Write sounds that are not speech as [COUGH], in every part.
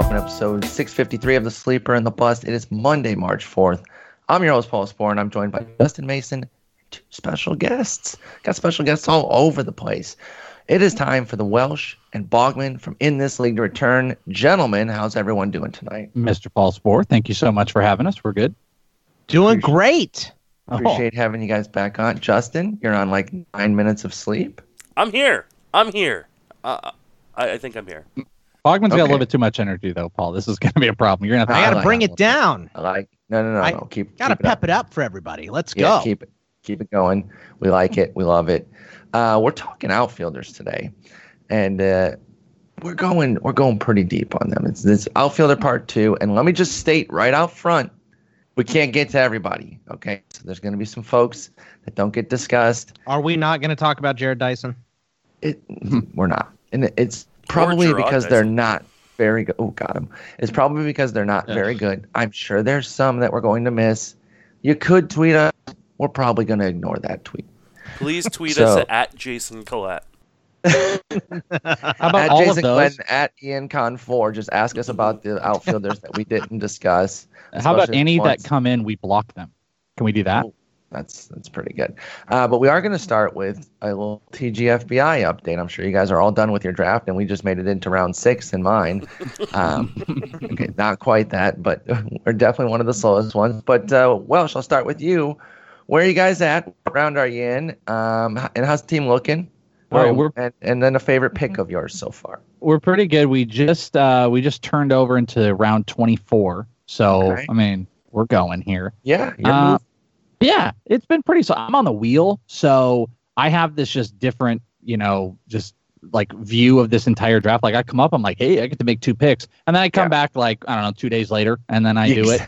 Hello, welcome to episode 653 of The Sleeper and the Bust. It is Monday, March 4th. I'm your host, Paul Sporer, and I'm joined by Justin Mason two special guests. Got special guests all over the place. It is time for the Welsh and Bogman from In This League to return. Gentlemen, how's everyone doing tonight? Mr. Paul Sporer, thank you so much for having us. We're good. Doing Appreciate- great. Appreciate having you guys back on. Justin, you're on like nine minutes of sleep. I'm here. I'm here. Uh, I, I think I'm here. Bogman's got a little bit too much energy, though, Paul. This is going to be a problem. You're going to I have got to to bring it down. I like no, no, no, I no. Keep Got to keep it up. pep it up for everybody. Let's Yeah, go. keep it keep it going. We like it. We love it. Uh, we're talking outfielders today, and uh, we're going we're going pretty deep on them. It's this outfielder part two, and let me just state right out front, we can't get to everybody. Okay, so there's going to be some folks that don't get discussed. Are we not going to talk about Jared Dyson? It we're not, and it's probably because they're not very good. Oh, got him. It's probably because they're not very good. I'm sure there's some that we're going to miss. You could tweet us. We're probably going to ignore that tweet. Please [LAUGHS] tweet So- us at Jason Collette. How about at all Jason of those? Glenn at Ian Con four. Just ask us about the outfielders that we didn't discuss. How about any once. that come in, we block them? Can we do that? Oh, That's that's pretty good. Uh, but we are going to start with a little TGFBI update. I'm sure you guys are all done with your draft, and we just made it into round six in mine. [LAUGHS] Um, okay, not quite that, but [LAUGHS] we're definitely one of the slowest ones. But uh, Welsh, I'll start with you. Where are you guys at? What round are you in? Um, and how's the team looking? All right, Oh, we're- and, and then a favorite pick of yours so far. We're pretty good. We just uh, we just turned over into round 24. So Okay. I mean, we're going here. Yeah, you're Uh, moving. Yeah, it's been pretty. So I'm on the wheel, so I have this just different, you know, just like view of this entire draft. Like I come up, I'm like, hey, I get to make two picks, and then I come Yeah. back like I don't know, two days later, and then I do it.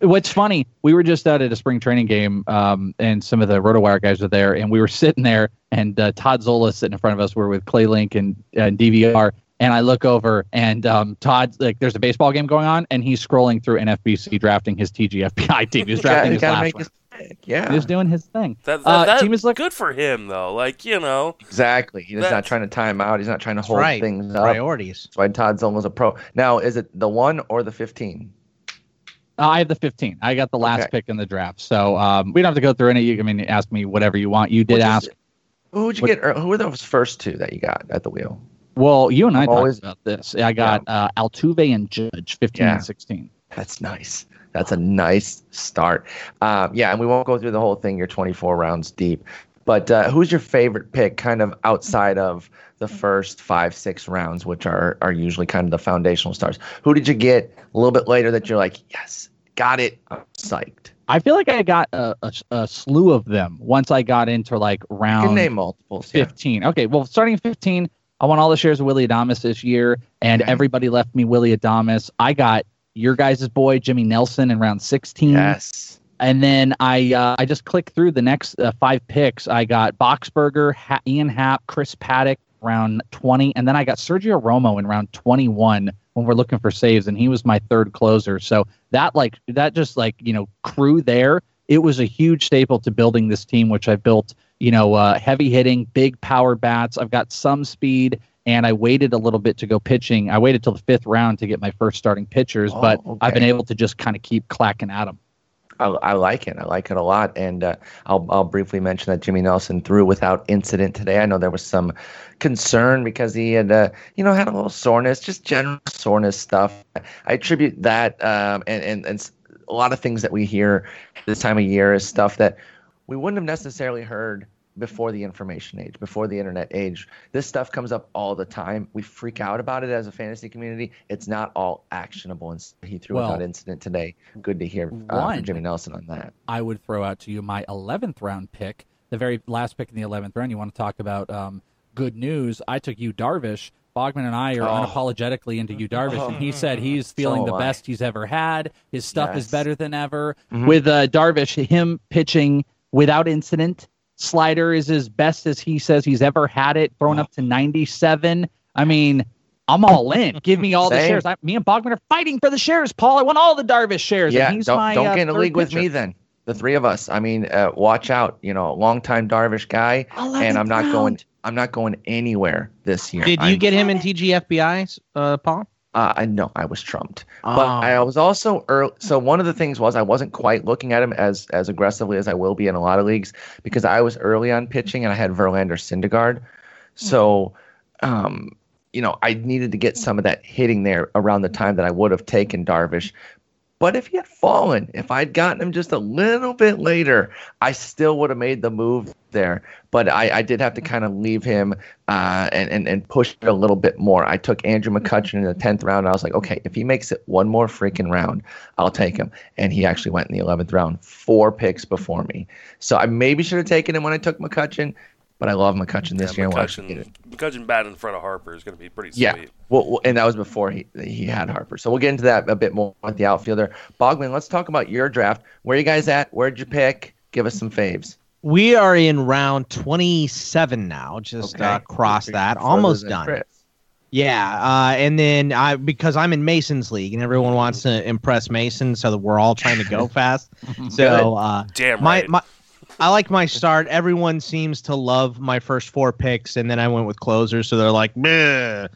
What's funny, we were just out at a spring training game, um, and some of the RotoWire guys were there, and we were [LAUGHS] sitting there, and uh, Todd Zola sitting in front of us. We're with Clay Link and, and DVR, and I look over, and um, Todd's like, there's a baseball game going on, and he's scrolling through NFBC drafting his TGFBI [LAUGHS] team. He's You gotta- drafting his gotta last one. his pick. Yeah, He's doing his thing. That, that, Uh, that- team is look- good for him though. Like you know, exactly. He's not trying to time out. He's not trying to hold right. things up. Priorities. That's why Todd Zolman's a pro. Now, is it the one or the fifteen? Uh, I have the 15. I got the last Okay. pick in the draft, so um, we don't have to go through any. You, I mean, ask me whatever you want. You did Which is- ask. Who'd you What- get? Or who were those first two that you got at the wheel? Well, you and I I'm talked always- about this. I got uh, Altuve and Judge, 15 Yeah. and 16. That's nice. That's a nice start. Um, yeah, and we won't go through the whole thing. You're 24 rounds deep. But uh, who's your favorite pick, kind of outside of the first five, six rounds, which are are usually kind of the foundational stars? Who did you get a little bit later that you're like, yes, got it, I'm psyched? I feel like I got a, a, a slew of them once I got into like You round can name multiples. Yeah. 15. Okay, well, starting at 15, I want all the shares of Willy Adames this year, and Okay. everybody left me Willy Adames. I got your guys' boy, Jimmy Nelson, in round 16. Yes. And then I uh, I just clicked through the next uh, five picks. I got Boxberger, ha- Ian Happ, Chris Paddack round 20, and then I got Sergio Romo in round 21 when we're looking for saves, and he was my third closer. So that like that just like you know crew there. It was a huge staple to building this team, which I built. You know, uh, heavy hitting, big power bats. I've got some speed, and I waited a little bit to go pitching. I waited till the fifth round to get my first starting pitchers, Oh, but I've been able to just kind of keep clacking at them. I, I like it. I like it a lot. And uh, I'll, I'll briefly mention that Jimmy Nelson threw without incident today. I know there was some concern because he had, uh, you know, had a little soreness, just general soreness stuff. I attribute that um, and, and, and a lot of things that we hear this time of year is stuff that we wouldn't have necessarily heard before the information age, before the internet age. This stuff comes up all the time. We freak out about it as a fantasy community. It's not all actionable. And he threw Well, without incident today. Good to hear uh, one- from Jimmy Nelson on that. I would throw out to you my 11th round pick, the very last pick in the 11th round. You want to talk about um, good news? I took Yu Darvish. Bogman and I are Oh. unapologetically into Yu Darvish, and he said [LAUGHS] he's feeling So the I. best he's ever had. His stuff is better than ever. Mhm. With uh, Darvish, him pitching without incident, slider is as best as he says he's ever had it, thrown up to 97. I mean, I'm all in. Give me all the shares. I, me and Bogman are fighting for the shares, Paul. I want all the Darvish shares. Yeah, and he's don't, my, don't uh, get in a third league with me then. The three of us. I mean, uh, watch out. You know, longtime Darvish guy, and I'm not 11th going. I'm not going anywhere this year. Did you I'm- get him in TGFBI, uh, Paul? Uh, I know I was trumped, but Oh. I was also early. So one of the things was I wasn't quite looking at him as as aggressively as I will be in a lot of leagues because I was early on pitching and I had Verlander Syndergaard. So, um, you know, I needed to get some of that hitting there around the time that I would have taken Darvish. But if he had fallen, if I'd gotten him just a little bit later, I still would have made the move there. But I, I did have to kind of leave him uh, and, and, and push it a little bit more. I took Andrew McCutchen in the 10th round. I was like, okay, if he makes it one more freaking round, I'll take him. And he actually went in the 11th round, four picks before me. So I maybe should have taken him when I took McCutchen, but I love McCutchen this Yeah, year. and watched him. McCutchen, McCutchen batting in front of Harper is going to be pretty sweet. Yeah. Well, well, and that was before he he had Harper. So we'll get into that a bit more with the outfielder. Bogman, let's talk about your draft. Where you guys at? Where'd you pick? Give us some faves. We are in round 27 now. Just uh, cross that. Almost done. Chris. Yeah, uh, and then I because I'm in Mason's league and everyone wants to impress Mason, so that we're all trying to go [LAUGHS] fast. so uh, Damn my right. my. I like my start. Everyone seems to love my first four picks, and then I went with closers, so they're like, Meh,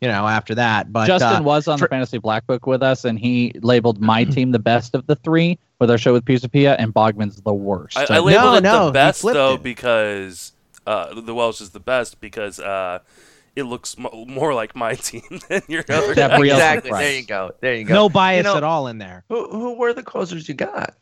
you know, after that. But Justin uh, was on for- the Fantasy Black Book with us, and he labeled my [CLEARS THROAT] team the best of the three with our show with Pisapia, and Bogman's the worst. I, So- I labeled No, it no, the he best though it. because uh, the Welsh is the best because uh, it looks mo- more like my [LAUGHS] team than your other. That exactly. surprise. There you go. There you go. no bias know- at all in there. Who who were the closers you got?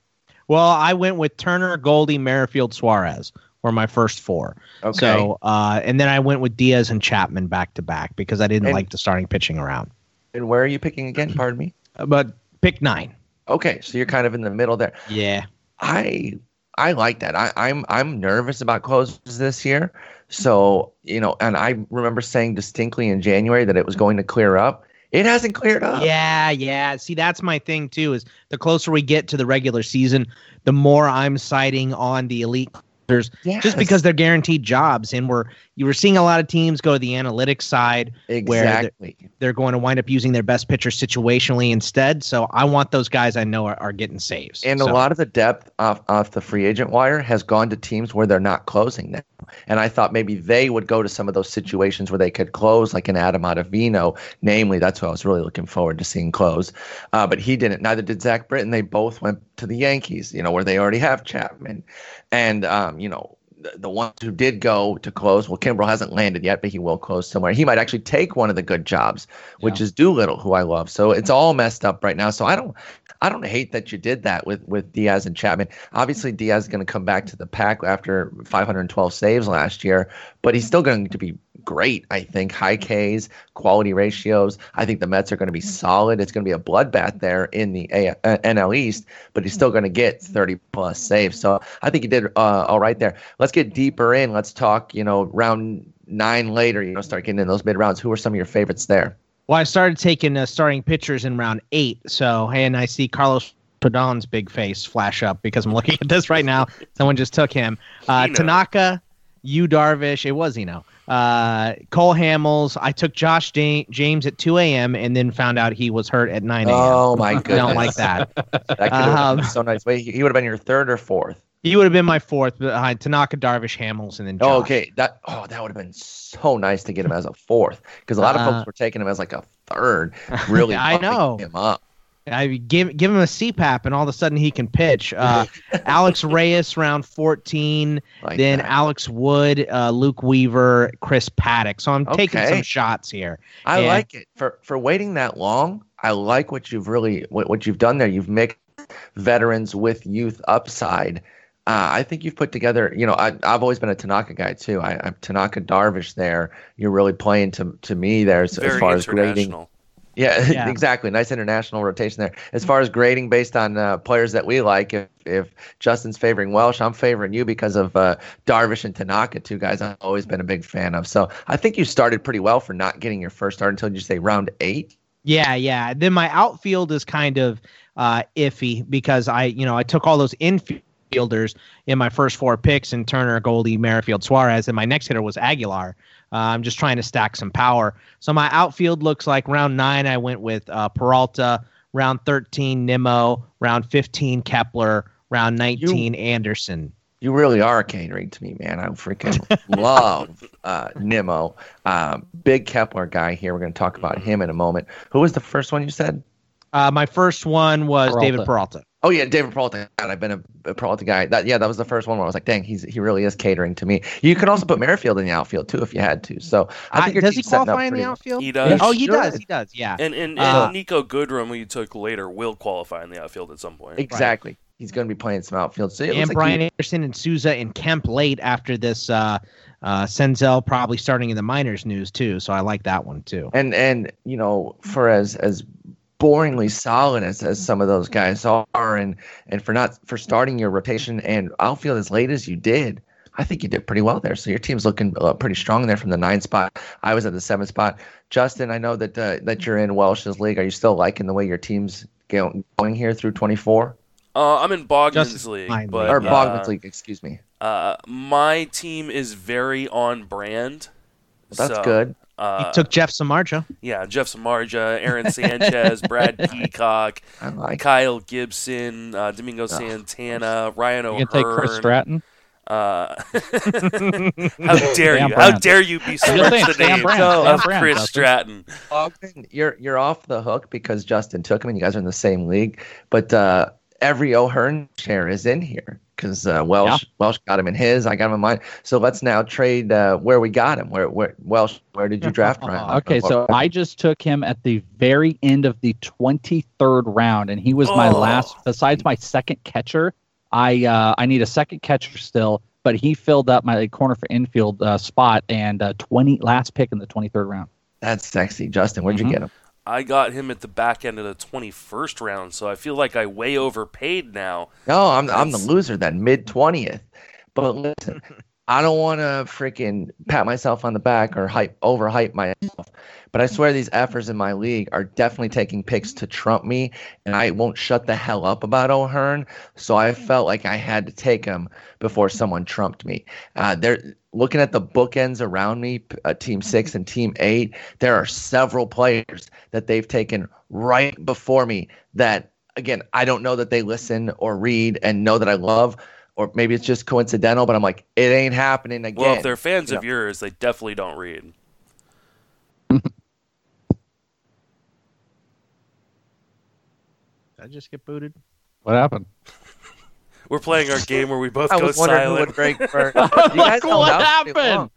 Well, I went with Turner, Goldie, Merrifield, Suarez were my first four. Okay. So, uh, and then I went with Diaz and Chapman back to back because I didn't And- like the starting pitching around. and where are you picking again? Pardon me. Uh, But pick nine. Okay, so you're kind of in the middle there. Yeah. I I like that. I, I'm I'm nervous about closes this year. So you know, and I remember saying distinctly in January that it was going to clear up. It hasn't cleared up. Yeah, yeah. See, that's my thing too. Is the closer we get to the regular season, the more I'm citing on the elite Yes. just because they're guaranteed jobs, and we're you were seeing a lot of teams go to the analytics side. where the- exactly. They're going to wind up using their best pitcher situationally instead. So I want those guys I know are, are getting saves. And So- a lot of the depth off, off the free agent wire has gone to teams where they're not closing now. And I thought maybe they would go to some of those situations where they could close, like an Adam Ottavino. Namely, that's what I was really looking forward to seeing close. Uh, but he didn't. Neither did Zach Britton. They both went to the Yankees, you know, where they already have Chapman. And, um, you know, the, the ones who did go to close, well, Kimbrel hasn't landed yet, but he will close somewhere. He might actually take one of the good jobs, which is Doolittle, who I love. So it's all messed up right now. So I don't, I don't hate that you did that with with Diaz and Chapman. Obviously, Diaz is going to come back to the pack after 512 saves last year, but he's still going to be great. I think high Ks, quality ratios. I think the Mets are going to be solid. It's going to be a bloodbath there in the a- uh, NL East, but he's still going to get 30 plus saves. So I think he did uh, all right there. Let's get deeper in. Let's talk. You know, round nine later. You know, start getting in those mid rounds. Who are some of your favorites there? Well, I started taking uh, starting pitchers in round eight. So, hey, and I see Carlos Rodon's big face flash up because I'm looking at this right now. Someone just took him. Uh, Tanaka, Yu Darvish. It was you Eno. Uh, Cole Hamels. I took Josh Ja- James at 2 a.m. and then found out he was hurt at 9 a.m. Oh my I goodness! don't like that. [LAUGHS] That could have Um, been so nice. Wait, he he would have been your third or fourth. He would have been my fourth behind Tanaka, Darvish, Hamels, and then Josh. Oh, okay. That oh, that would have been so nice to get him as a fourth because a lot of Uh, folks were taking him as like a third. Really, [LAUGHS] I know. him up. I give give him a CPAP, and all of a sudden he can pitch. Uh, [LAUGHS] Alex Reyes, round 14. Like then that. Alex Wood, uh, Luke Weaver, Chris Paddack. So I'm taking some shots here. I and- like it for for waiting that long. I like what you've really what, what you've done there. You've mixed veterans with youth upside. Uh, I think you've put together. You know, I, I've always been a Tanaka guy too. I, I'm Tanaka Darvish there. You're really playing to to me there as, as far as grading. Yeah, [LAUGHS] Yeah. exactly. Nice international rotation there. As far as grading based on uh, players that we like, if if Justin's favoring Welsh, I'm favoring you because of uh, Darvish and Tanaka, two guys I've always been a big fan of. So I think you started pretty well for not getting your first start until you say round eight. Yeah, yeah. Then my outfield is kind of uh, iffy because I, you know, I took all those infielders in my first four picks in Turner, Goldie, Merrifield, Suarez, and my next hitter was Aguilar. Uh, I'm just trying to stack some power. So my outfield looks like round nine, I went with uh, Peralta, round 13, Nimmo, round 15, Kepler, round 19, Anderson. You really are catering to me, man. I freaking [LAUGHS] love uh, Nimmo. Um, big Kepler guy here. We're going to talk about him in a moment. Who was the first one you said? Uh, my first one was Peralta. David Peralta. Oh yeah, David Peralta. God, I've been a, a Peralta guy. That yeah, that was the first one where I was like, dang, he's he really is catering to me. You could also put Merrifield in the outfield too if you had to. So I think your does he team's setting up qualify in the outfield? He does. Oh, he Sure. does. He does. Yeah. And and, and Uh, Niko Goodrum, who you took later, will qualify in the outfield at some point. Exactly. He's going to be playing some outfield. So it and looks like Brian he- Anderson and Souza and Kemp late after this. Uh, uh, Senzel probably starting in the minors news too. So I like that one too. and and you know for as as boringly solid as, as some of those guys are and and for not for starting your rotation and outfield as late as you did i think you did pretty well there. So your team's looking uh, pretty strong there from the nine spot. I was at the seven spot. Justin i know that uh, that you're in welsh's league. Are you still liking the way your team's go- going here through 24 Uh, I'm in Bogdan's Just league, fine but or Uh, bogman's league excuse me. Uh, my team is very on brand. that's so, good Uh, he took Jeff Samardzija. yeah, Jeff Samardzija, Aaron Sanchez, Brad [LAUGHS] Peacock, like Kyle Gibson, uh, Domingo Santana, Ryan O'Hearn. You can take Chris Stratton. Uh, how dare Sam you? How dare you be saying, switched the Sam names Brandt, of Brandt, Chris Justin. Stratton? Bogman, you're you're off the hook because Justin took him, and you guys are in the same league. But uh, every O'Hearn share is in here because uh, Welsh Welsh got him in his, I got him in mine. So let's now trade uh, where we got him. Where where Welsh? Where did you draft Brian? [LAUGHS] Okay, so I just took him at the very end of the 23rd round, and he was my Oh. last. Besides my second catcher, I uh, I need a second catcher still, but he filled up my corner for infield uh, spot and uh, 20 last pick in the 23rd round. that's sexy, Justin. Where'd Mhm. you get him? I got him at the back end of the 21st round, so I feel like I way overpaid now. No, I'm I'm the loser then, mid twentieth. But listen, [LAUGHS] I don't want to freaking pat myself on the back or hype overhype myself. But I swear these effers in my league are definitely taking picks to trump me, and I won't shut the hell up about O'Hearn. So I felt like I had to take him before someone trumped me. Uh, they're looking at the bookends around me, uh, Team Six and Team Eight. There are several players that they've taken right before me that again, I don't know that they listen or read and know that I love, or maybe it's just coincidental, but I'm like, it ain't happening again. Well, if they're fans you of yours, they definitely don't read. Did I just get booted? What happened? [LAUGHS] We're playing our game where we both I go was wondering who silent. would break [LAUGHS] first. You guys [LAUGHS] What happened?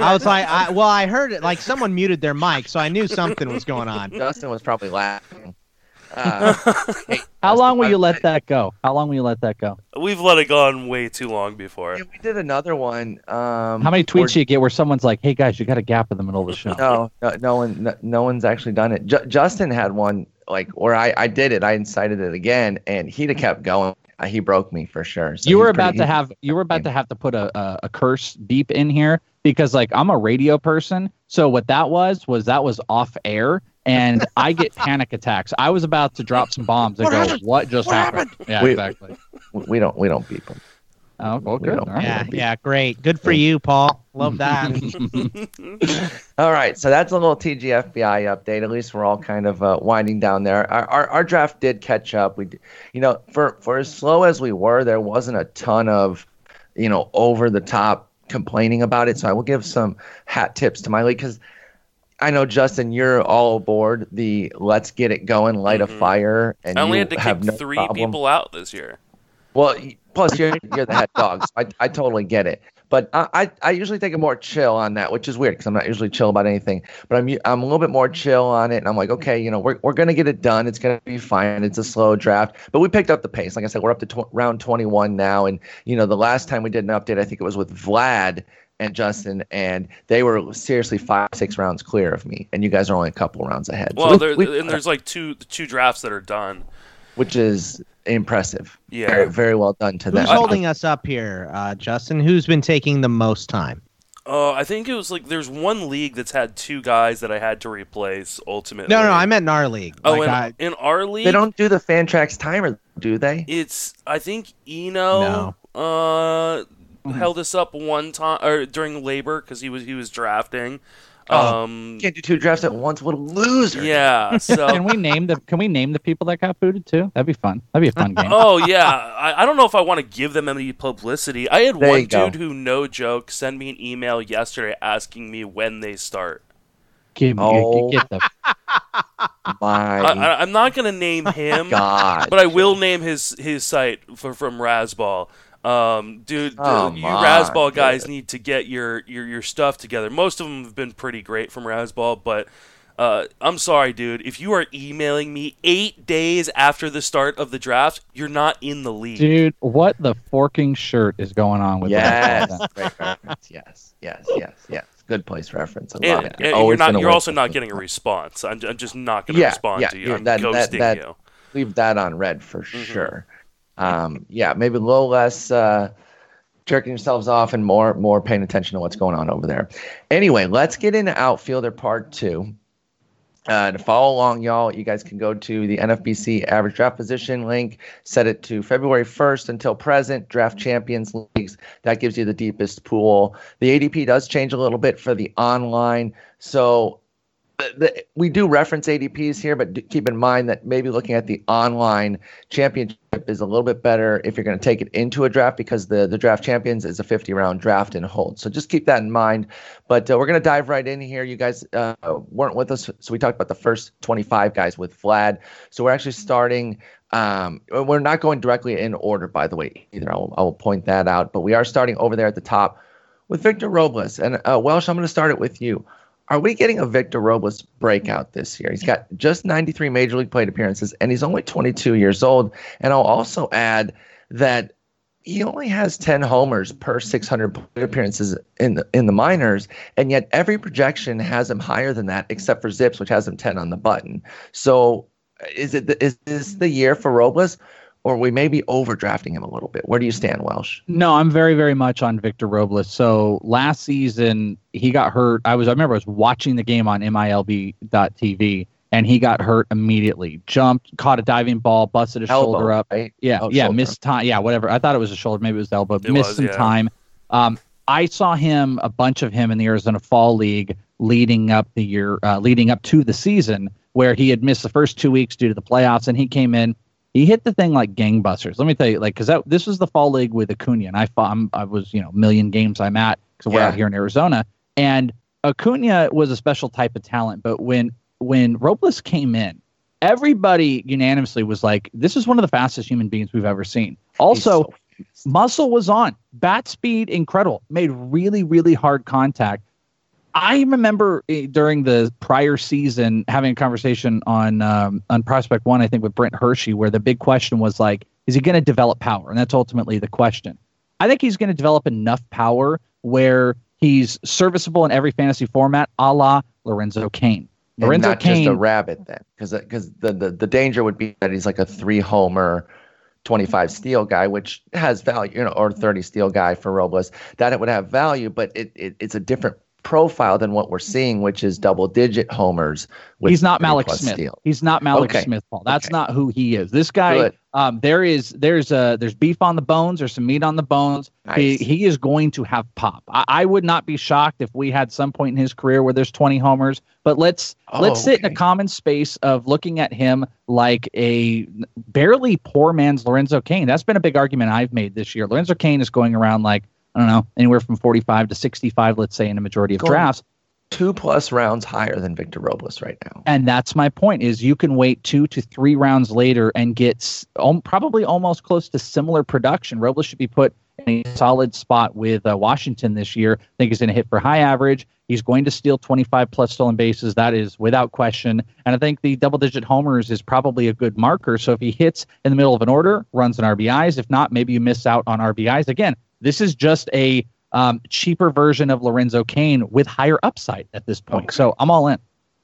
I was like, I, well, I heard it. Like someone muted their mic, so I knew something was going on. Dustin was probably laughing. Uh, hey, [LAUGHS] [LAUGHS] How long will you let that go? How long will you let that go? We've let it go on way too long before. Yeah, we did another one. Um, How many tweets where- do you get where someone's like, "Hey guys, you got a gap in the middle of the show"? [LAUGHS] No, no, no one, no, no one's actually done it. Ju- Justin had one like where I, I did it. I incited it again, and he'd have kept going. Uh, he broke me for sure. So you were he's pretty- about to have you were about to have to put a, a, a curse beep in here because like I'm a radio person. So what that was was that was off air and I get panic attacks. I was about to drop some bombs and What go, happened? "What just What happened?" Yeah, We- exactly. We don't we don't beep them. Oh, well, we good. don't- All right. Yeah, yeah, great. Good for you, Paul. Love that. [LAUGHS] [LAUGHS] All right, so that's a little TGFBI update. At least we're all kind of uh, winding down there. Our, our our draft did catch up. We, you know, for for as slow as we were, there wasn't a ton of, you know, over the top complaining about it. So I will give some hat tips to my league because I know Justin, you're all aboard the let's get it going, light a Mhm. fire, and I only had to have kick no three problem. people out this year. Well, plus you're you're the head dog, so I, I totally get it. But I, I I usually take a more chill on that, which is weird because I'm not usually chill about anything. But I'm I'm a little bit more chill on it, and I'm like, okay, you know, we're we're gonna get it done. It's gonna be fine. It's a slow draft, but we picked up the pace. Like I said, we're up to tw- round 21 now, and you know, the last time we did an update, I think it was with Vlad and Justin, and they were seriously five six rounds clear of me, and you guys are only a couple rounds ahead. So Well, we- there, we- and there's like two two drafts that are done. which is impressive. Yeah. very, very well done to them. Who's holding us up here, uh, Justin? Who's been taking the most time? Uh, I think it was like there's one league that's had two guys that I had to replace ultimately. No, no, I meant in our league. Oh, Like, in, I- in our league, They don't do the Fantrax timer, do they? It's I think Eno No. uh held us up one time or during labor because he was he was drafting. Oh. Um, Can't do two drafts at once. What a loser. yeah. So [LAUGHS] Can we name the Can we name the people that got booted too? That'd be fun. That'd be a fun [LAUGHS] game. oh yeah, I, I don't know if I want to give them any publicity. I had There one you go. dude who, no joke, send me an email yesterday asking me when they start. Give me, Oh. get the [LAUGHS] My I, I, I'm not gonna name him, God. but I will name his his site for, from Razzball. Um, dude, Oh, you my Razzball guys need to get your, your your stuff together. Most of them have been pretty great from Razzball, but uh, I'm sorry, dude. If you are emailing me eight days after the start of the draft, you're not in the league. dude. What the forking shirt is going on with yes. that? Great reference. Yes. Yes. Yes. Yes. Good place reference. I love And, it. and Always you're not. You're also not getting a response. I'm, I'm just not going to Yeah, respond yeah, to you. yeah, I'm that- that- that- you. leave that on red for Mm-hmm. sure. Um, yeah, maybe a little less uh, jerking yourselves off and more more paying attention to what's going on over there. Anyway, let's get into outfielder part two. Uh, to follow along, y'all, you guys can go to the NFBC average draft position link, set it to February 1st until present, draft champions leagues. That gives you the deepest pool. The ADP does change a little bit for the online. So the, we do reference ADPs here, but keep in mind that maybe looking at the online championship is a little bit better if you're going to take it into a draft because the, the draft champions is a 50 round draft and hold. So just keep that in mind. But uh, we're going to dive right in here. You guys uh, weren't with us, so we talked about the first 25 guys with Vlad. So we're actually starting. Um, we're not going directly in order, by the way, either. I will, I will point that out. But we are starting over there at the top with Victor Robles. And uh, Welsh, I'm going to start it with you. Are we getting a Victor Robles breakout this year? He's got just 93 major league plate appearances, and he's only 22 years old. And I'll also add that he only has 10 homers per 600 plate appearances in the, in the minors, and yet every projection has him higher than that, except for ZiPS, which has him 10 on the button. So, is it the, is this the year for Robles, or we may be overdrafting him a little bit? Where do you stand, Welsh? No, I'm very, very much on Victor Robles. So last season he got hurt. I was, I remember I was watching the game on MILB.TV and he got hurt immediately. Jumped, caught a diving ball, busted his Elbow, shoulder up. right? Yeah, Oh, yeah, shoulder. missed time. Yeah, whatever. I thought it was a shoulder, maybe it was the elbow. It missed was, some yeah. time. Um, I saw him a bunch of him in the Arizona Fall League leading up the year, uh, leading up to the season, where he had missed the first two weeks due to the playoffs, and he came in. He hit the thing like gangbusters. Let me tell you, like, because this was the Fall League with Acuna, and I fought, I'm, I was, you know, million games I'm at because we're Yeah. out here in Arizona, and Acuna was a special type of talent. But when when Robles came in, everybody unanimously was like, "This is one of the fastest human beings we've ever seen." Also, so- muscle was on, bat speed incredible, made really really hard contact. I remember eh, during the prior season having a conversation on um, on Prospect One, I think with Brent Hershey, where the big question was like, is he going to develop power? And that's ultimately the question. I think he's going to develop enough power where he's serviceable in every fantasy format, a la Lorenzo Cain. and Lorenzo not just a rabbit then, because because the, the the danger would be that he's like a three homer, twenty five steal guy, which has value, you know, or thirty steal guy for Robles. That it would have value, but it, it it's a different profile than what we're seeing, which is double digit homers. He's not Mallex Smith. steals. He's not Mallex Okay. Smith, Paul. That's Okay. not who he is. This guy, um, there is there's uh there's beef on the bones. There's some meat on the bones. He, Nice. he is going to have pop. I, I would not be shocked if we had some point in his career where there's 20 homers. But let's Oh, let's sit in a common space of looking at him like a barely poor man's Lorenzo Cain. That's been a big argument I've made this year. Lorenzo Cain is going around like I don't know anywhere from 45 to 65, let's say, in a majority of drafts. Two plus rounds higher than Victor Robles right now. And that's my point is you can wait two to three rounds later and get s- um, probably almost close to similar production. Robles should be put in a solid spot with uh, Washington this year. I think he's going to hit for high average. He's going to steal 25 plus stolen bases. That is without question. And I think the double digit homers is probably a good marker. So if he hits in the middle of an order, runs an RBIs. If not, maybe you miss out on RBIs. Again, this is just a um, cheaper version of Lorenzo Cain with higher upside at this point. Okay. So I'm all in.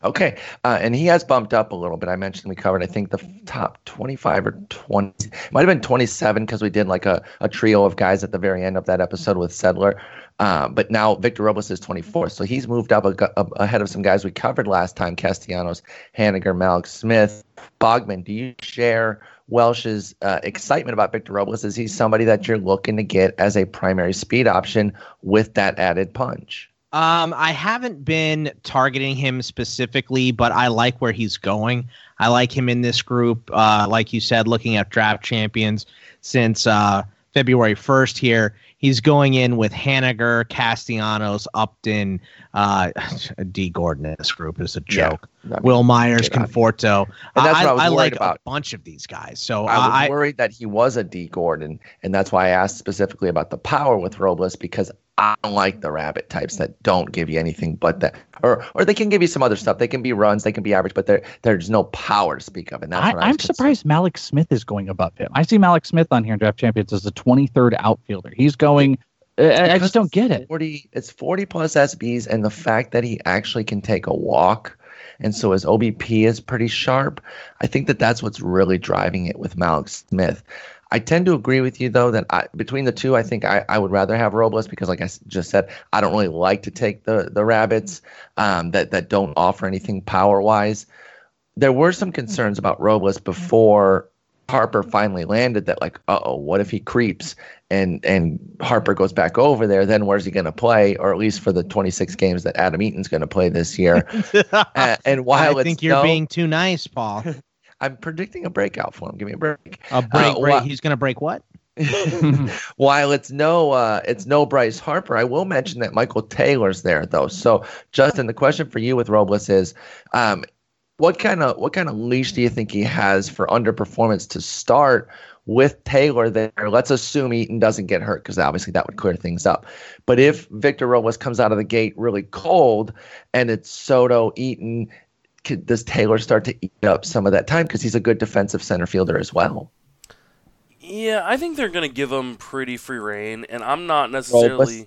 Okay, uh, and he has bumped up a little bit. I mentioned we covered, I think, the top 25 or 20. Might have been 27 because we did like a, a trio of guys at the very end of that episode with Sedler. Uh, but now Victor Robles is 24, so he's moved up a, a, ahead of some guys we covered last time Castellanos, Haniger, Mallex Smith, Bogman. Do you share Welsh's uh, excitement about Victor Robles? Is he somebody that you're looking to get as a primary speed option with that added punch? Um, I haven't been targeting him specifically, but I like where he's going. I like him in this group. Uh, like you said, looking at draft champions since uh, February 1st here. He's going in with Haniger, Castellanos, Upton, uh, [LAUGHS] Dee Gordon in this group is a joke. Mean, Wil Myers, get out of Conforto. And that's I, what I was I worried like about. a bunch of these guys. So I was I, worried that he was a Dee Gordon, and that's why I asked specifically about the power with Robles because I don't like the rabbit types that don't give you anything but that, or or they can give you some other stuff. They can be runs, they can be average, but there there's no power to speak of, and that's I, what I I'm concerned. surprised Mallex Smith is going above him. I see Mallex Smith on here in Draft Champions as the 23rd outfielder. He's going. I- I, I just don't get it. 40, it's 40 plus SBs, and the fact that he actually can take a walk, and so his OBP is pretty sharp. I think that that's what's really driving it with Mallex Smith. I tend to agree with you though that I, between the two, I think I, I would rather have Robles because, like I just said, I don't really like to take the the rabbits um, that that don't offer anything power wise. There were some concerns about Robles before Harper finally landed that like, uh oh, what if he creeps and and Harper goes back over there? Then where's he going to play? Or at least for the 26 games that Adam Eaton's going to play this year. [LAUGHS] and, and while I think you're no- being too nice, Paul. [LAUGHS] I'm predicting a breakout for him. Give me a break. A break, Uh, break. wha- He's going to break what? [LAUGHS] While it's no uh, it's no Bryce Harper, I will mention that Michael Taylor's there though. So Justin, the question for you with Robles is, um, what kind of what kind of leash do you think he has for underperformance to start with Taylor there? Let's assume Eaton doesn't get hurt because obviously that would clear things up. But if Victor Robles comes out of the gate really cold and it's Soto, Eaton, could, does Taylor start to eat up some of that time because he's a good defensive center fielder as well? Yeah, I think they're going to give him pretty free reign, and I'm not necessarily. Robles?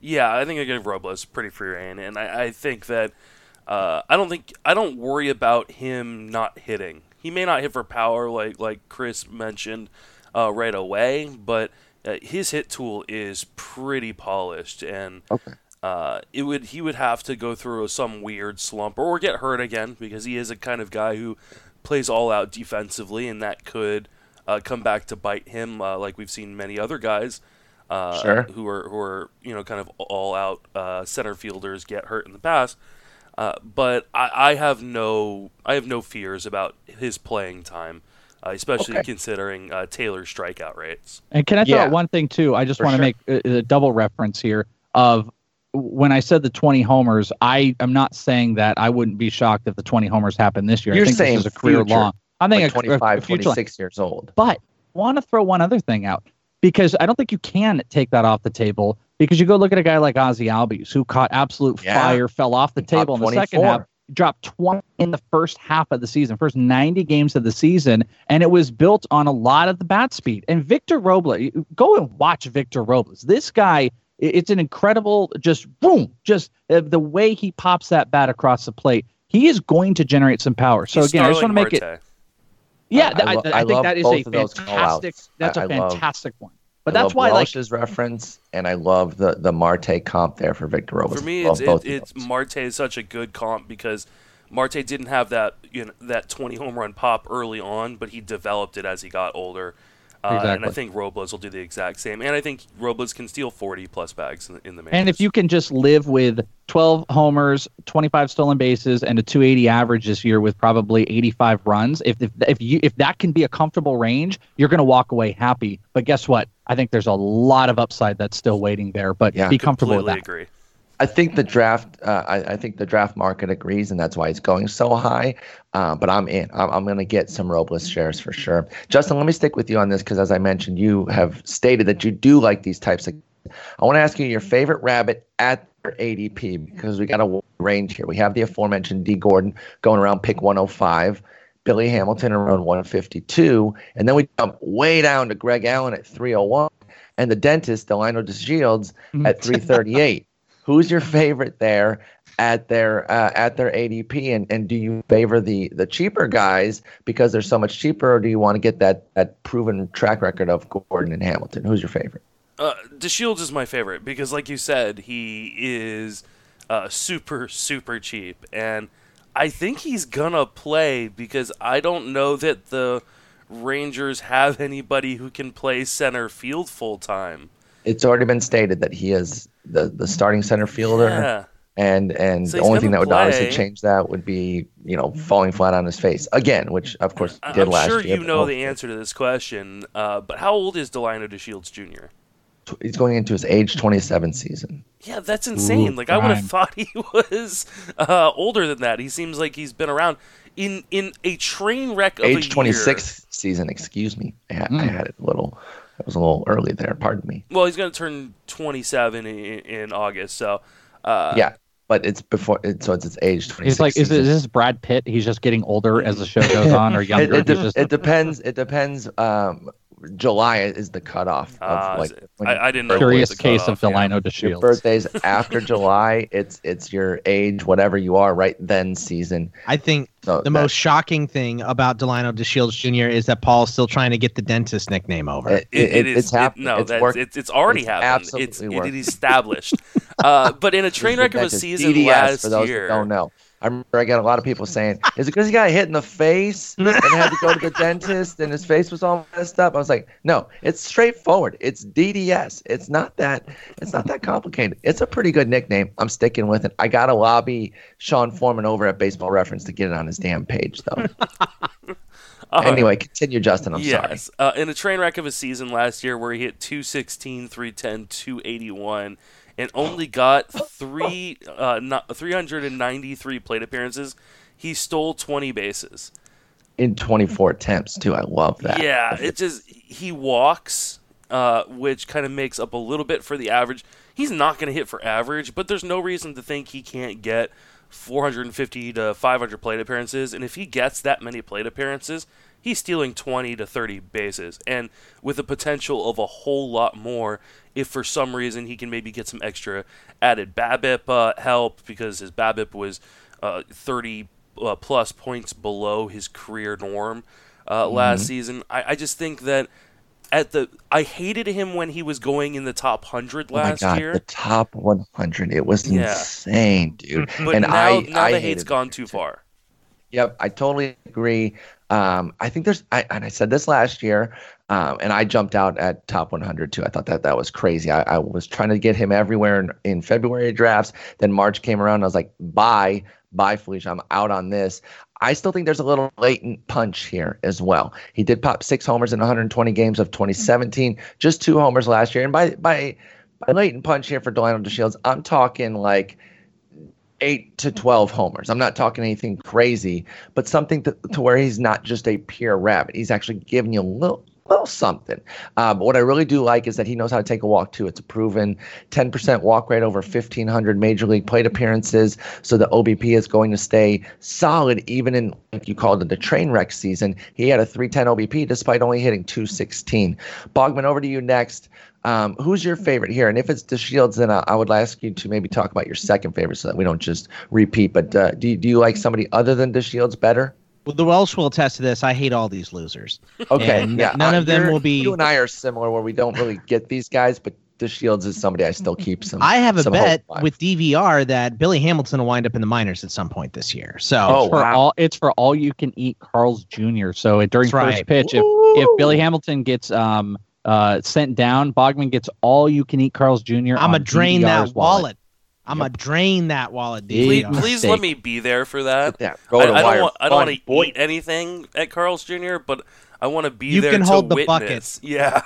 Yeah, I think they're going to give Robles pretty free reign, and I, I think that uh, I don't think I don't worry about him not hitting. He may not hit for power like like Chris mentioned uh, right away, but uh, his hit tool is pretty polished, and Okay. Uh, it would he would have to go through some weird slump or get hurt again because he is a kind of guy who plays all out defensively, and that could uh, come back to bite him, uh, like we've seen many other guys uh, Sure. who are who are you know kind of all out uh, center fielders get hurt in the past. Uh, but I, I have no I have no fears about his playing time, uh, especially Okay. considering uh, Taylor's strikeout rates. And can I throw Yeah. out one thing too? I just want to sure. make a, a double reference here of when I said the 20 homers. I am not saying that I wouldn't be shocked if the 20 homers happened this year. You're I think saying this is a career future, long. I think Like thinking a- a 25, future long. 26 years old. But want to throw one other thing out because I don't think you can take that off the table because you go look at a guy like Ozzie Albies who caught absolute Yeah. fire, fell off the He table in the second half, dropped 20 in the first half of the season, first 90 games of the season, and it was built on a lot of the bat speed. And Victor Robles, go and watch Victor Robles. This guy, it's an incredible, just boom, just uh, the way he pops that bat across the plate. He is going to generate some power. So He's again, I just want to Starling make it yeah, I I, lo- I I think that is a fantastic. call-outs. That's I- a I love- fantastic one. But I that's love why, like, Welsh's reference, and I love the the Marte comp there for Victor Robles. For me, it's it, it's. Marte is such a good comp because Marte didn't have that you know that 20 home run pop early on, but he developed it as he got older. Uh, And I think Robles will do the exact same. And I think Robles can steal 40 plus bags in, the- in the majors. and if you can just live with 12 homers, 25 stolen bases, and a 280 average this year with probably 85 runs, if if if you if that can be a comfortable range, you're going to walk away happy. But guess what? I think there's a lot of upside that's still waiting there. But Yeah. be comfortable with that. agree. I think the draft. Uh, I, I think the draft market agrees, and that's why it's going so high. Uh, but I'm in. I'm, I'm going to get some Robles shares for sure. Justin, let me stick with you on this because, as I mentioned, you have stated that you do like these types of. I want to ask you your favorite rabbit at their ADP because we got a range here. We have the aforementioned Dee Gordon going around pick 105. Billy Hamilton around 152, and then we jump way down to Greg Allen at 301, and the dentist Delino DeShields at 338. Who's your favorite there at their uh, at their ADP, and, and do you favor the the cheaper guys because they're so much cheaper, or do you want to get that that proven track record of Gordon and Hamilton? Who's your favorite? Uh, DeShields is my favorite because, like you said, he is uh, super, super cheap. And I think he's going to play because I don't know that the Rangers have anybody who can play center field full time. It's already been stated that he is the, the starting center fielder. Yeah. And and So the only thing that gonna would obviously change that would be you know falling flat on his face again, which of course I- did I'm last sure year. you but know the answer to this question, uh, but how old is Delino DeShields Jr.? He's going into his age 27 season. Yeah, that's insane. Ooh, like I would have thought he [LAUGHS] was uh, older than that. He seems like he's been around in in a train wreck of a age year. 26 season. Excuse me, I had, I Mm. had it a little. It was a little early there. Pardon me. Well, he's going to turn 27 in, in August. So, uh, yeah, but it's before. It, so it's its age 26. He's like, is, it, season. is this Brad Pitt? He's just getting older as the show goes on, or [LAUGHS] younger? it, He's de- just- it depends. It depends. Um, July is the cutoff. Of, Ah, like, when I- I didn't know your curious the case cutoff, of yeah. Delino Your DeShields. birthdays [LAUGHS] after July. It's it's your age, whatever you are, right then season. I think So the that- most shocking thing about Delino DeShields Jr. is that Paul's still trying to get the dentist nickname over. It, It, it is it's happened. It, no, it's that's worked. it's, it's already It's happened. It's absolutely it worked. is established. [LAUGHS] uh, but in a train wreck of a season DDS, last for those year, That don't know. I remember I got a lot of people saying, "Is it because he got hit in the face and had to go to the dentist and his face was all messed up?" I was like, "No, it's straightforward. It's DDS. It's not that. It's not that complicated. It's a pretty good nickname. I'm sticking with it. I got to lobby Sean Foreman over at Baseball Reference to get it on his damn page, though. [LAUGHS] Uh, anyway, continue, Justin. I'm sorry. yes, uh, in a train wreck of a season last year where he hit 216, 310, 281, and only got three uh, not, 393 plate appearances, he stole 20 bases. In 24 attempts too. I love that. Yeah, it just he walks, uh, which kind of makes up a little bit for the average. He's not going to hit for average, but there's no reason to think he can't get 450 to 500 plate appearances. And if he gets that many plate appearances, he's stealing 20 to 30 bases, and with the potential of a whole lot more if for some reason he can maybe get some extra added BABIP uh, help because his BABIP was uh, 30 uh, plus points below his career norm uh, Mm-hmm. last season. I, I just think that at the I hated him when he was going in the top hundred Oh my last god, year. the top 100. It was Yeah. insane, dude. but and now, I, now I the hate's gone too far. Yep, I totally agree. Um, I think there's, I, and I said this last year, um, and I jumped out at top 100 too. I thought that that was crazy. I, I was trying to get him everywhere in, in February drafts. Then March came around. I was like, bye, bye, Felicia. I'm out on this. I still think there's a little latent punch here as well. He did pop six homers in 120 games of 2017, just two homers last year. And by by by latent punch here for Delino DeShields, I'm talking like eight to 12 homers. I'm not talking anything crazy, but something to, to where he's not just a pure rabbit. He's actually giving you a little, little something. Uh, but what I really do like is that he knows how to take a walk too. It's a proven 10% walk rate over 1,500 major league plate appearances. So the OBP is going to stay solid even in, like you called it, the train wreck season. He had a 310 OBP despite only hitting 216. Bogman, over to you next. Um, who's your favorite here? And if it's DeShields, then I, I would ask you to maybe talk about your second favorite so that we don't just repeat. But uh, do, you, do you like somebody other than DeShields better? Well, the Welsh will attest to this. I hate all these losers. Okay, And yeah. none uh, of them will be- You and I are similar where we don't really get these guys, but DeShields is somebody I still keep some. I have a some bet with DVR that Billy Hamilton will wind up in the minors at some point this year. So Oh, It's for wow. all it's for all you can eat Carl's Jr. So it, during That's first right. pitch, if, if Billy Hamilton gets um uh sent down, Bogman gets all you can eat Carl's Jr. I'm on a drain DVR's that wallet. I'm a drain that wallet. Please, please let me be there for that. yeah, go I, to I wire don't want. I don't want to boy. eat anything at Carl's Jr., but I want to be You there can to hold the witness. buckets. [LAUGHS] Yeah.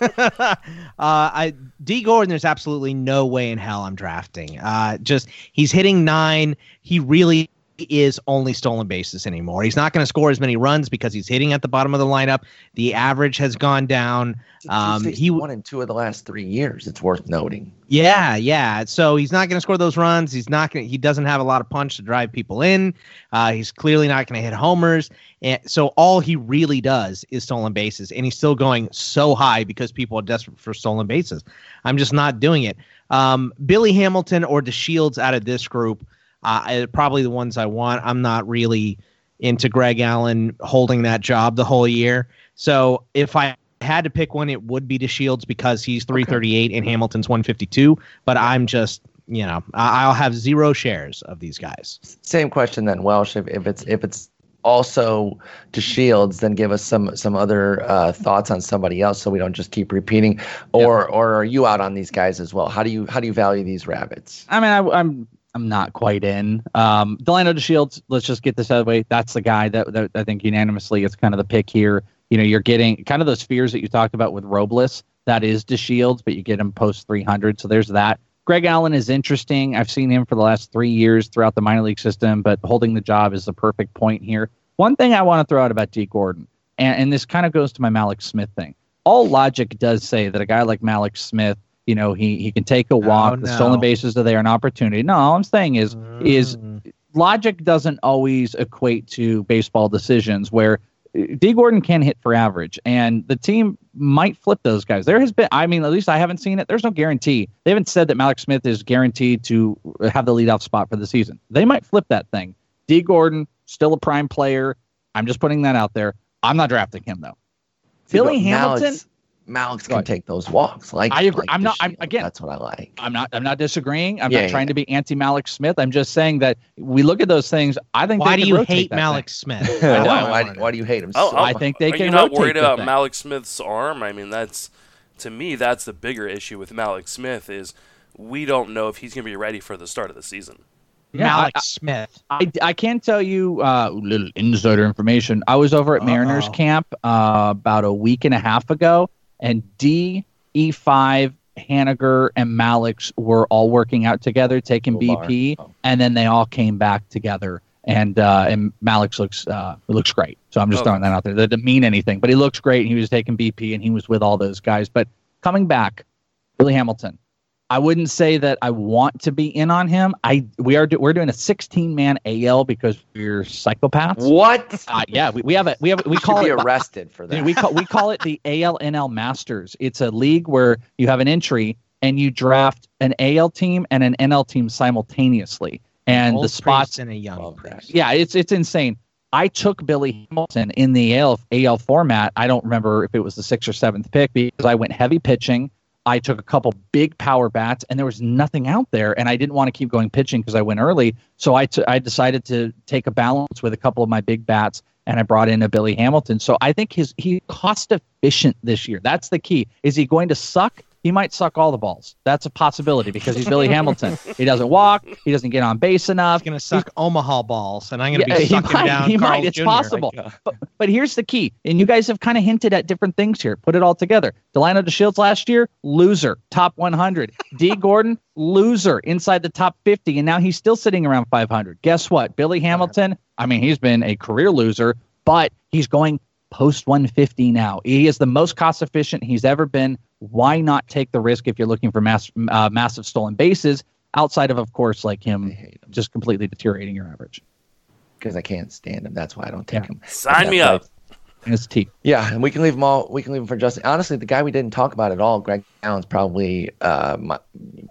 [LAUGHS] uh, I Dee Gordon. There's absolutely no way in hell I'm drafting. Uh, just he's hitting nine. He really is only stolen bases anymore. He's not going to score as many runs because he's hitting at the bottom of the lineup. The average has gone down. Um, he won in two of the last three years. It's worth noting. Yeah, yeah. So he's not going to score those runs. He's not going. to He doesn't have a lot of punch to drive people in. Uh, he's clearly not going to hit homers. And so all he really does is stolen bases, and he's still going so high because people are desperate for stolen bases. I'm just not doing it. Um, Billy Hamilton or DeShields out of this group, uh, probably the ones I want. I'm not really into Greg Allen holding that job the whole year. So if I had to pick one, it would be DeShields because he's 338 and Hamilton's 152. But I'm just, you know, I- I'll have zero shares of these guys. Same question then, Welsh. If, if it's if it's also to Shields, then give us some some other uh, thoughts on somebody else, so we don't just keep repeating. Or or are you out on these guys as well? How do you how do you value these rabbits? I mean, I, I'm I'm not quite in. Um, Delino DeShields, let's just get this out of the way. That's the guy that, that I think unanimously is kind of the pick here. You know, you're getting kind of those fears that you talked about with Robles. That is DeShields, but you get him post 300. So there's that. Greg Allen is interesting. I've seen him for the last three years throughout the minor league system, but holding the job is the perfect point here. One thing I want to throw out about Dee Gordon, and, and this kind of goes to my Mallex Smith thing. All logic does say that a guy like Mallex Smith you know, he he can take a walk. Oh, the stolen bases are there, an opportunity. No, all I'm saying is is Mm. logic doesn't always equate to baseball decisions where uh, Dee Gordon can hit for average and the team might flip those guys. There has been I mean at least I haven't seen it. There's no guarantee. They haven't said that Mallex Smith is guaranteed to have the leadoff spot for the season. They might flip that thing. Dee Gordon still a prime player. I'm just putting that out there. I'm not drafting him though. Billy But Hamilton Mallex, Mallex Go can ahead. take those walks. Like I agree. like I'm not- I'm- DeShields. again- That's what I like. I'm not. I'm not disagreeing. I'm Yeah, not trying yeah. to be anti Mallex Smith. I'm just saying that we look at those things. I think. Why they do you hate Mallex thing. Smith? [LAUGHS] why, I know. why, why do you hate him? Oh, so oh, I think they Are can you not worried about thing. Mallex Smith's arm? I mean, that's to me that's the bigger issue with Mallex Smith is we don't know if he's going to be ready for the start of the season. Yeah, Mallex I- Smith. I, I can tell you uh, little insider information. I was over at Mariners Uh-oh. camp uh, about a week and a half ago, and D, E5, Haniger, and Mallex were all working out together, taking. BP, Oh. and then they all came back together. And uh, and Mallex looks uh, looks great. So I'm just Okay. throwing that out there. That didn't mean anything, but he looks great. And he was taking BP, and he was with all those guys. But coming back, Billy Hamilton. I wouldn't say that I want to be in on him. I we are do, we're doing a 16 man AL because we're psychopaths. What? Uh, yeah, we, we have a we have we You call should it be arrested for that. we call we call it the ALNL Masters. It's a league where you have an entry and you draft an AL team and an NL team simultaneously, and Old the spots. in a young Love that. priest. Yeah, it's it's insane. I took Billy Hamilton in the AL AL format. I don't remember if it was the sixth or seventh pick because I went heavy pitching. I took a couple big power bats, and there was nothing out there, and I didn't want to keep going pitching because I went early. So I t- I decided to take a balance with a couple of my big bats, and I brought in a Billy Hamilton. So I think his he's cost efficient this year. That's the key. Is he going to suck? He might suck all the balls. That's a possibility because he's Billy [LAUGHS] Hamilton. He doesn't walk. He doesn't get on base enough. He's gonna suck Omaha balls, and I'm gonna Yeah, [LAUGHS] be sucking might, down. he Carl might. It's Jr. possible. Uh, but, but here's the key, and you guys have kind of hinted at different things here. Put it all together. Delino DeShields last year, loser, top 100. Dee. [LAUGHS] Gordon, loser, inside the top 50, and now he's still sitting around 500. Guess what? Billy Hamilton. I mean, he's been a career loser, but he's going post 150 now. He is the most cost efficient he's ever been. Why not take the risk if you're looking for mass, uh, massive stolen bases? Outside of, of course, like him hate him just completely deteriorating your average. because I can't stand him. That's why I don't take Yeah. him. Sign me up. And it's T. Yeah, and we can leave them all. We can leave them for Justin. Honestly, the guy we didn't talk about at all, Greg Allen's probably uh, my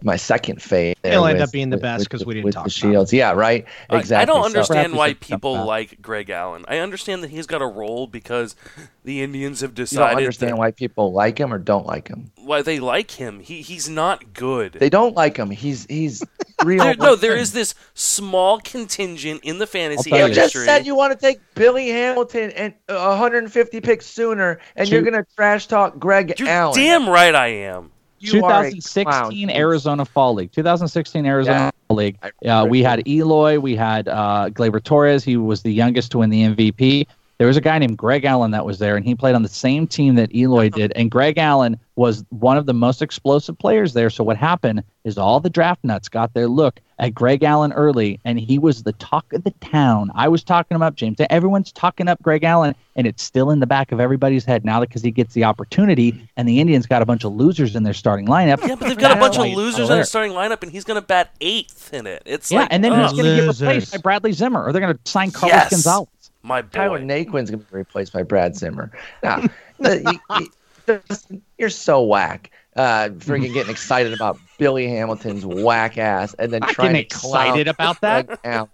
my second fave. He'll end up being the best because we didn't with talk the about him. Shields. Yeah, right. Exactly. I don't understand Perhaps why we should jump people like Greg Allen. I understand that he's got a role because the Indians have decided. you don't understand that- why people like him or don't like him. why they like him. He he's not good. They don't like him. He's he's [LAUGHS] real. There- no, there is this small contingent in the fantasy tell You you. just said you want to take Billy Hamilton and uh, 150 picks sooner, and Two- you're gonna trash talk Greg You're Allen. damn right I am. You are a 2016. Arizona Fall League. 2016 Arizona Yeah. Fall League. I Uh, we had Eloy. We had uh, Gleyber Torres. He was the youngest to win the MVP. There was a guy named Greg Allen that was there, and he played on the same team that Eloy uh-huh. did. And Greg Allen was one of the most explosive players there. So what happened is all the draft nuts got their look at Greg Allen early, and he was the talk of the town. I was talking him up, James. Everyone's talking up Greg Allen, and it's still in the back of everybody's head now because he gets the opportunity. And the Indians got a bunch of losers in their starting lineup. Yeah, but they've got a bunch of losers in their starting lineup, and he's going to bat eighth in it. It's Yeah, like, and then ugh, who's going to get replaced by Bradley Zimmer, or they're going to sign Carlos Yes. Gonzalez? My Tyler boy. Naquin's gonna be replaced by Brad Zimmer. Now, the, you, you, Justin, you're so whack. Uh, freaking getting excited about Billy Hamilton's whack ass, and then I'm trying to clown excited about that.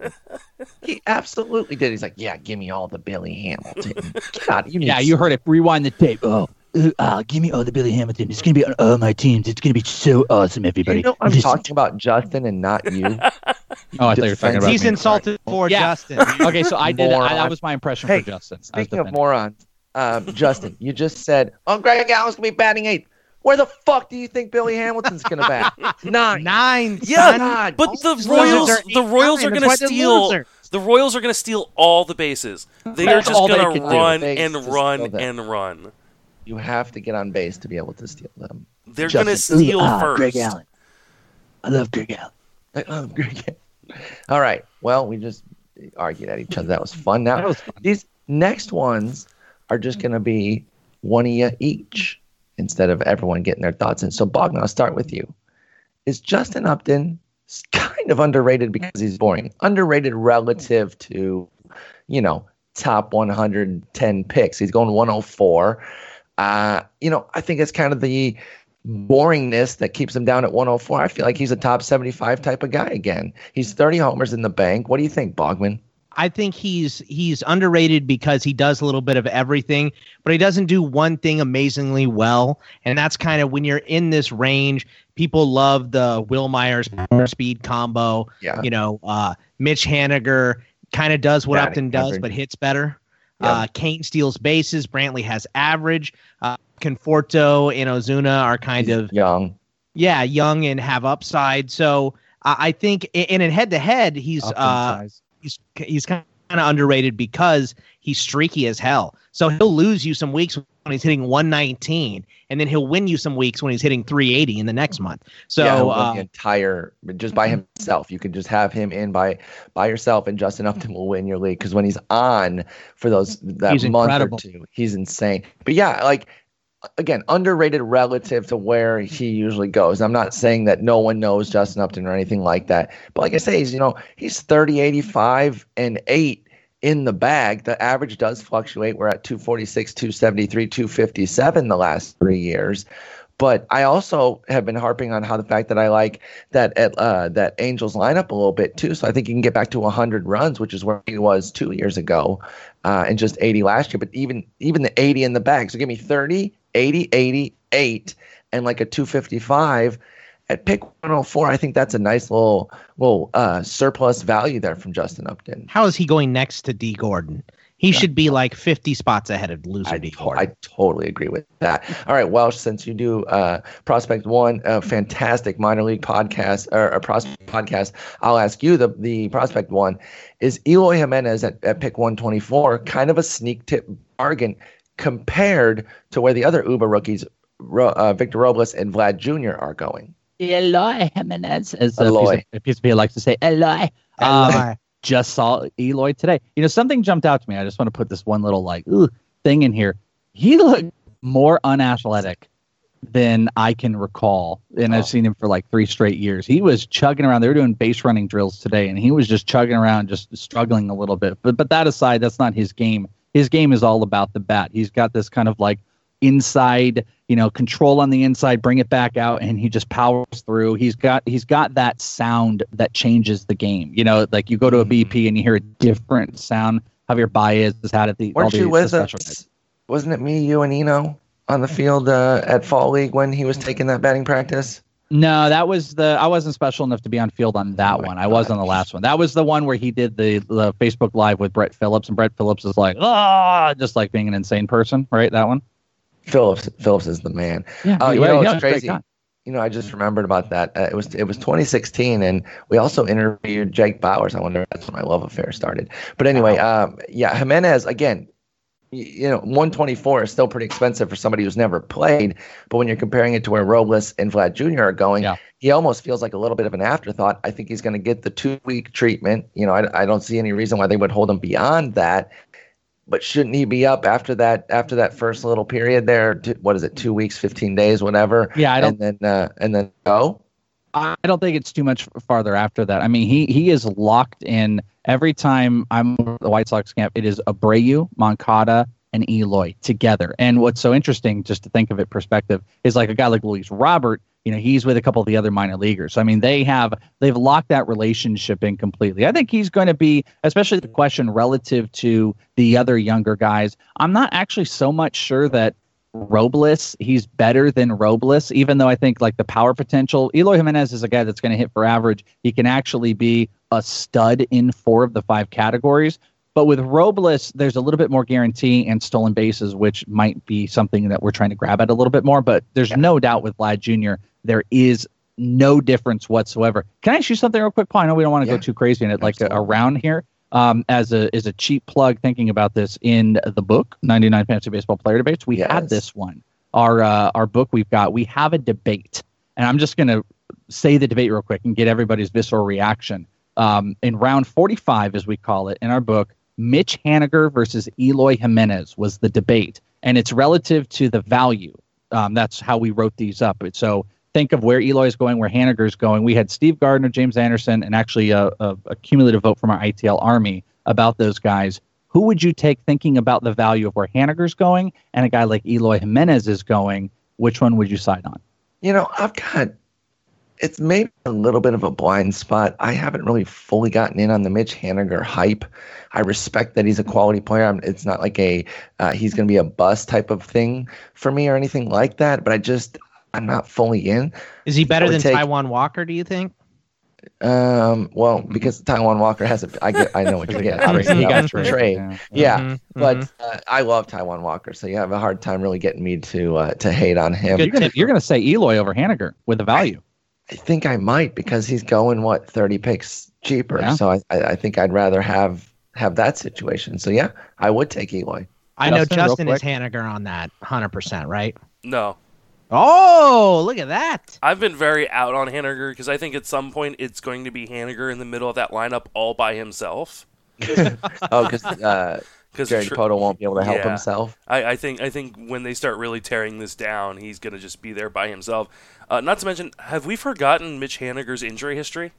He absolutely did. He's like, "Yeah, give me all the Billy Hamilton." God, you need Yeah, you heard it. Rewind the tape. Oh, uh, uh, give me all the Billy Hamilton. It's going to be on all my teams. It's going to be so awesome, everybody. You know I'm Listen. talking about Justin and not you. [LAUGHS] [LAUGHS] Oh, I thought you were talking about He's me. insulted for Yeah. Justin. [LAUGHS] Okay, so I did. I, that was my impression Hey, for Justin. I was Speaking of defending. morons, um, Justin, you just said, "Oh, Greg Allen's gonna be batting eighth. Where the fuck do you think Billy Hamilton's gonna bat? [LAUGHS] Nine. Nine. Yeah, God, but the Royals, losers are the Royals eight are gonna steal. The Royals are going to steal all the bases. They are just gonna run and to run and run. You have to get on base to be able to steal them. They're going to Justin. steal Ah, first. Greg Allen. I love Greg Allen. I love Greg Allen. All right. Well, we just argued at each other. That was fun. Now That was fun. these next ones are just going to be one of you each instead of everyone getting their thoughts in. So, Bogdan, I'll start with you. Is Justin Upton kind of underrated because he's boring? Underrated relative to, you know, top 110 picks. He's going 104. Uh, you know, I think it's kind of the boringness that keeps him down at 104. I feel like he's a top 75 type of guy again. He's 30 homers in the bank. What do you think, Bogman? I think he's he's underrated because he does a little bit of everything, but he doesn't do one thing amazingly well. And that's kind of when you're in this range, people love the Wil Myers power speed combo. Yeah. You know, uh, Mitch Haniger kind of does what Upton does, but hits better. Yeah. Uh, Cain steals bases. Brantley has average. Uh, Conforto and Ozuna are kind He's of young. yeah young and have upside. So I I think in in head to head, he's uh, he's he's kind of underrated because he's streaky as hell. So he'll lose you some weeks when he's hitting 119, and then he'll win you some weeks when he's hitting 380 in the next month. So yeah, uh, the entire just by himself. You can just have him in by by yourself, and Justin Upton will win your league because when he's on for those that month incredible. or two, he's insane. But yeah, like again, underrated relative to where he usually goes. I'm not saying that no one knows Justin Upton or anything like that, but like I say, he's you know he's 30, 85, and eight in the bag. The average does fluctuate. We're at 246, 273, 257 the last three years. But I also have been harping on how the fact that I like that at, uh, that Angels lineup a little bit too. So I think he can get back to 100 runs, which is where he was two years ago, uh, and just 80 last year. But even even the 80 in the bag. So give me 30, 80, 88, and like a 255 at pick 104. I think that's a nice little little uh, surplus value there from Justin Upton. how is he going next to Dee Gordon? He should be like 50 spots ahead of loser I, Dee Gordon. I totally agree with that. All right, Welsh, since you do uh, Prospect One, a fantastic minor league podcast or a prospect podcast, I'll ask you the the Prospect One is Eloy Jimenez at, at pick 124 kind of a sneak tip bargain compared to where the other Uber rookies, uh, Victor Robles and Vlad Jr. are going. Eloy Jimenez, as Eloy. PSP likes to say, Eloy. Um, just saw Eloy today. You know, something jumped out to me. I just want to put this one little like ooh, thing in here. He looked more unathletic than I can recall, and Oh. I've seen him for like three straight years. He was chugging around. They were doing base running drills today, and he was just chugging around, just struggling a little bit. But but that aside, that's not his game. His game is all about the bat. He's got this kind of like inside, you know, control on the inside, bring it back out, and he just powers through. He's got he's got that sound that changes the game. You know, like you go to a BP and you hear a different sound. Javier Baez has had it. The, all Weren't the, you with us? Wasn't it me, you, and Eno on the field uh, at Fall League when he was taking that batting practice? No, that was the. I wasn't special enough to be on field on that Oh one. I was on the last one. That was the one where he did the, the Facebook Live with Brett Phillips, and Brett Phillips is like, ah, just like being an insane person, right? That one. Phillips Phillips is the man. Yeah. Oh, you know, yeah, it's crazy. You know, I just remembered about that. Uh, it was it was 2016, and we also interviewed Jake Bauers. I wonder if that's when my love affair started. But anyway, um, yeah, Jimenez again. You know, 124 is still pretty expensive for somebody who's never played. But when you're comparing it to where Robles and Vlad Jr. are going, Yeah. he almost feels like a little bit of an afterthought. I think he's going to get the two week treatment. You know, I, I don't see any reason why they would hold him beyond that. But shouldn't he be up after that after that first little period there? What is it? Two weeks, 15 days, whatever Yeah, I don't. and then uh, and then go. I don't think it's too much farther after that. I mean, he he is locked in every time I'm at the White Sox camp. It is Abreu, Moncada, and Eloy together. And what's so interesting, just to think of it perspective, is like a guy like Luis Robert. You know, he's with a couple of the other minor leaguers. So, I mean, they have they've locked that relationship in completely. I think he's going to be, especially the question relative to the other younger guys. I'm not actually so much sure that Robles. He's better than Robles, even though I think like the power potential. Eloy Jimenez is a guy that's going to hit for average. He can actually be a stud in four of the five categories. But with Robles, there's a little bit more guarantee and stolen bases, which might be something that we're trying to grab at a little bit more. But there's yeah. no doubt with Vlad Jr., there is no difference whatsoever. Can I ask you something real quick, Paul? I know we don't want to yeah. go too crazy in it, like around here. Um, as a as a cheap plug, thinking about this in the book, 99 Fantasy Baseball Player Debates, we yes. had this one. Our uh, our book we've got. We have a debate, and I'm just going to say the debate real quick and get everybody's visceral reaction. Um, in round 45, as we call it in our book, Mitch Haniger versus Eloy Jimenez was the debate, and it's relative to the value. Um, that's how we wrote these up. So think of where Eloy is going, where Haniger is going. We had Steve Gardner, James Anderson, and actually a, a, a cumulative vote from our ITL Army about those guys. Who would you take thinking about the value of where Haniger's going and a guy like Eloy Jimenez is going? Which one would you side on? You know, I've got it's maybe a little bit of a blind spot. I haven't really fully gotten in on the Mitch Haniger hype. I respect that he's a quality player. I'm, it's not like a uh, he's going to be a bust type of thing for me or anything like that. But I just I'm not fully in. Is he better than take, Taijuan Walker? Do you think? Um. Well, because Taijuan Walker has a, I get, I know what you [LAUGHS] get. Obviously, he got trade. Yeah, yeah. Mm-hmm, but mm-hmm. Uh, I love Taijuan Walker, so you have a hard time really getting me to uh, to hate on him. You're gonna, you're gonna say Eloy over Haniger with the value. I think I might because he's going what thirty picks cheaper. Yeah. So I, I think I'd rather have have that situation. So yeah, I would take Eloy. I know Justin, Justin is Haniger on that, hundred percent, right? No. Oh, look at that! I've been very out on Haniger because I think at some point it's going to be Haniger in the middle of that lineup all by himself. [LAUGHS] oh, because uh, because Jerry tr- Dipoto won't be able to help yeah. himself. I, I, think I think when they start really tearing this down, he's going to just be there by himself. Uh, not to mention, have we forgotten Mitch Haniger's injury history?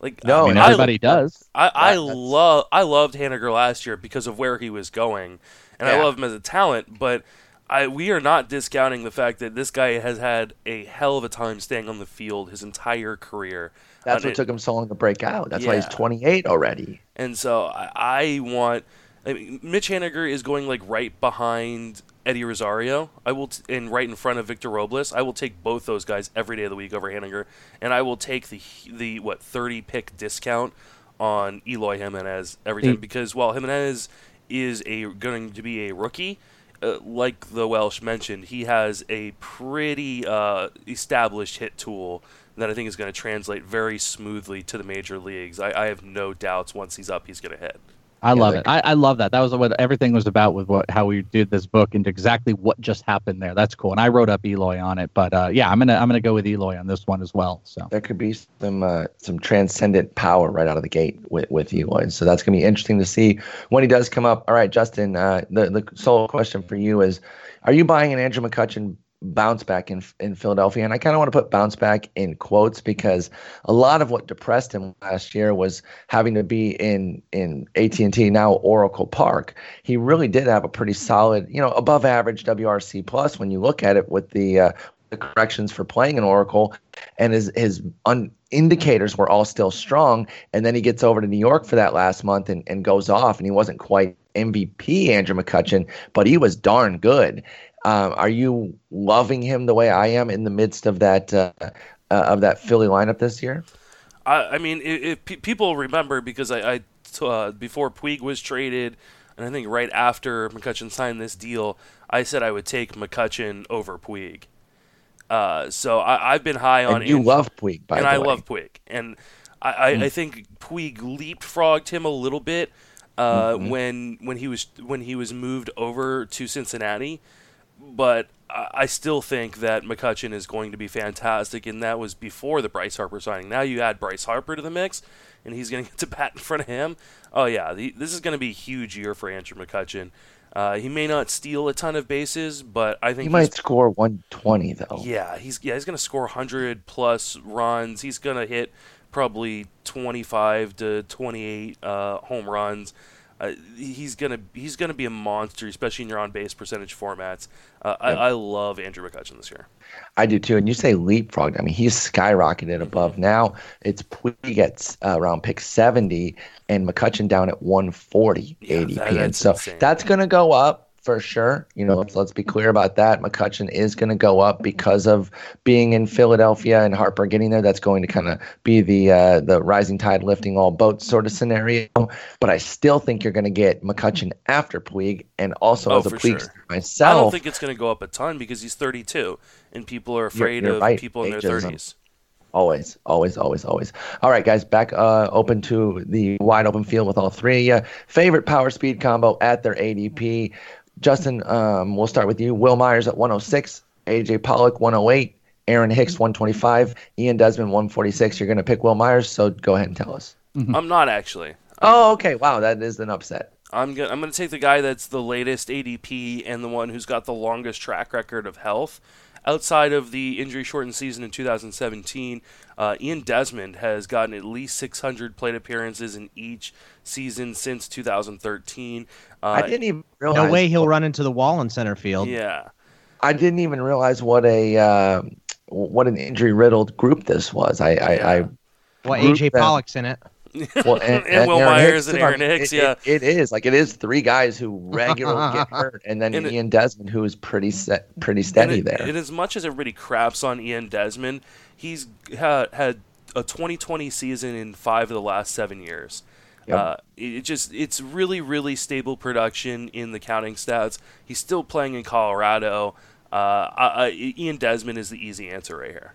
Like no, I mean, everybody I, does. I, I love I loved Haniger last year because of where he was going, and yeah. I love him as a talent. But I we are not discounting the fact that this guy has had a hell of a time staying on the field his entire career. That's what it, took him so long to break out. That's yeah. why he's 28 already. And so I, I want. I mean, Mitch Haniger is going like right behind Eddie Rosario. I will, t- and right in front of Victor Robles. I will take both those guys every day of the week over Haniger, and I will take the the what thirty pick discount on Eloy Jimenez every hmm. time because while Jimenez is a going to be a rookie, uh, like the Welsh mentioned, he has a pretty uh, established hit tool that I think is going to translate very smoothly to the major leagues. I, I have no doubts once he's up, he's going to hit. I love like, it. I, I love that. That was what everything was about with what how we did this book and exactly what just happened there. That's cool. And I wrote up Eloy on it, but uh, yeah, I'm gonna I'm gonna go with Eloy on this one as well. So there could be some uh, some transcendent power right out of the gate with with Eloy. So that's gonna be interesting to see when he does come up. All right, Justin. Uh, the the sole question for you is: Are you buying an Andrew McCutchen bounce back in in Philadelphia. And I kind of want to put bounce back in quotes because a lot of what depressed him last year was having to be in in AT&T now Oracle Park. He really did have a pretty solid, you know, above average WRC plus when you look at it with the uh, the corrections for playing in Oracle, and his his un- indicators were all still strong. And then he gets over to New York for that last month and, and goes off, and he wasn't quite MVP Andrew McCutchen, but he was darn good. Um, are you loving him the way I am in the midst of that uh, uh, of that Philly lineup this year? I, I mean, if, if, people remember, because I, I uh, before Puig was traded, and I think right after McCutchen signed this deal, I said I would take McCutchen over Puig. Uh, so I, have been high on. And you love Puig, by and the I way. love Puig, and I, I, mm. I, think Puig leapfrogged him a little bit uh, mm-hmm. when when he was when he was moved over to Cincinnati but I still think that McCutchen is going to be fantastic, and that was before the Bryce Harper signing. Now you add Bryce Harper to the mix, and he's going [LAUGHS] to get to bat in front of him. Oh yeah, the, this is going to be a huge year for Andrew McCutchen. Uh, he may not steal a ton of bases, but I think he might score 120 though. Yeah, he's yeah he's going to score 100 plus runs. He's going to hit probably 25 to 28 uh, home runs. Uh, he's gonna he's gonna be a monster, especially in your on base percentage formats. Uh, I, I, love Andrew McCutchen this year. I do too. And you say leapfrog. I mean, he's skyrocketed mm-hmm. above. Now it's Puig at uh, around pick 70 and McCutchen down at 140 yeah, ADP. That, and so insane. that's going to go up for sure. You know, let's, let's be clear about that. McCutchen is going to go up because of being in Philadelphia and Harper getting there. That's going to kind of be the uh, the rising tide lifting all boats sort of scenario. But I still think you're going to get McCutchen after Puig, and also Oh, as a Puig sure. myself. I don't think it's going to go up a ton because he's 32, and people are afraid you're of right. people in their 30s. Always, always, always, always. All right, guys, back uh, open to the wide open field with all three. Uh, favorite power speed combo at their ADP. Justin, um, we'll start with you. Wil Myers at 106, AJ Pollock 108, Aaron Hicks 125, Ian Desmond 146. You're going to pick Wil Myers, so go ahead and tell us. I'm not actually. Oh, okay. Wow, that is an upset. I'm gonna I'm gonna take the guy that's the latest ADP and the one who's got the longest track record of health. Outside of the injury shortened season in 2017, uh, Ian Desmond has gotten at least 600 plate appearances in each season since 2013. Uh, I didn't even realize. No way he'll run into the wall in center field. Yeah, I didn't even realize what a uh, what an injury riddled group this was. I, I, I Well, AJ. Pollock's in it. Well, [LAUGHS] and, And Wil Aaron Myers Hicks, and Aaron Hicks, it- yeah. it- it is like it is three guys who regularly [LAUGHS] get hurt, and then And it- Ian Desmond, who is pretty set, pretty and, steady it- there. and as much as everybody craps on Ian Desmond, he's had, had a 2020 season in five of the last seven years. Yep. Uh, it it just it's really really stable production in the counting stats. He's still playing in Colorado. Uh, I, I, Ian Desmond is the easy answer right here.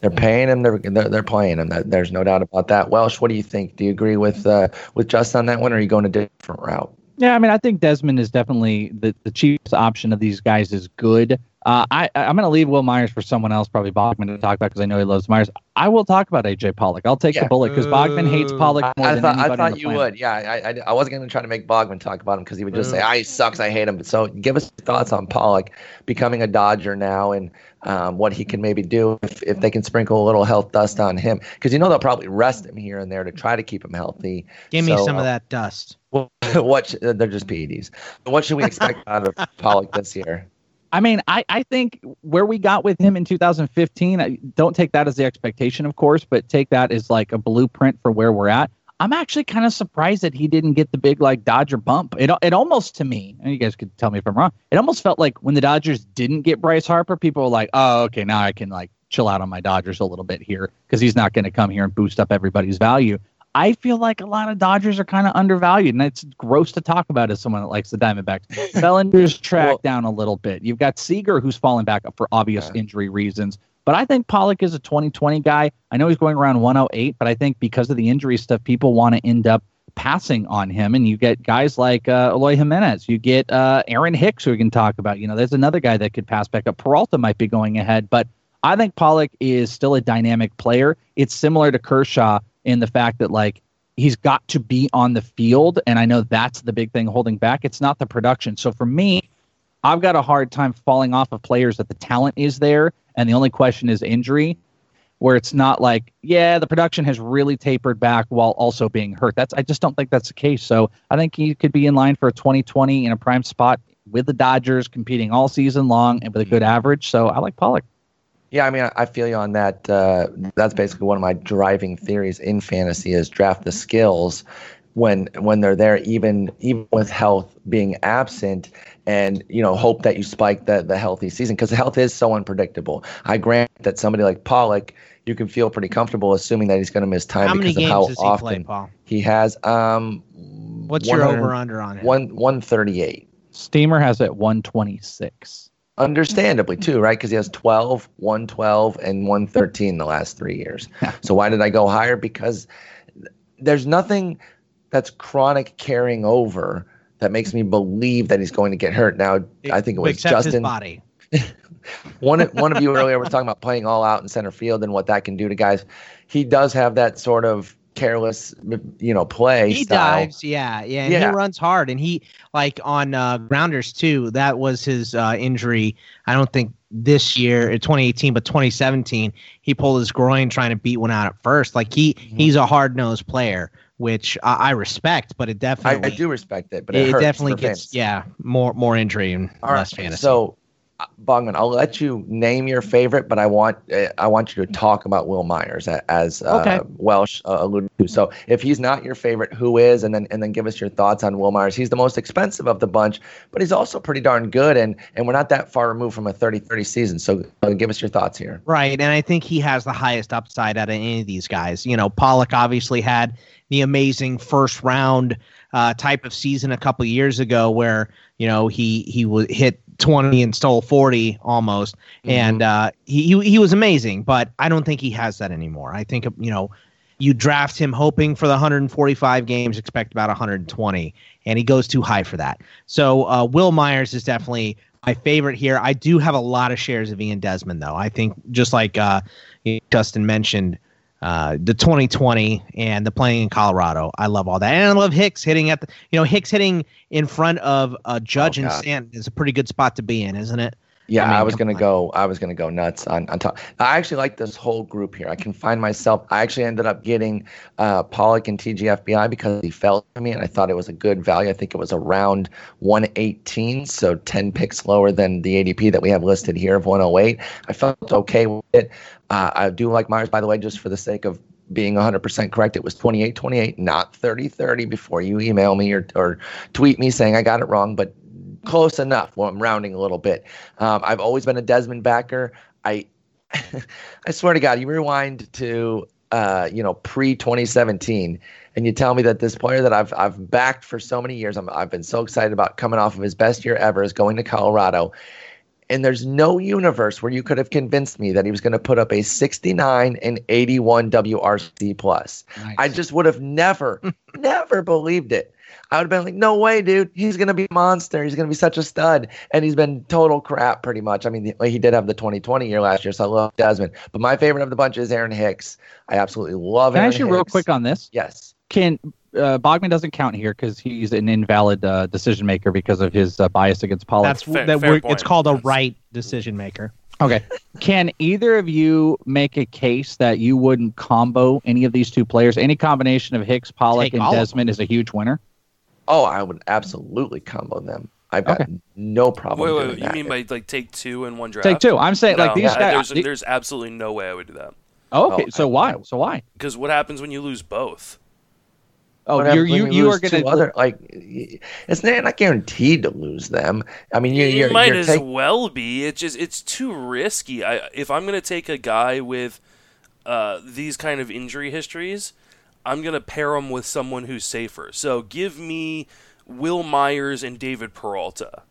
They're paying him. They're, they're playing him. There's no doubt about that. Welsh, what do you think? Do you agree with uh, with Justin on that one, or are you going a different route? Yeah, I mean, I think Desmond is definitely the, the cheapest option of these guys is good. Uh, I I'm going to leave Wil Myers for someone else, probably Bogman, to talk about because I know he loves Myers. I will talk about AJ Pollock. I'll take Yeah. the bullet because Bogman hates Pollock I, more I than thought anybody I on thought the you planet. would. Yeah, I I, I wasn't going to try to make Bogman talk about him because he would just say, Ooh. "Ah, sucks. I hate him." So, give us thoughts on Pollock becoming a Dodger now, and um, what he can maybe do if, if they can sprinkle a little health dust on him, because you know they'll probably rest him here and there to try to keep him healthy. Give me some uh, of that dust. [LAUGHS] What, sh- uh, they're just PEDs. What should we expect out of [LAUGHS] Pollock this year? I mean, I, I think where we got with him in 2015, I don't take that as the expectation, of course, but take that as like a blueprint for where we're at. I'm actually kind of surprised that he didn't get the big like Dodger bump. It it almost to me, and you guys could tell me if I'm wrong. It almost felt like when the Dodgers didn't get Bryce Harper, people were like, "Oh, okay, now I can like chill out on my Dodgers a little bit here because he's not going to come here and boost up everybody's value." I feel like a lot of Dodgers are kind of undervalued, and it's gross to talk about as someone that likes the Diamondbacks. [LAUGHS] Bellinger's tracked Well- down a little bit. You've got Seager, who's fallen back up for obvious Yeah. injury reasons. But I think Pollock is a 2020 guy. I know he's going around 108, but I think because of the injury stuff, people want to end up passing on him. And you get guys like uh, Eloy Jimenez. You get uh, Aaron Hicks, who we can talk about. You know, there's another guy that could pass back up. Peralta might be going ahead, but I think Pollock is still a dynamic player. It's similar to Kershaw in the fact that, like, he's got to be on the field. And I know that's the big thing holding back. It's not the production. So for me, I've got a hard time falling off of players that the talent is there, and the only question is injury. Where it's not like, yeah, the production has really tapered back while also being hurt. That's I just don't think that's the case. So I think he could be in line for a 2020 in a prime spot with the Dodgers, competing all season long and with a good average. So I like Pollock. Yeah, I mean, I- I feel you on that. Uh, that's basically one of my driving theories in fantasy is draft the skills when when they're there, even even with health being absent, and you know hope that you spike the the healthy season because health is so unpredictable. I grant that somebody like Pollock, you can feel pretty comfortable assuming that he's going to miss time How because of how he often play, Paul? he has. Um, What's your over under on it? One one thirty eight. Steamer has it 126. Understandably, too, right? Because he has 12, 112, and 113 the last three years. so why did I go higher? Because there's nothing that's chronic carrying over that makes me believe that he's going to get hurt. Now, I think it was Except his Justin. body. [LAUGHS] One one of you earlier was talking about playing all out in center field and what that can do to guys. He does have that sort of careless, you know, play He style. dives, yeah, yeah, and Yeah. he runs hard, and he like on uh, grounders too. That was his uh, injury. I don't think this year, 2018, but 2017, he pulled his groin trying to beat one out at first. Like he, Mm-hmm. he's a hard nosed player, which I, I respect, but it definitely, I do respect it, but it, it, definitely gets yeah more more injury and All right, less fantasy. So Bogman, I'll let you name your favorite, but I want uh, I want you to talk about Wil Myers as uh, Okay. Welsh uh, alluded to. So if he's not your favorite, who is? And then and then give us your thoughts on Wil Myers. He's the most expensive of the bunch, but he's also pretty darn good, and and we're not that far removed from a 30-30 season. So uh, give us your thoughts here. Right, and I think he has the highest upside out of any of these guys. You know, Pollock obviously had the amazing first round uh, type of season a couple years ago, where you know he he was hit twenty and stole forty almost, and uh, he he he was amazing. But I don't think he has that anymore. I think you know. You draft him hoping for the 145 games, expect about 120, and he goes too high for that. So uh, Wil Myers is definitely my favorite here. I do have a lot of shares of Ian Desmond, though. I think just like uh, Justin mentioned, uh, the 2020 and the playing in Colorado. I love all that, and I love Hicks hitting at the. You know, Hicks hitting in front of a Judge Oh, and. Stanton is a pretty good spot to be in, isn't it? Yeah, I I, was gonna on. go. I was gonna go nuts on on top. I actually like this whole group here. I can find myself. I actually ended up getting uh, Pollock and TGFBI because he fell to me, and I thought it was a good value. I think it was around 118, so 10 picks lower than the ADP that we have listed here of 108. I felt okay with it. Uh, I do like Myers, by the way, just for the sake of being 100% correct. It was 28 28, not 30 30 before you email me or, or tweet me saying I got it wrong, but close enough. Well, I'm rounding a little bit. Um, I've always been a Desmond backer. I, [LAUGHS] I swear to God, you rewind to uh, you know pre 2017, and you tell me that this player that I've I've backed for so many years, I'm, I've been so excited about coming off of his best year ever, is going to Colorado. And there's no universe where you could have convinced me that he was going to put up a 69 and 81 WRC plus. Nice. I just would have never, [LAUGHS] never believed it. I would have been like, no way, dude. He's going to be a monster. He's going to be such a stud. And he's been total crap pretty much. I mean, the, he did have the 2020 year last year, so I love Desmond. But my favorite of the bunch is Aaron Hicks. I absolutely love Can I Aaron ask you real quick on this? Yes. Can uh, Bogman doesn't count here because he's an invalid uh, decision maker because of his uh, bias against Pollock. That's fair- that. fair point. it's called a That's- right decision maker. Okay. Can either of you make a case that you wouldn't combo any of these two players? Any combination of Hicks, Pollock, Take and Desmond is a huge winner. Oh, I would absolutely combo them. I've got Okay. no problem Wait, wait, doing wait, you that. mean by like take two in one draft? Take two. I'm saying like these guys. There's, there's absolutely no way I would do that. oh, okay. Oh, so I- why? So why? Because what happens when you lose both? Oh, you're, happens you when you are gonna other like it's not not guaranteed to lose them. I mean, you, it you're, might you're as take- well be. It's just it's too risky. I if I'm gonna take a guy with uh, these kind of injury histories, I'm gonna pair him with someone who's safer. So give me Wil Myers and David Peralta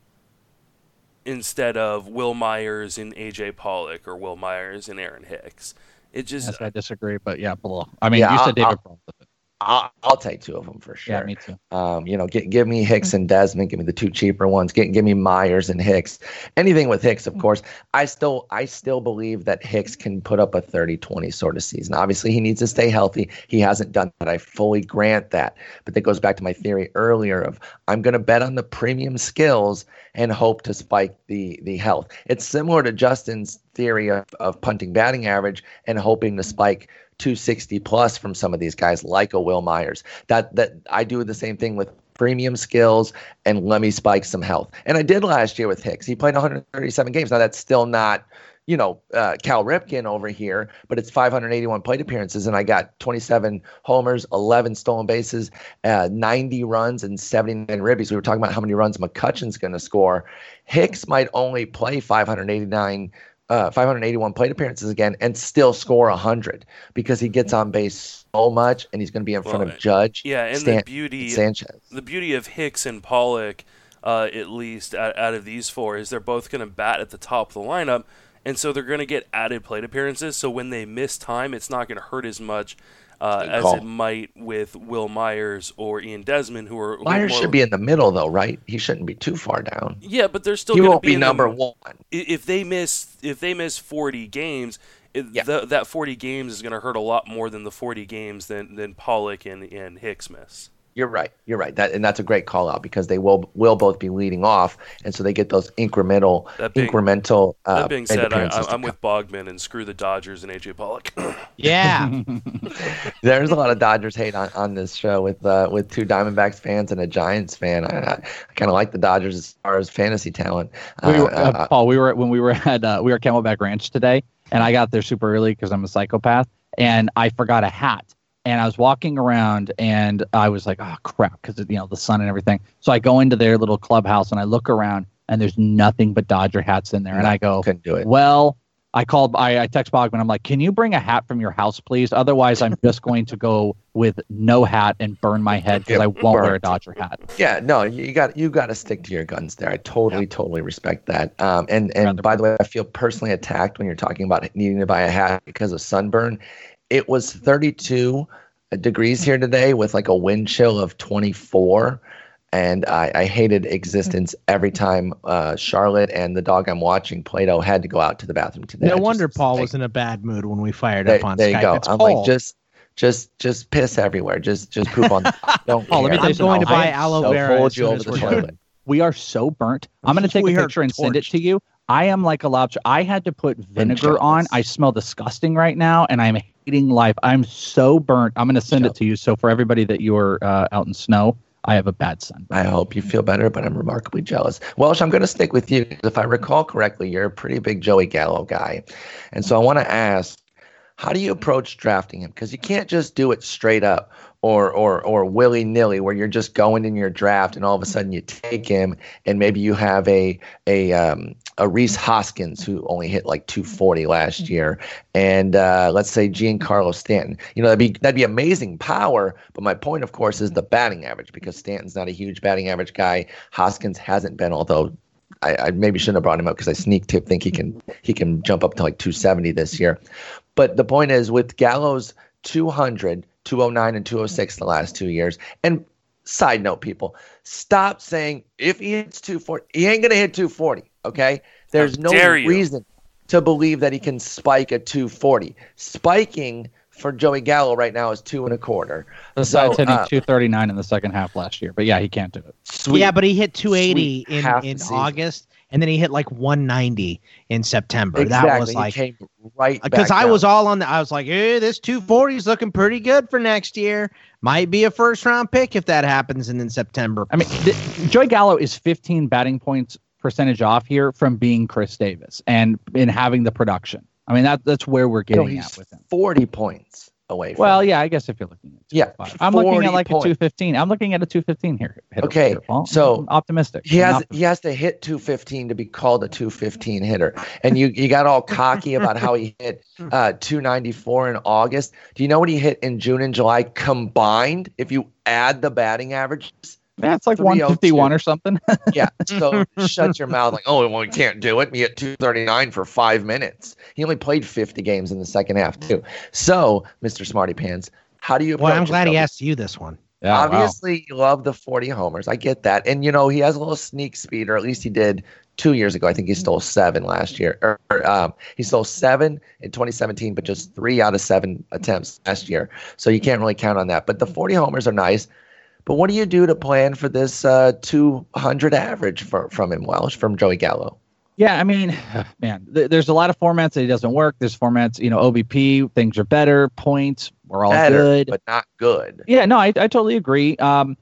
instead of Wil Myers and AJ Pollock or Wil Myers and Aaron Hicks. It just Yes, I disagree, but yeah, below. I mean, Yeah, you I'll- said David. I'll- Peralta. I'll, I'll take two of them for sure. Yeah, me too. Um, you know, give, give me Hicks and Desmond. Give me the two cheaper ones. Give, give me Myers and Hicks. Anything with Hicks, of course. I still I still believe that Hicks can put up a 30-20 sort of season. Obviously, he needs to stay healthy. He hasn't done that. I fully grant that. But that goes back to my theory earlier of I'm going to bet on the premium skills and hope to spike the the health. It's similar to Justin's theory of, of punting batting average and hoping to spike 260 plus from some of these guys like a Wil Myers. That that I do the same thing with premium skills and let me spike some health. And I did last year with Hicks. He played 137 games. Now that's still not you know, uh, Cal Ripken over here, but it's 581 plate appearances, and I got 27 homers, 11 stolen bases, uh, 90 runs, and 79 ribbies. We were talking about how many runs McCutchen's going to score. Hicks might only play 589 uh, 581 plate appearances again and still score 100 because he gets on base so much and he's going to be in front Well, of Judge, yeah, and Stan- the beauty Sanchez. the beauty of Hicks and Pollock, uh, at least out, out of these four, is they're both going to bat at the top of the lineup, and so they're going to get added plate appearances. So when they miss time, it's not going to hurt as much uh, as call. it might with Wil Myers or Ian Desmond, who are who are Myers more- should be in the middle though, right? He shouldn't be too far down. Yeah, but they're still He won't be in the- number one. if they miss if they miss 40 games it, Yeah. th- that 40 games is going to hurt a lot more than the 40 games than, than Pollock and, and Hicks miss. You're right. You're right. That and that's a great call out because they will will both be leading off, and so they get those incremental That being- incremental. Uh, That being said, I, appearances I, to I'm with Bogman and screw the Dodgers and AJ Pollock. [LAUGHS] Yeah. [LAUGHS] There's a lot of Dodgers hate on, on this show with uh, with two Diamondbacks fans and a Giants fan. I, I, I kind of like the Dodgers as far as fantasy talent. we Uh, were, uh, uh, Paul, we were when we were at uh, we were at Camelback Ranch today, and I got there super early because I'm a psychopath, and I forgot a hat. And I was walking around, and I was like, "Oh crap!" Because you know the sun and everything. So I go into their little clubhouse, and I look around, and there's nothing but Dodger hats in there. And I go, couldn't do it. "Well." I called. I, I text Bogman. I'm like, "Can you bring a hat from your house, please? Otherwise, I'm just going to go with no hat and burn my head because I won't wear a. Dodger hat." Yeah, no, you got you got to stick to your guns there. I totally, totally respect that. Um, and and Rather- by the way, I feel personally attacked when you're talking about needing to buy a hat because of sunburn. It was 32 degrees here today with like a wind chill of 24, and I, I hated existence every time uh, Charlotte and the dog I'm watching, Plato, had to go out to the bathroom today. no I wonder just- Paul like, was in a bad mood when we fired There, up on there you Skype. go. It's I'm Paul. like just. Just, just piss everywhere. Just, just poop on. [LAUGHS] Don't Paul, let me care. tell you I'm going to buy aloe So vera hold you over the we're toilet. We are so burnt. I'm going to take We a picture and send it to you. I am like a lobster. I had to put vinegar on. I smell disgusting right now, and I'm hating life. I'm so burnt. I'm going to send it to you. So for everybody that you are uh, out in snow, I have a bad sunburn. I hope you feel better, but I'm remarkably jealous. Welsh, I'm going to stick with you. If I recall correctly, you're a pretty big Joey Gallo guy. And so I want to ask, how do you approach drafting him? Because you can't just do it straight up or or or willy nilly, where you're just going in your draft and all of a sudden you take him, and maybe you have a a um, a Rhys Hoskins who only hit like 240 last year, and uh, let's say Giancarlo Stanton. You know that'd be that'd be amazing power. But my point, of course, is the batting average because Stanton's not a huge batting average guy. Hoskins hasn't been, although I, I maybe shouldn't have brought him up because I sneak tip think he can he can jump up to like 270 this year. But the point is with Gallo's 200, 209, and 206 the last two years. And side note, people, stop saying if he hits 240, he ain't gonna hit 240. Okay, there's no reason to believe that he can spike a 240. Spiking for Joey Gallo right now is two and a quarter. Besides So, hitting uh, 239 in the second half last year, but yeah, he can't do it. Sweet. Yeah, but he hit 280 in, in the season. August, and then he hit like 190 in September. exactly. That was like he came right because I down. was all on the. I was like, eh, this 240 is looking pretty good for next year. Might be a first round pick if that happens, and in September. I mean, th- Joey Gallo is 15 batting points percentage off here from being Chris Davis and in having the production. I mean, that that's where we're No, getting he's at with him. 40 points away. From Well, yeah, I guess if you're looking at Yeah, I'm looking at like a 215. I'm looking at a 215 here. hitter Okay, Paul. so I'm optimistic. He has optimistic. he has to hit 215 to be called a 215 hitter. And you you got all cocky about how he hit [LAUGHS] uh, 294 in August. Do you know what he hit in June and July combined? If you add the batting averages, Yeah, it's like 302. 151 or something. [LAUGHS] yeah. So shut your mouth like, oh, well, we can't do it. He hit 239 for five minutes. He only played 50 games in the second half too. So, Mr. Smarty Pants, how do you? Well, I'm glad he asked you this one. Yeah, wow. Obviously, you love the 40 homers. I get that. And, you know, he has a little sneak speed, or at least he did two years ago. I think he stole seven last year. Or, or, um, he stole seven in 2017, but just three out of seven attempts last year. So you can't really count on that. But the 40 homers are nice. But what do you do to plan for this uh, 200 average for, from him, Welsh, from Joey Gallo? Yeah, I mean, [SIGHS] man, th- there's a lot of formats that it doesn't work. There's formats, you know, OBP, things are better, points, we're all Better, good. but not good. Yeah, no, I, I totally agree. Um,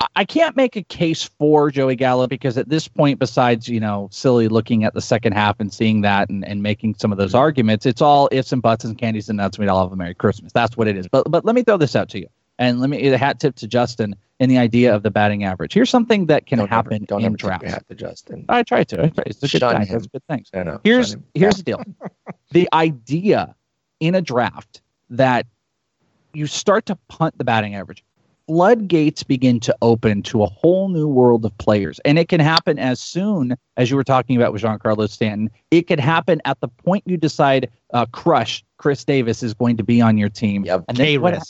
I- I can't make a case for Joey Gallo because at this point, besides you know, silly looking at the second half and seeing that and, and making some of those arguments, it's all ifs and buts and candies and nuts. We'd all have a Merry Christmas. That's what it is. But but let me throw this out to you, and let me a hat tip to Justin in the idea of the batting average. Here's something that can don't happen ever, don't in ever drafts. hat to Justin. I try to. I try. It's a good Shun guy. him. That's good things. I know. Here's here's the deal. [LAUGHS] the idea in a draft that you start to punt the batting average. Floodgates begin to open to a whole new world of players. And it can happen as soon as you were talking about with Giancarlo Stanton. It could happen at the point you decide uh, crush Chris Davis is going to be on your team. Yep. And then what,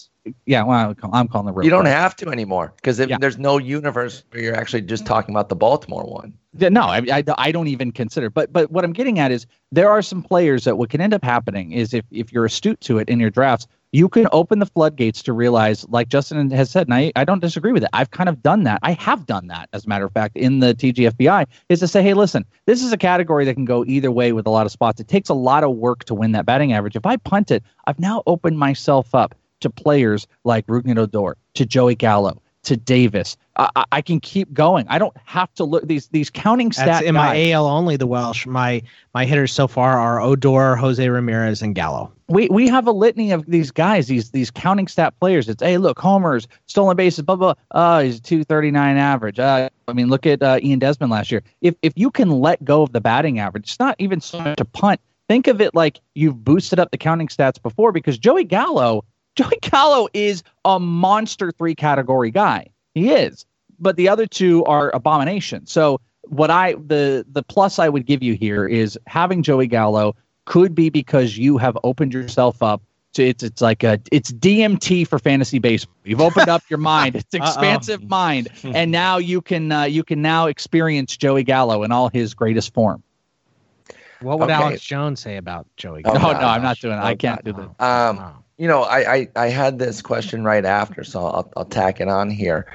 yeah, well, I'm calling the real You don't crush. have to anymore because Yeah. there's no universe where you're actually just talking about the Baltimore one. No, I, I, I, don't even consider. But but what I'm getting at is there are some players that what can end up happening is if if you're astute to it in your drafts, you can open the floodgates to realize, like Justin has said, and I, I don't disagree with it. I've kind of done that. I have done that, as a matter of fact, in the TGFBI, is to say, hey, listen, this is a category that can go either way with a lot of spots. It takes a lot of work to win that batting average. If I punt it, I've now opened myself up to players like Rougned Odor, to Joey Gallo, to Davis. I, I, can keep going. I don't have to look these these counting stats. That's in my AL only. The Welsh. My my hitters so far are Odor, Jose Ramirez, and Gallo. We we have a litany of these guys. These these counting stat players. It's hey look homers, stolen bases, blah blah. Uh, he's two thirty nine average. Uh, I mean look at uh, Ian Desmond last year. If if you can let go of the batting average, it's not even so much a punt. Think of it like you've boosted up the counting stats before because Joey Gallo Joey Gallo is a monster three category guy. He is. But the other two are abomination. So what I the the plus I would give you here is having Joey Gallo could be because you have opened yourself up to it's it's like a it's DMT for fantasy baseball. You've opened up your mind. It's [LAUGHS] expansive Uh-oh. mind, [LAUGHS] and now you can uh, you can now experience Joey Gallo in all his greatest form. What would okay. Alex Jones say about Joey? Gallo? Oh, no, no, I'm not doing. it. I can't do that. Um, you know, I, I, I had this question right after, so I'll, I'll tack it on here.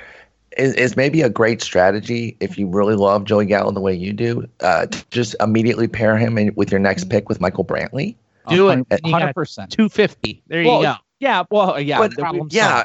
Is, is maybe a great strategy if you really love Joey Gallo the way you do, uh, to just immediately pair him in, with your next pick with Michael Brantley. Do it, hundred percent, two fifty. There well, you go. Yeah, well, yeah, but, yeah.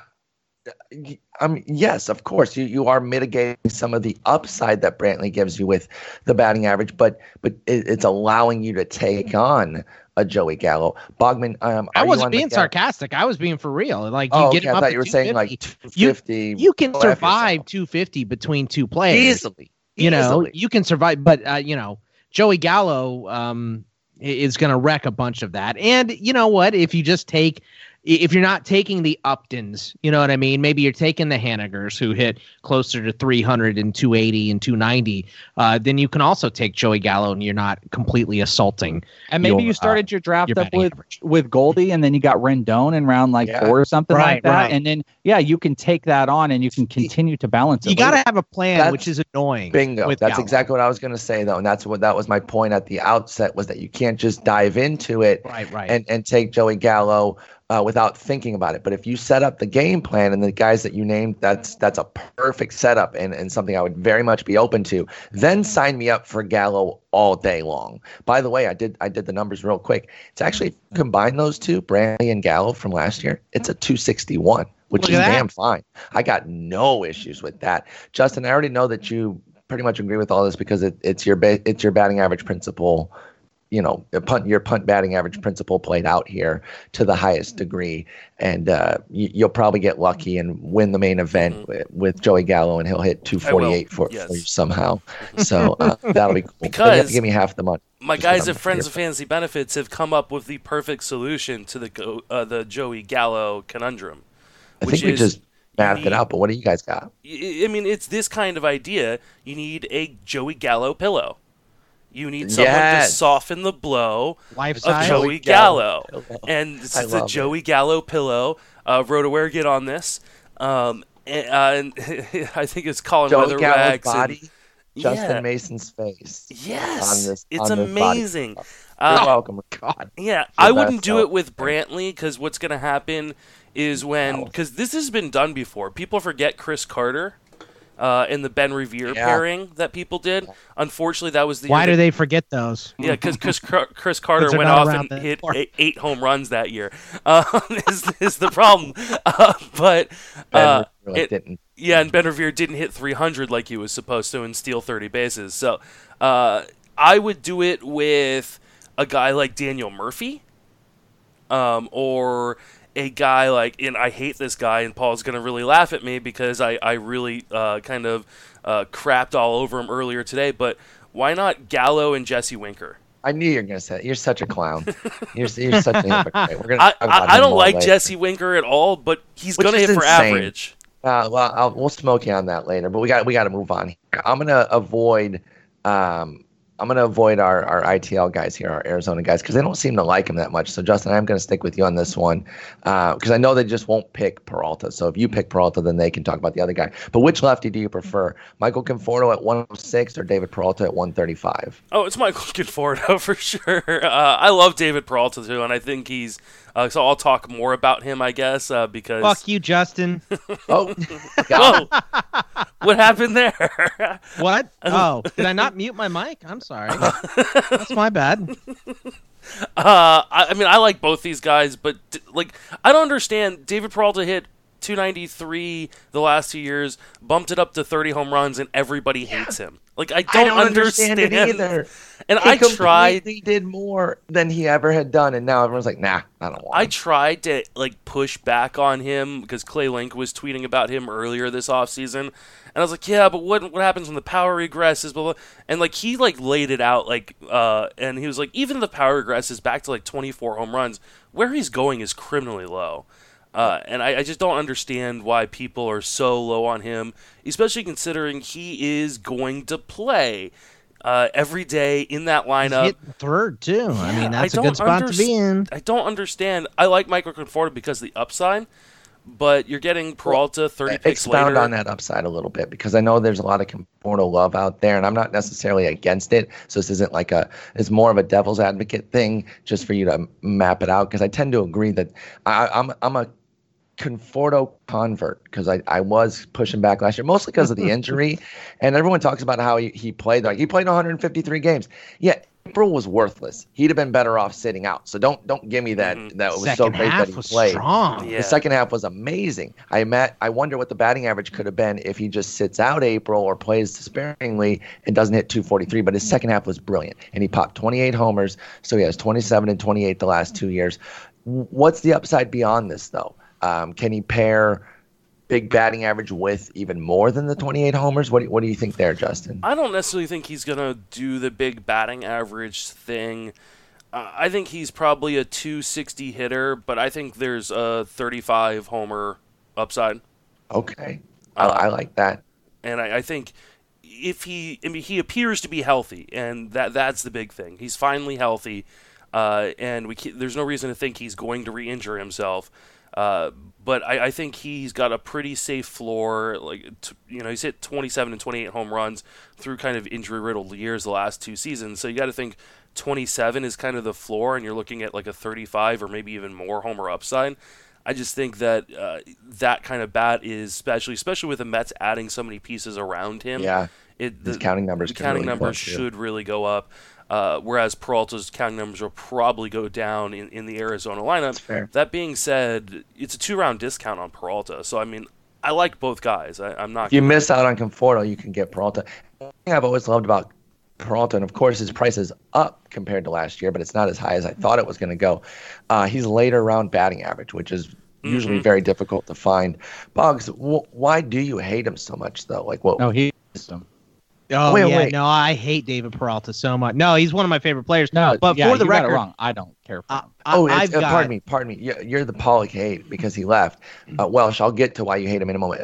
I mean, yes, of course, you, you are mitigating some of the upside that Brantley gives you with the batting average, but but it, it's allowing you to take on a Joey Gallo. Bogman, um, I wasn't being sarcastic. I was being for real. Like you oh, get okay, him I thought you were saying like 250. You, you can survive 250 between two players easily. You know, you can survive, but uh, you know, Joey Gallo um, is going to wreck a bunch of that. And you know what? If you just take if you're not taking the Uptons, you know what I mean? Maybe you're taking the Hanigers who hit closer to 300 and 280 and 290. Uh, then you can also take Joey Gallo and you're not completely assaulting. And maybe your, you started uh, your draft your up with, with Goldie and then you got Rendon in round like yeah. four or something right, like that. Right. And then, yeah, you can take that on and you can continue to balance it. You got to have a plan, that's, which is annoying. Bingo. That's Gallo. exactly what I was going to say, though. And that's what that was my point at the outset was that you can't just dive into it right, right. and, and take Joey Gallo uh, without thinking about it. But if you set up the game plan and the guys that you named, that's that's a perfect setup and, and something I would very much be open to. Then sign me up for Gallo all day long. By the way, I did I did the numbers real quick. It's actually combine those two, Brantley and Gallo from last year. It's a 261, which Look is damn fine. I got no issues with that. Justin, I already know that you pretty much agree with all this because it, it's your ba- it's your batting average principle you know, punt, your punt batting average principle played out here to the highest degree, and uh, you, will probably get lucky and win the main event mm-hmm. with, with, Joey Gallo, and he'll hit 248 for, yes. for, you somehow. So uh, that'll be cool. because you have to give me half the money. [LAUGHS] My guys at Friends of Fantasy Benefits have come up with the perfect solution to the uh, the Joey Gallo conundrum. I think we just mathed it out, but what do you guys got? I mean, it's this kind of idea. You need a Joey Gallo pillow. You need someone yes. to soften the blow Life of Joey Gallo. Gallo. And this is a Joey it. Gallo pillow. Uh, RotoWire, get on this. Um, and, uh, and [LAUGHS] I think it's Colin Joey Weatherwax. body, and, Justin yeah. Mason's face. Yes, this, it's amazing. Uh, You're welcome. God. Yeah, I wouldn't do it with Brantley because what's going to happen is when because this has been done before. People forget Chris Carter uh, in the Ben Revere yeah. pairing that people did. Unfortunately, that was the. Why do that, they forget those? Yeah, because [LAUGHS] Chris Carter went off and hit eight, eight, home runs that year. [LAUGHS] Um, is, is the problem? [LAUGHS] Uh, but uh, it, didn't. Yeah, and Ben Revere didn't hit 300 like he was supposed to and steal 30 bases. So uh, I would do it with a guy like Daniel Murphy. Um, or a guy like, and I hate this guy, and Paul's going to really laugh at me because I, I really uh, kind of uh, crapped all over him earlier today, but why not Gallo and Jesse Winker? I knew you were going to say that. You're such a clown. You're, you're such a hypocrite. [LAUGHS] We're gonna I, I, I don't like later. Jesse Winker at all, but he's going to hit for average. Uh, well, I'll, we'll smoke you on that later, but we got we got to move on. I'm going to avoid um, I'm gonna avoid our, our ITL guys here, our Arizona guys, because they don't seem to like him that much. So Justin, I'm gonna stick with you on this one because uh, I know they just won't pick Peralta. So if you pick Peralta, then they can talk about the other guy. But which lefty do you prefer, Michael Conforto at 106 or David Peralta at 135? Oh, it's Michael [LAUGHS] Conforto for sure. Uh, I love David Peralta too, and I think he's. Uh, so I'll talk more about him, I guess, uh, because. Fuck you, Justin. [LAUGHS] oh, Whoa. what happened there? [LAUGHS] what? Oh, did I not mute my mic? I'm sorry. [LAUGHS] That's my bad. Uh, I, I, mean, I like both these guys, but like, I don't understand. David Peralta hit 293 the last two years, bumped it up to 30 home runs, and everybody hates him. Like, I don't, I don't understand, understand, it either. And he I tried. He did more than he ever had done, and now everyone's like, "Nah, I don't want." I him. tried to like push back on him because Clay Link was tweeting about him earlier this offseason. and I was like, "Yeah, but what what happens when the power regresses?" Blah, blah. And like he like laid it out like, uh, and he was like, even the power regresses back to like 24 home runs, where he's going is criminally low. Uh, and I, I, just don't understand why people are so low on him, especially considering he is going to play uh, every day in that lineup. He's third too. Yeah, I mean, that's I a good spot to be in. I don't understand. I like Michael Conforto because of the upside, but you're getting Peralta 30 well, picks expound later. on that upside a little bit because I know there's a lot of Conforto love out there, and I'm not necessarily against it. So this isn't like a it's more of a devil's advocate thing just for you to map it out because I tend to agree that I, I'm I'm a Conforto convert because I, I was pushing back last year, mostly because of the [LAUGHS] injury. and everyone talks about how he, he played. Like he played 153 games. Yeah, April was worthless. He'd have been better off sitting out. So don't don't give me that mm-hmm. that was second so great that he was played. Strong. Yeah. The second half was amazing. I met I wonder what the batting average could have been if he just sits out April or plays sparingly and doesn't hit 243. But his second half was brilliant. And he popped 28 homers. So he has 27 and 28 the last two years. What's the upside beyond this though? Um, can he pair big batting average with even more than the 28 homers? What do, what do you think there, Justin? I don't necessarily think he's going to do the big batting average thing. Uh, I think he's probably a 260 hitter, but I think there's a 35 homer upside. Okay. I, uh, I like that. And I, I, think if he, I mean, he appears to be healthy, and that that's the big thing. He's finally healthy, uh, and we there's no reason to think he's going to re-injure himself. Uh, but I, I, think he's got a pretty safe floor. Like t- you know, he's hit 27 and 28 home runs through kind of injury riddled years the last two seasons. So you got to think 27 is kind of the floor, and you're looking at like a 35 or maybe even more homer upside. I just think that uh, that kind of bat is especially, especially with the Mets adding so many pieces around him. Yeah, it, the, his counting numbers. The counting really numbers should really go up. Uh, whereas Peralta's counting numbers will probably go down in, in the Arizona lineup. That being said, it's a two round discount on Peralta. So, I mean, I like both guys. I, am not. If you miss out on Conforto, you can get Peralta. One thing I've always loved about Peralta, and of course his price is up compared to last year, but it's not as high as I thought it was going to go. Uh, he's later round batting average, which is usually mm-hmm. very difficult to find. Boggs, wh- why do you hate him so much though? Like, what? No, he. Him. Oh wait, yeah, wait. no, I hate David Peralta so much. No, he's one of my favorite players. No, but yeah, for the you record, wrong. I don't care for uh, him. oh, uh, got, pardon me, pardon me. You're, you're the Pollock hate because he left. Uh, Welsh, I'll get to why you hate him in a moment.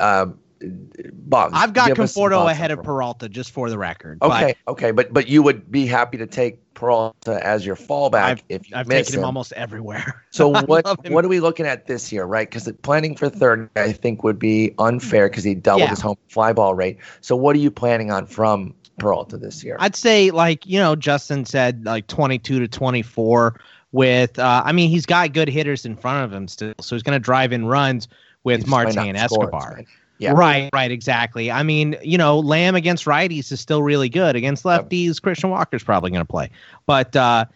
I've got Conforto ahead of Peralta, just for the record. Okay, but, okay, but but you would be happy to take Peralta as your fallback I've, if you I've miss taken him. him almost everywhere. [LAUGHS] So what what are we looking at this year, right? Because planning for third, I think, would be unfair because he doubled Yeah. his home fly ball rate. So what are you planning on from Peralta this year? I'd say like you know Justin said like 22 to 24 with uh, I mean he's got good hitters in front of him still so he's going to drive in runs with He just might Marte and Escobar. right? Yeah. Right, right, exactly. I mean, you know, Lamb against righties is still really good. Against lefties, Christian Walker's probably going to play. But uh,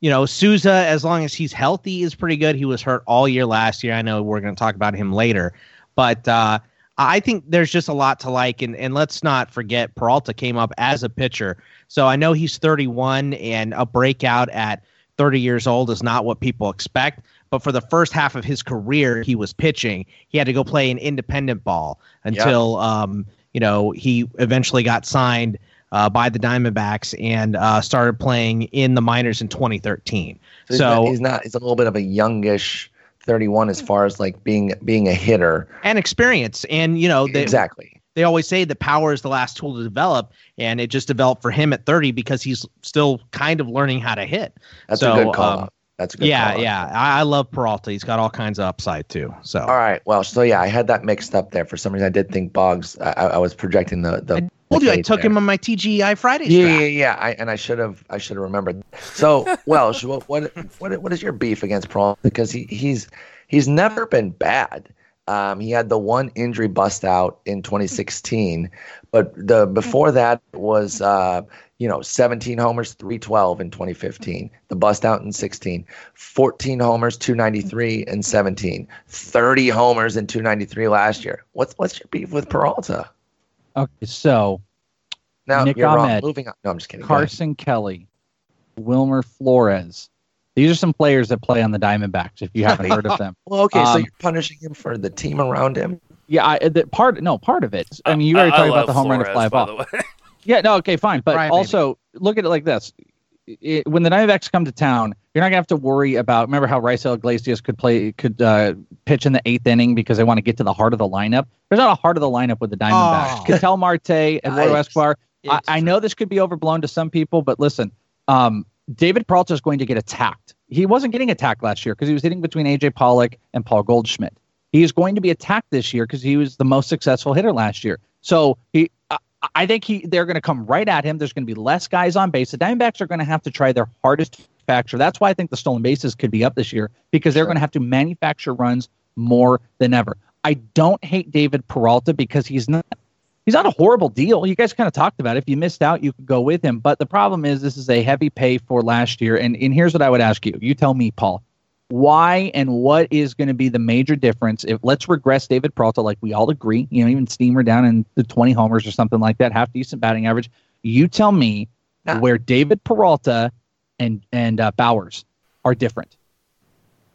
you know, Souza, as long as he's healthy, is pretty good. He was hurt all year last year. I know we're going to talk about him later, but uh, I think there's just a lot to like. And and let's not forget, Peralta came up as a pitcher, so I know he's 31, and a breakout at 30 years old is not what people expect. But for the first half of his career, he was pitching. He had to go play an independent ball until um, you know he eventually got signed uh, by the Diamondbacks and uh, started playing in the minors in 2013. So, he's, not, he's not. He's a little bit of a youngish 31 as far as like being being a hitter. and experience, and you know, they, exactly. they always say that power is the last tool to develop, and it just developed for him at 30 because he's still kind of learning how to hit. That's So, a good call. um, out. That's a good yeah, call yeah. I, I love Peralta. He's got all kinds of upside too. So All right. Well, so yeah, I had that mixed up there. For some reason, I did think Boggs. I, I was projecting the the. I told you I took there. him on my TGI Fridays Yeah, yeah, yeah. I, and I should have, I should have remembered. So, [LAUGHS] Welsh, what, what, what, what is your beef against Peralta? Because he, he's, he's never been bad. Um, he had the one injury bust out in 2016, but the before that was, uh, you know, 17 homers, 312 in 2015. The bust out in 16, 14 homers, 293 and 17, 30 homers in 293 last year. What's, what's your beef with Peralta? Okay, so Now Nick you're wrong. Moving on. No, I'm just kidding. Carson Kelly, Wilmer Flores. These are some players that play on the Diamondbacks. If you haven't heard of them, [LAUGHS] Well, okay, so Um, you're punishing him for the team around him. yeah, I, the part no part of it. I mean, you already I- I talked about the home run to Flores, fly by ball. [LAUGHS] Yeah, no, okay, fine. But Right, also look at it like this: it, when the Diamondbacks come to town, you're not gonna have to worry about. Remember how Raisel Iglesias could play, could uh, pitch in the eighth inning because they want to get to the heart of the lineup. There's not a heart of the lineup with the Diamondbacks. Oh. Ketel Marte, Eduardo. Escobar. I, I know this could be overblown to some people, but listen, um, David Peralta is going to get attacked. He wasn't getting attacked last year because he was hitting between AJ Pollock and Paul Goldschmidt. He is going to be attacked this year because he was the most successful hitter last year. So he, I, think he, they're going to come right at him. There's going to be less guys on base. The Diamondbacks are going to have to try their hardest to manufacture. That's why I think the stolen bases could be up this year because they're Sure. going to have to manufacture runs more than ever. I don't hate David Peralta because he's not he's not a horrible deal. You guys kind of talked about it. If you missed out, you could go with him. But the problem is this is a heavy pay for last year. And and here's what I would ask you. You tell me, Paul. Why and what is going to be the major difference if let's regress David Peralta like we all agree, you know, even steamer down in the 20 homers or something like that, half decent batting average. You tell me Nah. where David Peralta and and uh, Bauers are different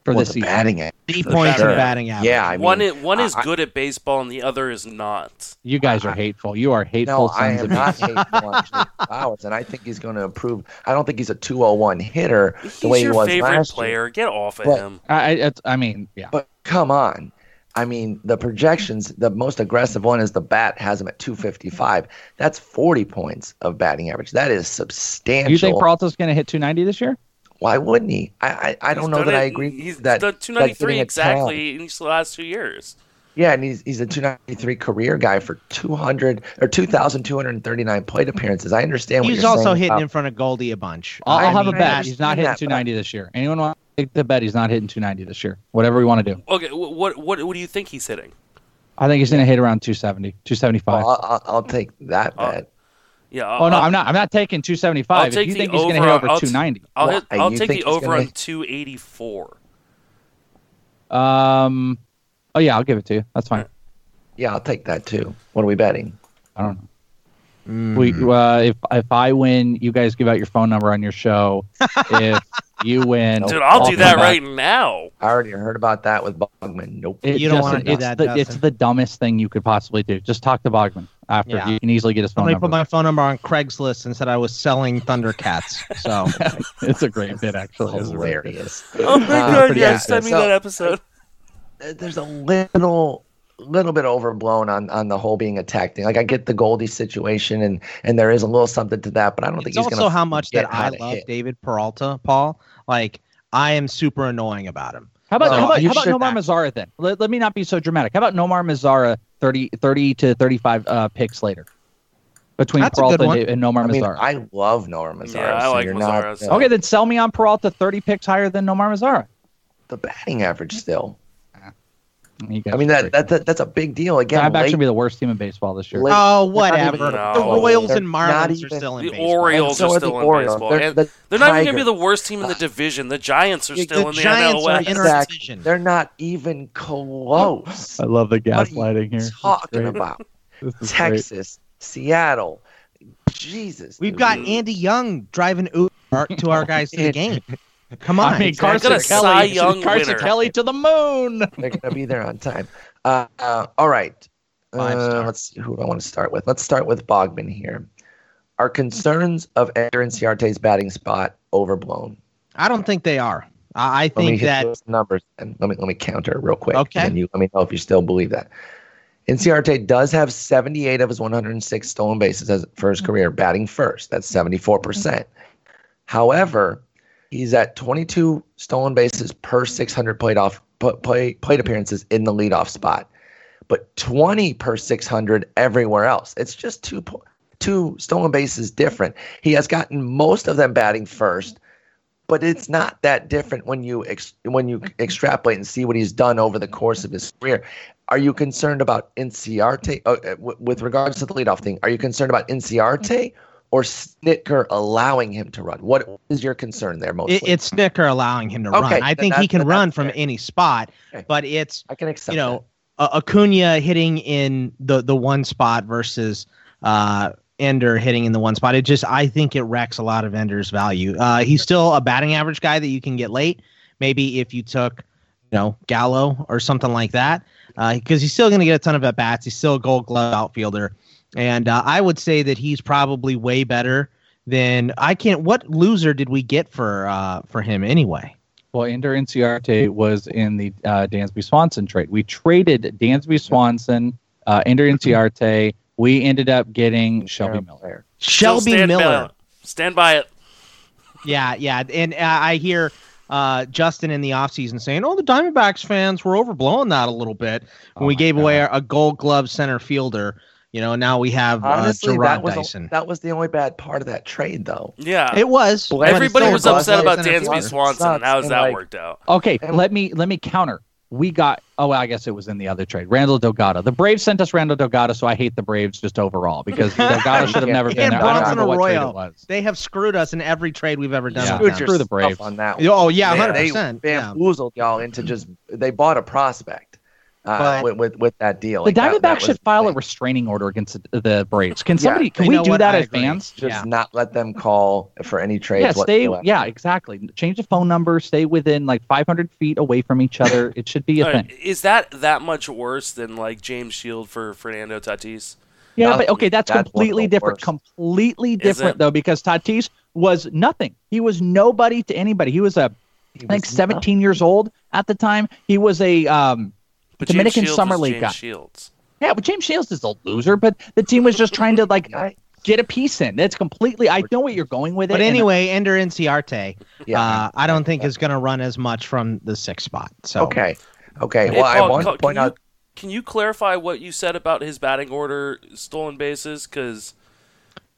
for Well, this the season. batting average. deep for points sure. and batting average. Yeah, I mean, one is, one is I- good at baseball and the other is not. You guys are hateful. You are hateful no, I am of not hateful [LAUGHS] on Bauers, and I think he's going to improve. I don't think he's a 201 hitter He's the way he your was favorite last year. player. Get off of But- him. I, I, I mean, yeah. But come on. I mean, the projections, the most aggressive one is the bat has him at 255. That's 40 points of batting average. That is substantial. Do you think Peralta's going to hit 290 this year? Why wouldn't he? I I, I don't He's know that it- I agree He's that done 293 getting exactly in the last two years. Yeah, and he's he's a 293 career guy for 200 or 2,239 plate appearances. I understand what He's you're also saying hitting about- in front of Goldie a bunch. I'll, I I'll have mean, a I bet. He's not understand hitting that, 290 this year. Anyone want to take the bet he's not hitting 290 this year? Whatever we want to do. Okay, what what what do you think he's hitting? I think he's going to hit around 270, 275. Well, I'll, I'll, I'll take that Uh, bet. Yeah. oh no, I'm not. I'm not taking 275. I'll if take you think he's going to hit over I'll 290, I'll hit, I'll You take the over gonna- on 284. um, oh yeah, I'll give it to you. That's fine. Yeah, I'll take that too. What are we betting? I don't know. Mm. We uh, if if I win, you guys give out your phone number on your show. [LAUGHS] if you win, Dude, I'll do that back. right now. I already heard about that with Bogman. Nope. It You don't wanna do it's that, The, it's the dumbest thing you could possibly do. Just talk to Bogman after. Yeah. You can easily get his phone Somebody number. put my phone number on Craigslist and said I was selling Thundercats. [LAUGHS] So [LAUGHS] it's a great bit, actually. It's a great bit. Hilarious. [LAUGHS] Oh my Uh, god, pretty yes, accurate. send me So- that episode. Uh, There's a little little bit overblown on on the whole being attacked thing. Like I get the Goldie situation and and there is a little something to that, but I don't think it's he's also gonna how much that how I love hit. David Peralta, Paul. Like I am super annoying about him. How about Well, how about, how about Nomar not. Mazara then? Let, let me not be so dramatic. How about Nomar Mazara 30, 30 to 35 uh, picks later? Between That's Peralta and, and Nomar I mean, Mazara. I love Norm Mazara. Yeah, I like you're Mazara, not, so- okay, then sell me on Peralta 30 picks higher than Nomar Mazara. the batting average still. You guys I mean that, that, that that's a big deal. Again, Diamondbacks late- should be the worst team in baseball this year. late- Oh, whatever. even- No. The Royals They're and not Marlins are still in The baseball. The Orioles so are are still the in Orioles. baseball. They're the they're not even going to be the worst team in the division. The Giants are Yeah, still the in the Giants NL are West. in Exactly. They're not even close. I love the What are you gaslighting here. Talking great. about [LAUGHS] This is great. Texas, Seattle. Jesus, We've dude. got Andy Young driving Uber to our guys to the [LAUGHS] game. Come on. I mean, Exactly. Carson Got a Cy Kelly, Young Carson winner. Kelly to the moon. [LAUGHS] They're gonna be there on time. Uh, uh, all right. Uh, let's see who do I want to start with. Let's start with Bogman here. Are concerns of Ender Ciarte's batting spot overblown? I don't think they are. I I Let me think hit that those numbers and let me let me counter real quick. Okay. And you let me know if you still believe that. Inciarte does have 78 of his 106 stolen bases as, for his career, batting first. That's 74%. However, he's at 22 stolen bases per 600 plate off play, plate appearances in the leadoff spot, but 20 per 600 everywhere else. It's just two two stolen bases different. He has gotten most of them batting first, but it's not that different when you ex- when you extrapolate and see what he's done over the course of his career. Are you concerned about Inciarte uh, w- with regards to the leadoff thing? Are you concerned about Inciarte or Snitker allowing him to run? What is your concern there mostly? It, it's Snitker allowing him to Okay, run. I think he can run from fair. any spot, Okay. but it's I can accept you know uh, Acuna hitting in the the one spot versus uh Ender hitting in the one spot. It just I think it wrecks a lot of Ender's value. Uh, he's still a batting average guy that you can get late. Maybe if you took you know Gallo or something like that, because he's still going to get a ton of at bats. He's still a Gold Glove outfielder, and uh, I would say that he's probably way better than I can't. What loser did we get for uh, for him anyway? Well, Ender Inciarte was in the uh, Dansby Swanson trade. We traded Dansby Swanson, uh, Ender Inciarte. We ended up getting Shelby Miller. Blair. Still Shelby stand Miller. by. Stand by it. Yeah, yeah. And uh, I hear uh, Justin in the offseason saying, oh, the Diamondbacks fans were overblowing that a little bit when Oh we gave God. away a gold glove center fielder. You know, now we have uh, Honestly, Jarrod that was Dyson. that was the only bad part of that trade, though. Yeah. it was. Well, Everybody was upset about center Dansby. Swanson and Sucks, how's and, that like- worked out? Okay, And- let me let me counter. We got oh well, I guess it was in the other trade. Randall Delgado. The Braves sent us Randall Delgado, so I hate the Braves just overall because [LAUGHS] Delgado should have never been And there. I don't Bronson remember what trade Arroyo. it was. They have screwed us in every trade we've ever done. Yeah. with Screw the Braves. on that. Oh yeah, They- hundred they percent. Yeah. bamboozled y'all into just [LAUGHS] they bought a prospect uh, with, with with that deal. The Like, that- Diamondbacks that was should the file a restraining order against the, the Braves. Can Yeah. somebody? Can You we do what? that I as agree. fans? just Yeah. not let them call for any trades. Yeah, stay. whatsoever. Yeah, exactly. Change the phone number. Stay within like 500 feet away from each other. [LAUGHS] It should be a All right, thing. Is that that much worse than like James Shield for Fernando Tatis? Yeah, Nothing. but okay, that's, That's completely different. worst. Completely different though, because Tatis was nothing. He was nobody to anybody. He was a He I think was 17 years old at the time. He was a um But Dominican James Summer League James guy. Shields. yeah, but James Shields is a loser. But the team was just trying to like I- get a piece in. That's completely. I know what you're going with it. But and- anyway, Ender Inciarte, Yeah. uh, I don't think is going to run as much from the sixth spot. So okay. Okay. Hey, Well, I Paul, want to point can you, out. Can you clarify what you said about his batting order, stolen bases? Because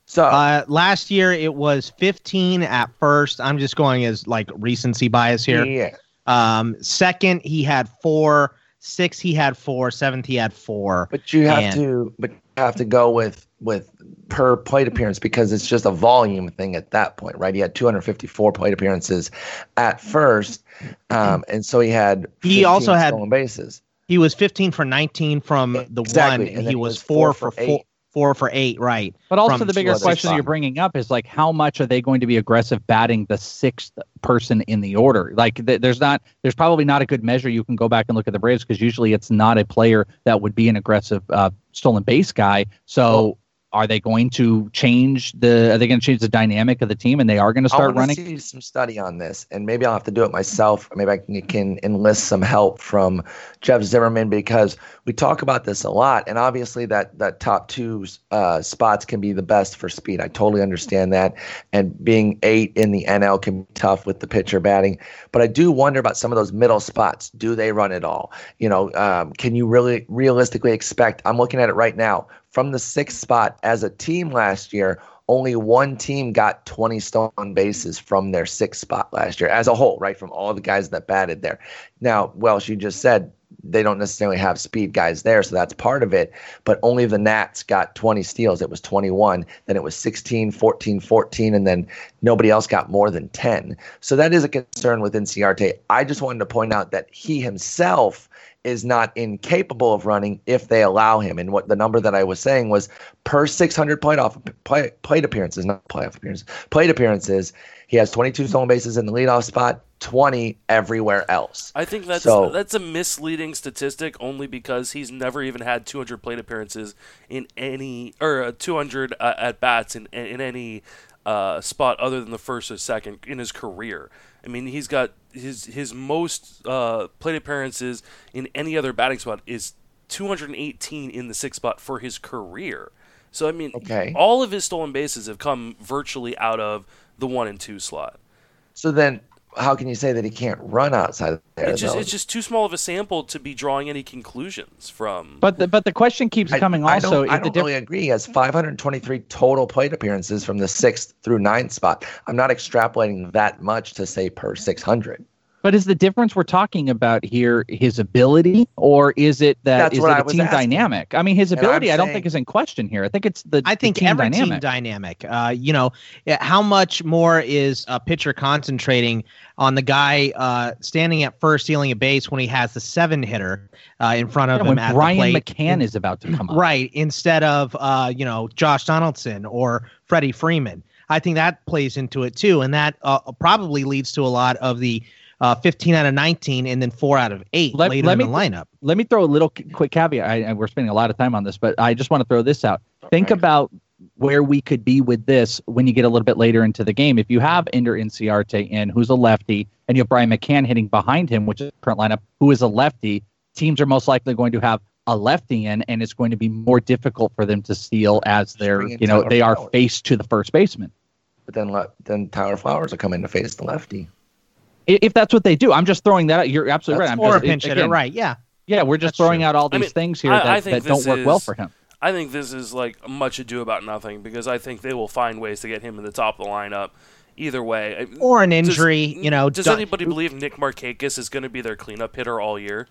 So Uh, last year it was 15 at first. I'm just going as like recency bias here. yeah. Um, second he had four. Six he had four. Seventh he had four. But you have And- to, but you have to go with with per plate appearance because it's just a volume thing at that point, right? He had 254 plate appearances at first, um, and so he had. He also had- stolen bases. He was 15 for 19 from the Exactly, one, and and he was four for four. Four for eight, right? But also the bigger question you're bringing up is like how much are they going to be aggressive batting the sixth person in the order? Like th- there's not there's probably not a good measure you can go back and look at the Braves because usually it's not a player that would be an aggressive uh, stolen base guy. So are they going to change the are they going to change the dynamic of the team and they are going to I start to running? see some study on this, and maybe I'll have to do it myself. Maybe I can, can enlist some help from Jeff Zimmerman because we talk about this a lot, and obviously that that top two uh, spots can be the best for speed. I totally understand that, and being eight in the NL can be tough with the pitcher batting. But I do wonder about some of those middle spots. Do they run it all? You know, um, can you really realistically expect? I'm looking at it right now from the sixth spot as a team last year only one team got 20 stolen bases from their sixth spot last year as a whole, right? From all the guys that batted there. Now, Welsh, you just said they don't necessarily have speed guys there, so that's part of it. But only the Nats got 20 steals. It was 21. Then it was 16, 14, 14, and then nobody else got more than 10. So that is a concern with Ciarte. I just wanted to point out that he himself is not incapable of running if they allow him. And what the number that I was saying was per 600 plate off play, plate appearances, not playoff appearances, plate appearances. He has 22 stolen bases in the leadoff spot, 20 everywhere else. I think that's So- that's a misleading statistic only because he's never even had 200 plate appearances in any or uh, 200 uh, at bats in in any uh, spot other than the first or second in his career. I mean, he's got his his most uh, plate appearances in any other batting spot is 218 in the sixth spot for his career. So I mean, Okay. all of his stolen bases have come virtually out of the one and two slot. So then, how can you say that he can't run outside of there? It's just though? it's just too small of a sample to be drawing any conclusions from. But the but the question keeps I- coming I also. don't, I the don't diff- really agree. He has 523 total plate appearances from the sixth through ninth spot. I'm not extrapolating that much to say per 600. But is the difference we're talking about here his ability, or is it that That's is it I a team asking. dynamic? I mean, his And I'm ability I don't saying- think is in question here. I think it's the I the think team every dynamic. team dynamic. Uh, you know, how much more is a pitcher concentrating on the guy uh, standing at first, stealing a base when he has the seven hitter uh, in front of Yeah, him when at Brian the plate, McCann is about to come up. right? Instead of uh, you know Josh Donaldson or Freddie Freeman. I think that plays into it too, and that uh, probably leads to a lot of the uh, 15 out of 19 and then four out of eight Let- later let in me- the lineup. Let me throw a little quick caveat. I, I, we're spending a lot of time on this, but I just want to throw this out. Think Okay. about where we could be with this when you get a little bit later into the game. If you have Ender Inciarte in, who's a lefty, and you have Brian McCann hitting behind him, which is the current lineup, who is a lefty, teams are most likely going to have a lefty in, and it's going to be more difficult for them to steal as they're, you know, Tyler they are Flowers. faced to the first baseman. But then, le- then Tyler Flowers will come in to face the lefty. I- If that's what they do, I'm just throwing that out. You're absolutely That's right. I'm Or a just, pinch hitter, right? Yeah. Yeah, we're just That's throwing true. out all I these mean, things here I- that, I that don't this work well for him. I think this is like much ado about nothing because I think they will find ways to get him in the top of the lineup. Either way, Or an Does- injury, you know. Does do- anybody believe Nick Markakis is going to be their cleanup hitter all year?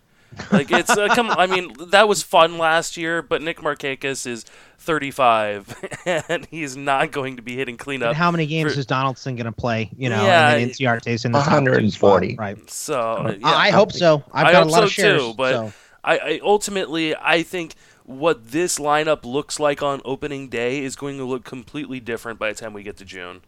Like it's uh, come. I mean, that was fun last year, but Nick Markakis is 35, [LAUGHS] and he's not going to be hitting cleanup. And how many games for- is Donaldson going to play? You know, Yeah, and then Inciarte's in the 140. spot, right? So yeah, I I hope so. I've I got a lot so of shares. too, but so. I, I ultimately I think what this lineup looks like on opening day is going to look completely different by the time we get to June.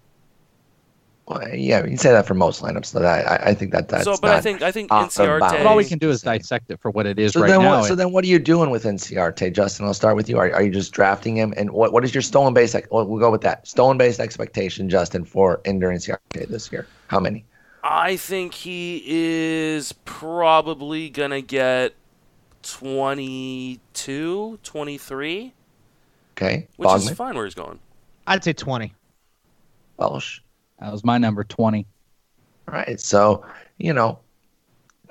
Well, yeah, you can say that for most lineups. So that, I, I think that that's so, but I think I think out Inciarte. But all we can do is dissect it for what it is So right then, now. what, so then, what are you doing with Inciarte, Justin? I'll start with you. Are, are you just drafting him? And what, what is your stolen base? ex- Well, we'll go with that. Stolen base expectation, Justin, for Ender Inciarte this year. How many? I think he is probably gonna get 22, 23, Okay, which is fine where he's going. I'd say 20. Welsh. That was my number 20. All right, so you know,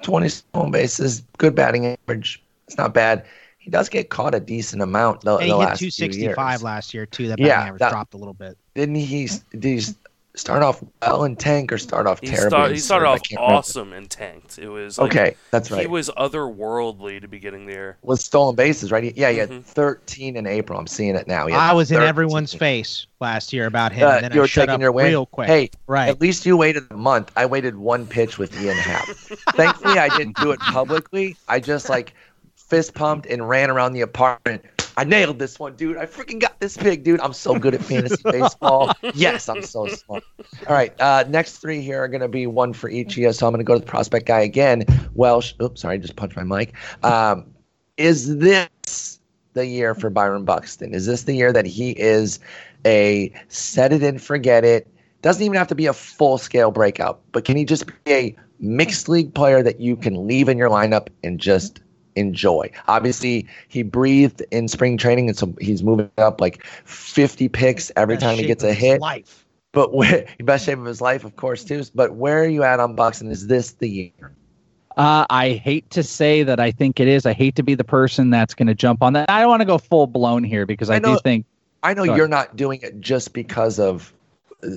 twenty home bases, good batting average. It's not bad. He does get caught a decent amount though. And the he hit last few 265 years. last year, too. That batting Yeah, average that- dropped a little bit. Didn't he? Did he start off well in tank or start off He, terrible? start, he started off can't remember. awesome and tanked. It was like, Okay, that's right. He was otherworldly to be getting there. Was stolen bases, right? Yeah, he had Mhm. 13 in April. I'm seeing it now. He I was in everyone's face last year about him. Uh, and then you I were shut taking up your win. real quick. Hey, right. at least you waited a month. I waited one pitch with Ian Happ. [LAUGHS] Thankfully, I didn't do it publicly. I just like fist pumped and ran around the apartment. I nailed this one, dude. I freaking got this pig, dude. I'm so good at fantasy [LAUGHS] baseball. Yes, I'm so smart. All right, uh, next three here are going to be one for each of you. So I'm going to go to the prospect guy again. Welsh. Oops, sorry, I just punched my mic. Um, is this the year for Byron Buxton? Is this the year that he is a set it and forget it? Doesn't even have to be a full scale breakout, but can he just be a mixed league player that you can leave in your lineup and just enjoy? Obviously, he breathed in spring training, and so he's moving up like 50 picks every Best time he gets a hit. Life. But where [LAUGHS] best shape of his life, of course, too. But where are you at on Buxton? Is this the year? Uh, I hate to say that I think it is. I hate to be the person that's going to jump on that. I don't want to go full blown here because I, I do think I know Go you're not doing it just because of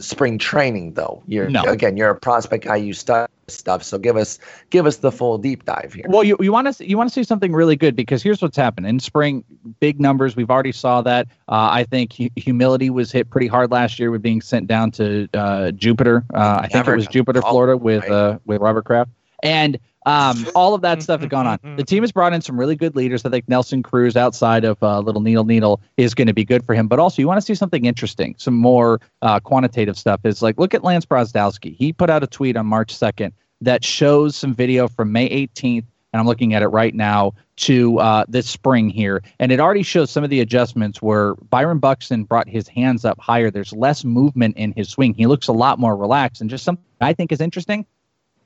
spring training, though. You're No. again, you're a prospect guy. You study stuff, so give us give us the full deep dive here. Well, you, you want to you want to see something really good because here's what's happened in spring. Big numbers. We've already saw that. Uh, I think hu- humility was hit pretty hard last year with being sent down to uh, Jupiter. Uh, I think Never it was Jupiter, Florida, with uh, with Robert Kraft, and um, all of that stuff has gone on. The team has brought in some really good leaders. I think Nelson Cruz, outside of uh, Little Needle Needle, is going to be good for him. But also, you want to see something interesting, some more uh, quantitative stuff. Is like look at Lance Brozdowski. He put out a tweet on March second that shows some video from May 18th, and I'm looking at it right now to uh, this spring here, and it already shows some of the adjustments where Byron Buxton brought his hands up higher. There's less movement in his swing. He looks a lot more relaxed, and just something I think is interesting.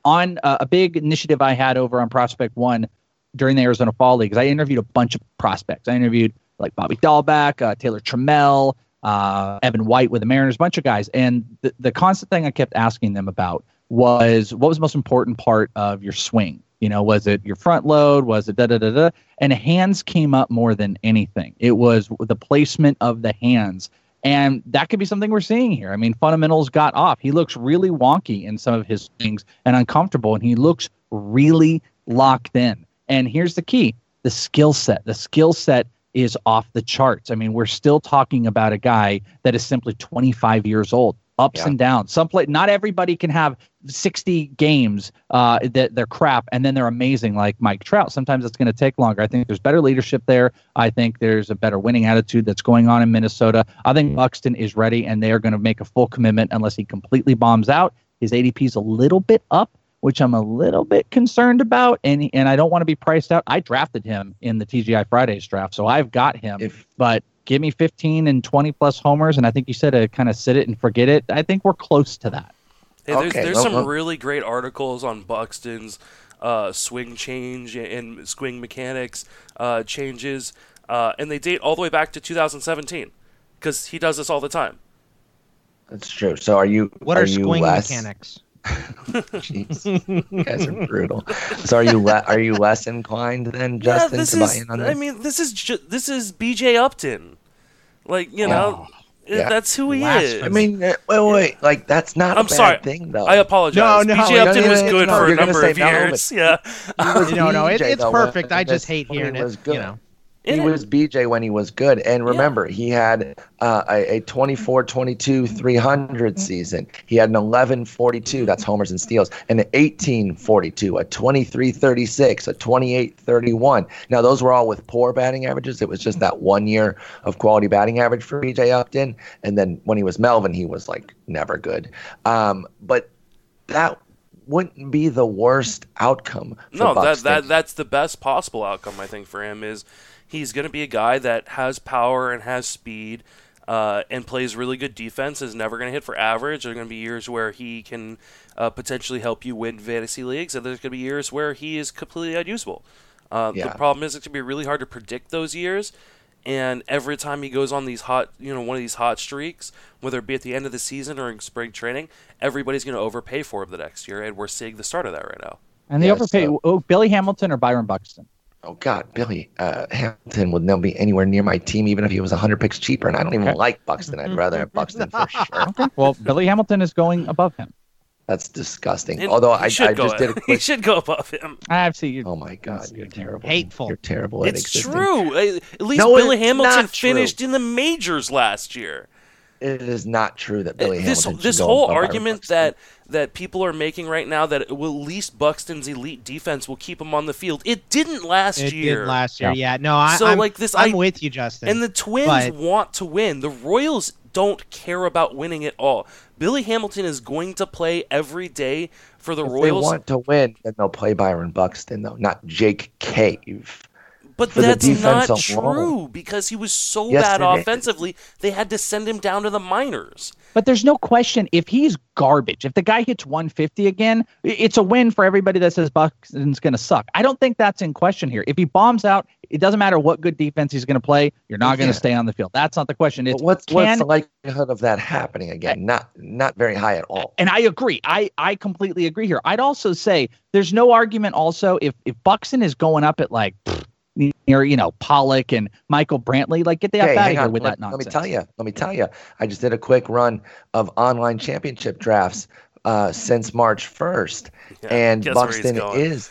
On uh, a big initiative I had over on Prospect One, during the Arizona Fall League is I interviewed a bunch of prospects. I interviewed like Bobby Dalbec, uh, Taylor Trammell, uh, Evan White with the Mariners, a bunch of guys. And the, the constant thing I kept asking them about was what was the most important part of your swing? You know, was it your front load? Was it da da da da? And hands came up more than anything. It was the placement of the hands. And that could be something we're seeing here. I mean, fundamentals got off. He looks really wonky in some of his things and uncomfortable, and he looks really locked in. And here's the key the skill set. The skill set is off the charts. I mean, we're still talking about a guy that is simply 25 years old, ups yeah. and downs. Some play, not everybody can have 60 games uh, that they're crap and then they're amazing like Mike Trout. Sometimes it's going to take longer. I think there's better leadership there. I think there's a better winning attitude that's going on in Minnesota. I think Buxton is ready and they are going to make a full commitment unless he completely bombs out. His ADP is a little bit up which I'm a little bit concerned about, and and I don't want to be priced out. I drafted him in the TGI Fridays draft, so I've got him. If, but give me 15 and 20 plus homers, and I think you said to kind of sit it and forget it. I think we're close to that. Hey, there's, okay, there's well, some well. really great articles on Buxton's uh, swing change and swing mechanics uh, changes, uh, and they date all the way back to 2017 because he does this all the time. That's true. So are you? What are, are swing less, mechanics? [LAUGHS] Jeez, you guys are brutal. So are you le- are you less inclined than Justin yeah, to buy in on this? I mean, this is ju- this is BJ Upton. Like you know, oh, yeah. that's who he is. I mean, uh, wait, wait, like that's not. I'm sorry. Thing though. I apologize. No, no, BJ Upton was good no, for a number of years. No, yeah. [LAUGHS] no, no, it, it's perfect. I just hate hearing it. You know. He was BJ when he was good. And remember, yeah. he had uh, a, a 24 22 300 season. He had an 11 42, that's homers and steals, and an 18 42, a 23 36, a 28 31. Now, those were all with poor batting averages. It was just that one year of quality batting average for BJ Upton. And then when he was Melvin, he was like never good. Um, but that wouldn't be the worst outcome. no, that, that that's the best possible outcome I think for him is He's going to be a guy that has power and has speed uh, and plays really good defense. Is never going to hit for average. There are going to be years where he can uh, potentially help you win fantasy leagues, and there's going to be years where he is completely unusable. Uh, yeah. The problem is it's going to be really hard to predict those years. And every time he goes on these hot, you know, one of these hot streaks, whether it be at the end of the season or in spring training, everybody's going to overpay for him the next year, and we're seeing the start of that right now. And the yeah, overpay so. oh, Billy Hamilton or Byron Buxton. Oh God, Billy uh, Hamilton would never be anywhere near my team, even if he was hundred picks cheaper. And I don't even okay. like Buxton. I'd rather have Buxton for [LAUGHS] sure. Okay. Well, Billy Hamilton is going above him. That's disgusting. And Although I, I just did a [LAUGHS] quick... he should go above him. I've seen you. Oh my God, you're terrible. Hateful. You're terrible. It's true. At least no, Billy Hamilton finished in the majors last year it is not true that Billy this, Hamilton. This whole argument that that people are making right now that at least Buxton's elite defense will keep him on the field. It didn't last it year. Didn't last year, yeah. yeah. No, I, so I'm, like this. I'm I, with you, Justin. And the Twins but... want to win. The Royals don't care about winning at all. Billy Hamilton is going to play every day for the if Royals. They want to win, then they'll play Byron Buxton, though, not Jake Cave. But that's not alone. true because he was so yes, bad offensively, is. they had to send him down to the minors. But there's no question if he's garbage, if the guy hits 150 again, it's a win for everybody that says Buxton's going to suck. I don't think that's in question here. If he bombs out, it doesn't matter what good defense he's going to play. You're not going to stay on the field. That's not the question. It's what's can, what's the likelihood of that happening again? Not not very high at all. And I agree. I I completely agree here. I'd also say there's no argument. Also, if if Buxton is going up at like. Pfft, near you know Pollock and Michael Brantley. Like, get the hey, out of here with let, that nonsense. Let me tell you. Let me tell you. I just did a quick run of online championship drafts uh, since March first, yeah, and Buxton is.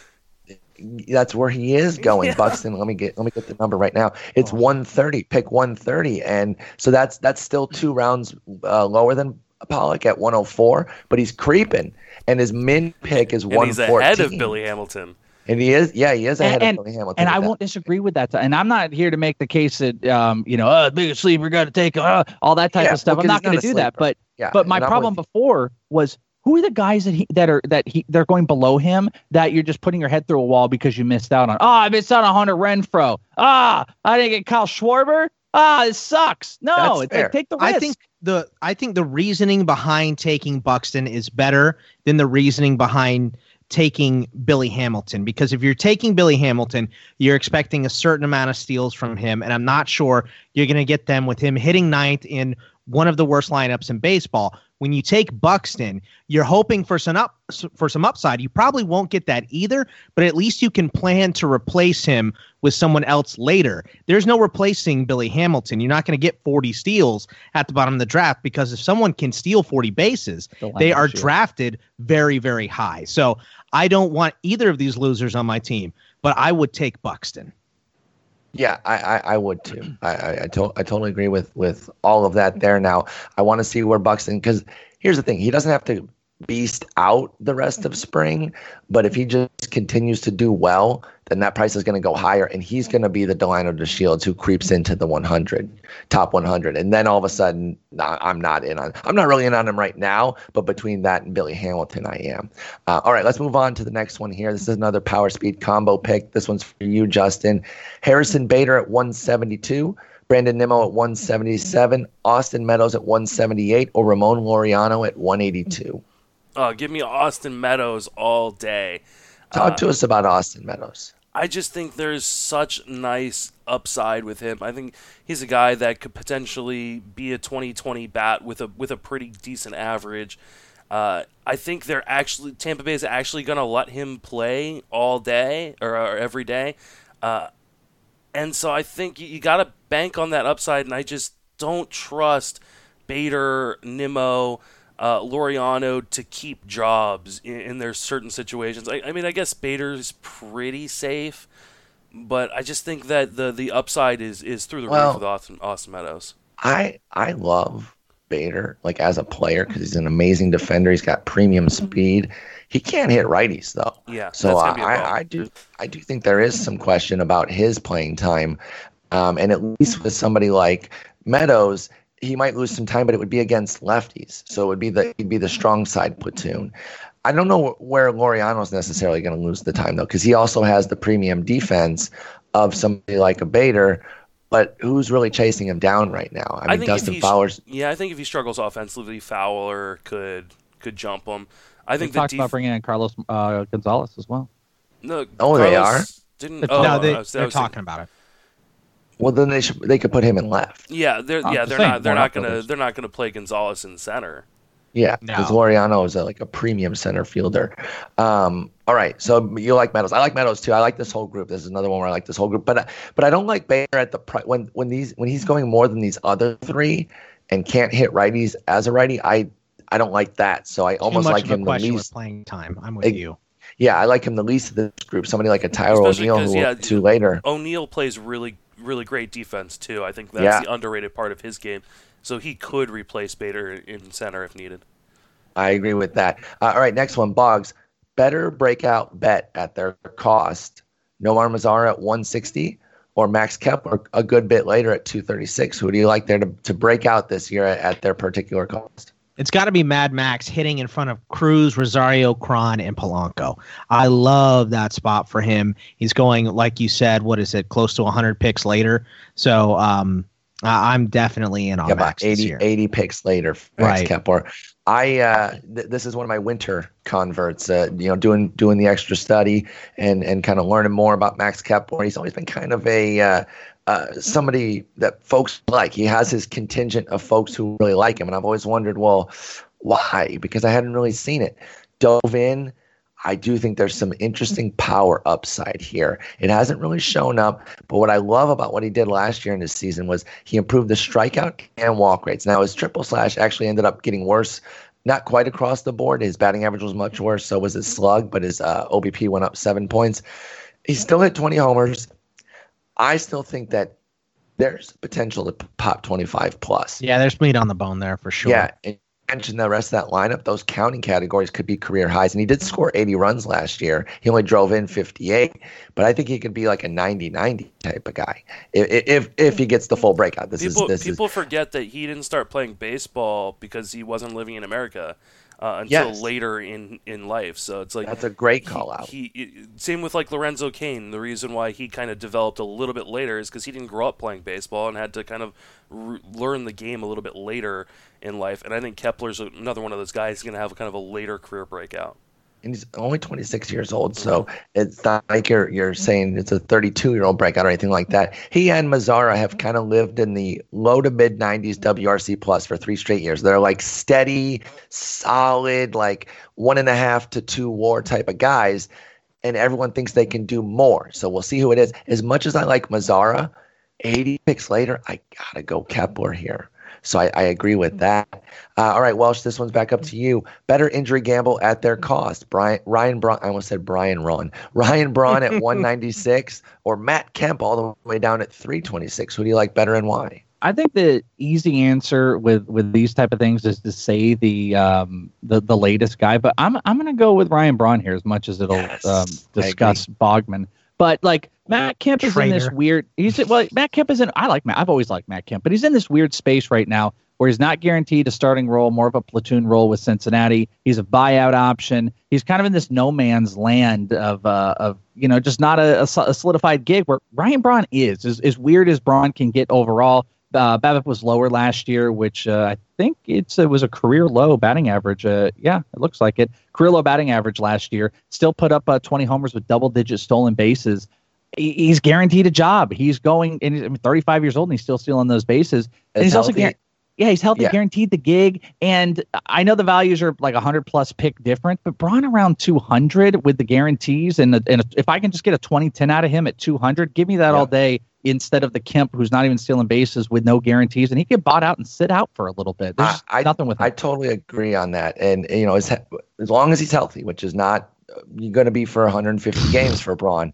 That's where he is [LAUGHS] going, yeah. Buxton. Let me get let me get the number right now. It's oh. 130. Pick 130, and so that's that's still two rounds uh, lower than Pollock at 104, but he's creeping, and his min pick is 114. He's ahead of Billy Hamilton. And he is, yeah, he is ahead and, of Billy Hamilton. And I won't disagree with that. And I'm not here to make the case that, um, you know, oh, big sleeper got to take uh, all that type yeah, of stuff. I'm not going to do that. But, yeah, but my problem before was who are the guys that he that are that he they're going below him that you're just putting your head through a wall because you missed out on. Oh, I missed out on Hunter Renfroe. Ah, I didn't get Kyle Schwarber. Ah, it sucks. No, it's like, take the risk. I think the I think the reasoning behind taking Buxton is better than the reasoning behind taking Billy Hamilton because if you're taking Billy Hamilton, you're expecting a certain amount of steals from him, and I'm not sure you're going to get them with him hitting ninth in one of the worst lineups in baseball. When you take Buxton, you're hoping for some up for some upside. You probably won't get that either, but at least you can plan to replace him with someone else later. There's no replacing Billy Hamilton. You're not going to get 40 steals at the bottom of the draft because if someone can steal 40 bases, they are drafted very very high. So, I don't want either of these losers on my team, but I would take Buxton. Yeah, I, I, I would too. I, I, I, to, I totally agree with with all of that there. Now, I want to see where Buxton because here's the thing: he doesn't have to beast out the rest of spring, but if he just continues to do well, then that price is going to go higher, and he's going to be the Delino DeShields who creeps into the 100, top 100, and then all of a sudden, nah, I'm not in on. I'm not really in on him right now, but between that and Billy Hamilton, I am. Uh, all right, let's move on to the next one here. This is another power speed combo pick. This one's for you, Justin. Harrison Bader at 172. Brandon Nimmo at 177, Austin Meadows at 178, or Ramon Laureano at 182. Uh, give me Austin Meadows all day. Talk uh, to us about Austin Meadows. I just think there's such nice upside with him. I think he's a guy that could potentially be a 2020 bat with a with a pretty decent average. Uh, I think they're actually Tampa Bay is actually going to let him play all day or, or every day, uh, and so I think you, you got to bank on that upside. And I just don't trust Bader, Nimmo uh, Laureano to keep jobs in, in their certain situations. I, I mean, I guess Bader's pretty safe, but I just think that the the upside is is through the well, roof with Austin, Austin Meadows. I I love Bader like as a player because he's an amazing defender. He's got premium speed. He can't hit righties though. Yeah. So I, I do I do think there is some question about his playing time, um, and at least with somebody like Meadows, he might lose some time, but it would be against lefties, so it would be the he'd be the strong side platoon. I don't know where Laureano's necessarily going to lose the time though, because he also has the premium defense of somebody like a Bader, but who's really chasing him down right now? I mean, I Dustin Fowler's. Yeah, I think if he struggles offensively, Fowler could could jump him. I think we talked def- about bringing in Carlos uh, Gonzalez as well. No, oh, Carlos they are. Didn't oh, no, they, are talking about it. Well, then they should they could put him in left. Yeah, they're yeah they're not they're not gonna they're not gonna play Gonzalez in center. Yeah, because no. Laureano is a, like a premium center fielder. Um, all right, so you like Meadows. I like Meadows too. I like this whole group. This is another one where I like this whole group. But but I don't like Bader at the pri- when when these when he's going more than these other three and can't hit righties as a righty. I I don't like that. So I almost like him the least playing time. I'm with it, you. Yeah, I like him the least of this group. Somebody like a Tyler O'Neill who yeah, too later. O'Neill plays really really great defense too. I think that's yeah. the underrated part of his game. So he could replace Bader in center if needed. I agree with that. Uh, all right, next one, Boggs. Better breakout bet at their cost. Nomar Mazara at 160 or Max Kepler a good bit later at 236. Who do you like there to, to break out this year at, at their particular cost? It's got to be Mad Max hitting in front of Cruz, Rosario, Cron, and Polanco. I love that spot for him. He's going, like you said, what is it, close to 100 picks later. So um, I'm definitely in on yeah, Max 80, 80 picks later, Max right. Kepler. I uh, th- this is one of my winter converts. Uh, you know, doing doing the extra study and and kind of learning more about Max Kepler. He's always been kind of a uh, uh, somebody that folks like. He has his contingent of folks who really like him, and I've always wondered, well, why? Because I hadn't really seen it. Dove in. I do think there's some interesting power upside here. It hasn't really shown up, but what I love about what he did last year in this season was he improved the strikeout and walk rates. Now his triple slash actually ended up getting worse, not quite across the board. His batting average was much worse, so was his slug, but his uh, OBP went up seven points. He still hit 20 homers. I still think that there's potential to pop 25 plus. Yeah, there's meat on the bone there for sure. Yeah. And mentioned the rest of that lineup, those counting categories could be career highs. And he did score 80 runs last year. He only drove in 58, but I think he could be like a 90 90 type of guy if if, if he gets the full breakout. This people, is this people is, forget that he didn't start playing baseball because he wasn't living in America uh, until yes. later in, in life. So it's like that's a great call out. He, he same with like Lorenzo Cain. The reason why he kind of developed a little bit later is because he didn't grow up playing baseball and had to kind of re- learn the game a little bit later in life. And I think Kepler's another one of those guys going to have kind of a later career breakout. And he's only 26 years old. So it's not like you're you're saying it's a 32 year old breakout or anything like that. He and Mazara have kind of lived in the low to mid 90s WRC plus for three straight years. They're like steady, solid, like one and a half to two WAR type of guys, and everyone thinks they can do more. So we'll see who it is. As much as I like Mazara, 80 picks later, I gotta go Kepler here. So I, I agree with that. Uh, all right, Welsh, this one's back up to you. Better injury gamble at their cost. Brian Ryan Braun. I almost said Brian Ron. Ryan Braun at [LAUGHS] 196 or Matt Kemp all the way down at 326. Who do you like better and why? I think the easy answer with with these type of things is to say the um the, the latest guy, but I'm I'm gonna go with Ryan Braun here as much as it'll Yes, um, discuss Bogman. But like Matt Kemp is in this weird. He's well, Matt Kemp is in. I like Matt. I've always liked Matt Kemp, but he's in this weird space right now where he's not guaranteed a starting role, more of a platoon role with Cincinnati. He's a buyout option. He's kind of in this no man's land of uh, of you know just not a, a a solidified gig where Ryan Braun is as, as weird as Braun can get overall. Uh, BABIP was lower last year, which uh, I think it's it was a career low batting average. Uh, yeah, it looks like it. Career low batting average last year. Still put up uh, 20 homers with double digit stolen bases. He's guaranteed a job. He's going and he's I mean, 35 years old and he's still stealing those bases. And he's also healthy. guar- yeah, he's healthy, Yeah. guaranteed the gig. And I know the values are like 100 plus pick different, but Braun around 200 with the guarantees. And, the, and if I can just get a 2010 out of him at 200, give me that Yeah. all day instead of the Kemp who's not even stealing bases with no guarantees. And he get bought out and sit out for a little bit. There's I- nothing with him. I totally agree on that. And you know, as as long as he's healthy, which is not uh, you're going to be for 150 games for Braun,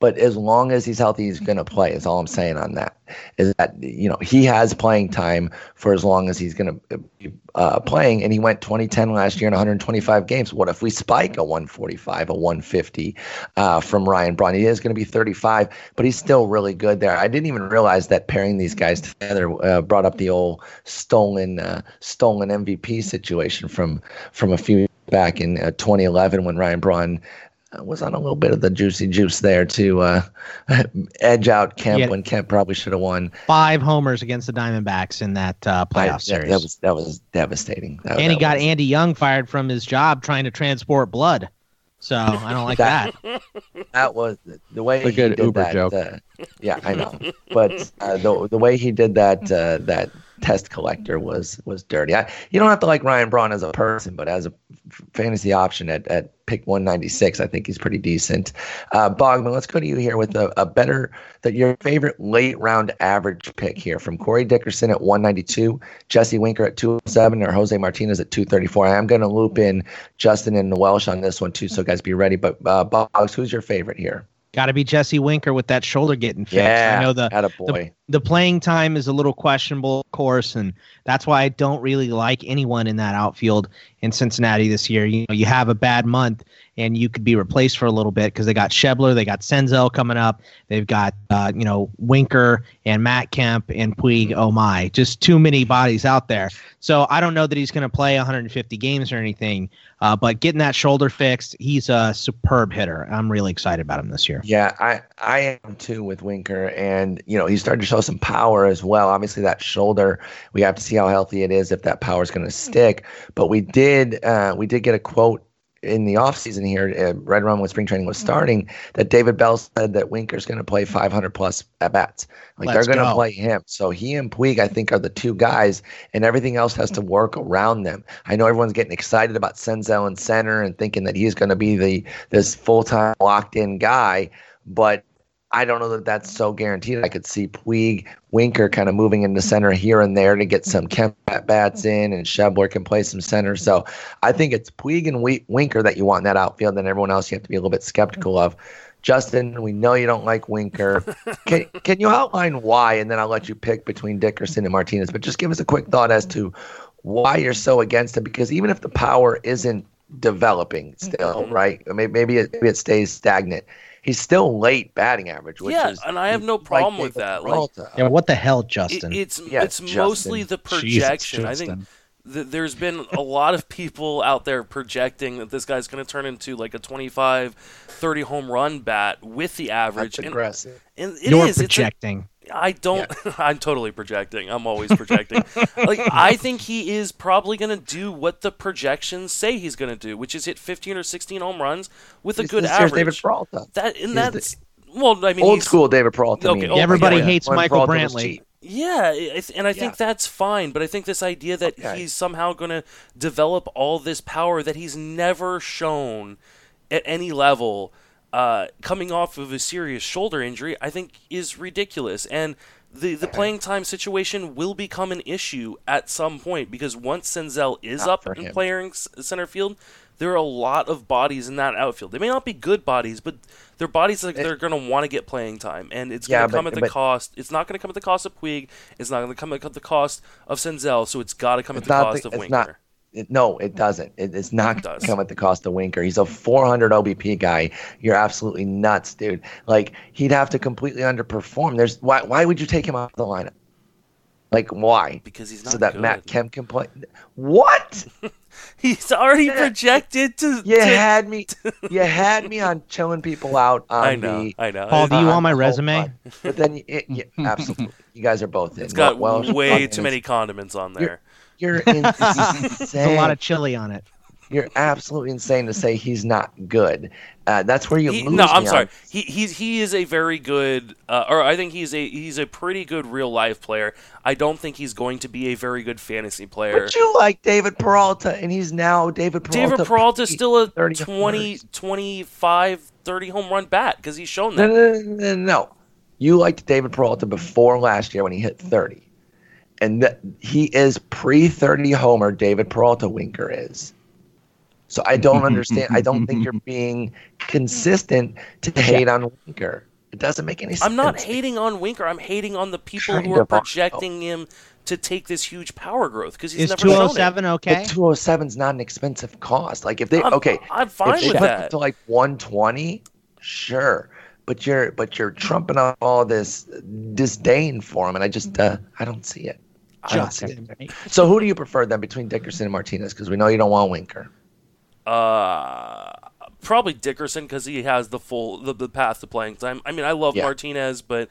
but as long as he's healthy, he's going to play. Is all I'm saying on that. Is that you know he has playing time for as long as he's going to be uh, playing, and he went 2010 last year in 125 games. What if we spike a 145, a 150 uh, from Ryan Braun? He is going to be 35, but he's still really good there. I didn't even realize that pairing these guys together uh, brought up the old stolen uh, stolen MVP situation from from a few back in uh, 2011 when Ryan Braun was on a little bit of the juicy juice there to uh, [LAUGHS] edge out Kemp Yeah. when Kemp probably should have won. Five homers against the Diamondbacks in that uh, playoff that, series. that was that was devastating. That- and he got was- Andy Young fired from his job trying to transport blood. So I don't like That- that. [LAUGHS] that was the way It's a he good did Uber that. joke. Uh, yeah, I know, but uh, the the way he did that uh, that test collector was was dirty. I, you don't have to like Ryan Braun as a person, but as a fantasy option at, at pick 196, I think he's pretty decent. Uh, Bogman, let's go to you here with a, a better that your favorite late round average pick here from Corey Dickerson at 192, Jesse Winker at 207, or Jose Martinez at 234. I am going to loop in Justin and Welsh on this one too, so guys be ready. But uh, Boggs, who's your favorite here? Got to be Jesse Winker with that shoulder getting fixed. Yeah, I know the attaboy. the playing time is a little questionable, of course, and that's why I don't really like anyone in that outfield in Cincinnati this year. You know, you have a bad month, and you could be replaced for a little bit because they got Schebler, they got Senzel coming up, they've got uh, you know Winker and Matt Kemp and Puig. Oh my, just too many bodies out there. So I don't know that he's going to play 150 games or anything, uh, but getting that shoulder fixed, he's a superb hitter. I'm really excited about him this year. Yeah, I I am too with Winker, and you know he's starting to show some power as well. Obviously, that shoulder, we have to see how healthy it is if that power is going to stick. But we did uh, we did get a quote in the offseason here, uh, right around when spring training was starting, that David Bell said that Winker's going to play 500 plus at bats. Like Let's they're going to play him. So he and Puig, I think, are the two guys, and everything else has to work around them. I know everyone's getting excited about Senzel in center and thinking that he's going to be the this full time locked in guy, but I don't know that that's so guaranteed. I could see Puig, Winker kind of moving into center here and there to get some Kemp at bats in, and Schebler can play some center. So I think it's Puig and Wi- Winker that you want in that outfield, and everyone else you have to be a little bit skeptical of. Justin, we know you don't like Winker. [LAUGHS] Can, can you outline why, and then I'll let you pick between Dickerson and Martinez. But just give us a quick thought as to why you're so against it. Because even if the power isn't developing still, mm-hmm. right? Maybe maybe it, maybe it stays stagnant. He's still late batting average, which yeah, is and I have no like problem with that. Like, Yeah, what the hell, it- Justin? it's Yeah, it's Justin. mostly the Jesus, projection. I think th- there's been a lot of people out there projecting that this guy's going to turn into like a 25 30 home run bat with the average That's aggressive. and it You're is. It's a- projecting. I don't. [LAUGHS] I'm totally projecting. I'm always projecting. like [LAUGHS] I think he is probably going to do what the projections say he's going to do, which is hit 15 or 16 home runs with a He's good this year's average. David Peralta. That and He's that's well. I mean, Old school David Peralta. Okay, mean. Everybody God. hates Michael Peralta Brantley. Yeah, and I think Yeah. that's fine, but I think this idea that Okay. he's somehow going to develop all this power that he's never shown at any level, uh, coming off of a serious shoulder injury, I think is ridiculous. And the the playing time situation will become an issue at some point because once Senzel is Not up and playing center field, there are a lot of bodies in that outfield. They may not be good bodies, but they're bodies that they're going to want to get playing time, and it's going Yeah, to come but- at the but- cost. It's not going to come at the cost of Puig. It's not going to come at the cost of Senzel. So it's got to come at the cost the- of Winker. not- It, no, it doesn't. It, it's not It does. come at the cost of Winker. He's a 400 OBP guy. You're absolutely nuts, dude. Like he'd have to completely underperform. There's why? Why would you take him off the lineup? Like why? because he's not So that good. Matt Kemp can play. What? [LAUGHS] He's already Yeah. projected to. You to- had me. [LAUGHS] You had me on chilling people out on I know. the. I know. Paul, do you want my resume? fun. But then, you, it, you, absolutely, you guys are both in. it's got Welsh, way too many condiments on there. You're insane. [LAUGHS] There's a lot of chili on it. You're absolutely insane to say he's not good. Uh, that's where you He- lose. no, I'm me on- sorry. He he's he is a very good, uh, or I think he's a he's a pretty good real life player. I don't think he's going to be a very good fantasy player. But you like David Peralta, and he's now David Peralta. David Peralta's still a 30 20, homers. 25, 30 home run bat because he's shown that. no, no, no, no, no. You liked David Peralta before last year when he hit 30. And that he is pre 30 homer David Peralta Winker is. So I don't understand. I don't think you're [LAUGHS] being consistent to hate on Winker. It doesn't make any sense. I'm not hating on Winker. I'm hating on the people Kind who are projecting him to take this huge power growth because he's Is never shown it. 207 okay? But 207 is not an expensive cost. Like if they I'm, okay, I'm fine if they with put it that. to like 120, sure. But you're but you're trumping up all this disdain for him, and I just uh, I don't see it. I don't. So who do you prefer then between Dickerson and Martinez? Because we know you don't want Winker. Uh, probably Dickerson because he has the full the, the path to playing time. I mean, I love Yeah. Martinez, but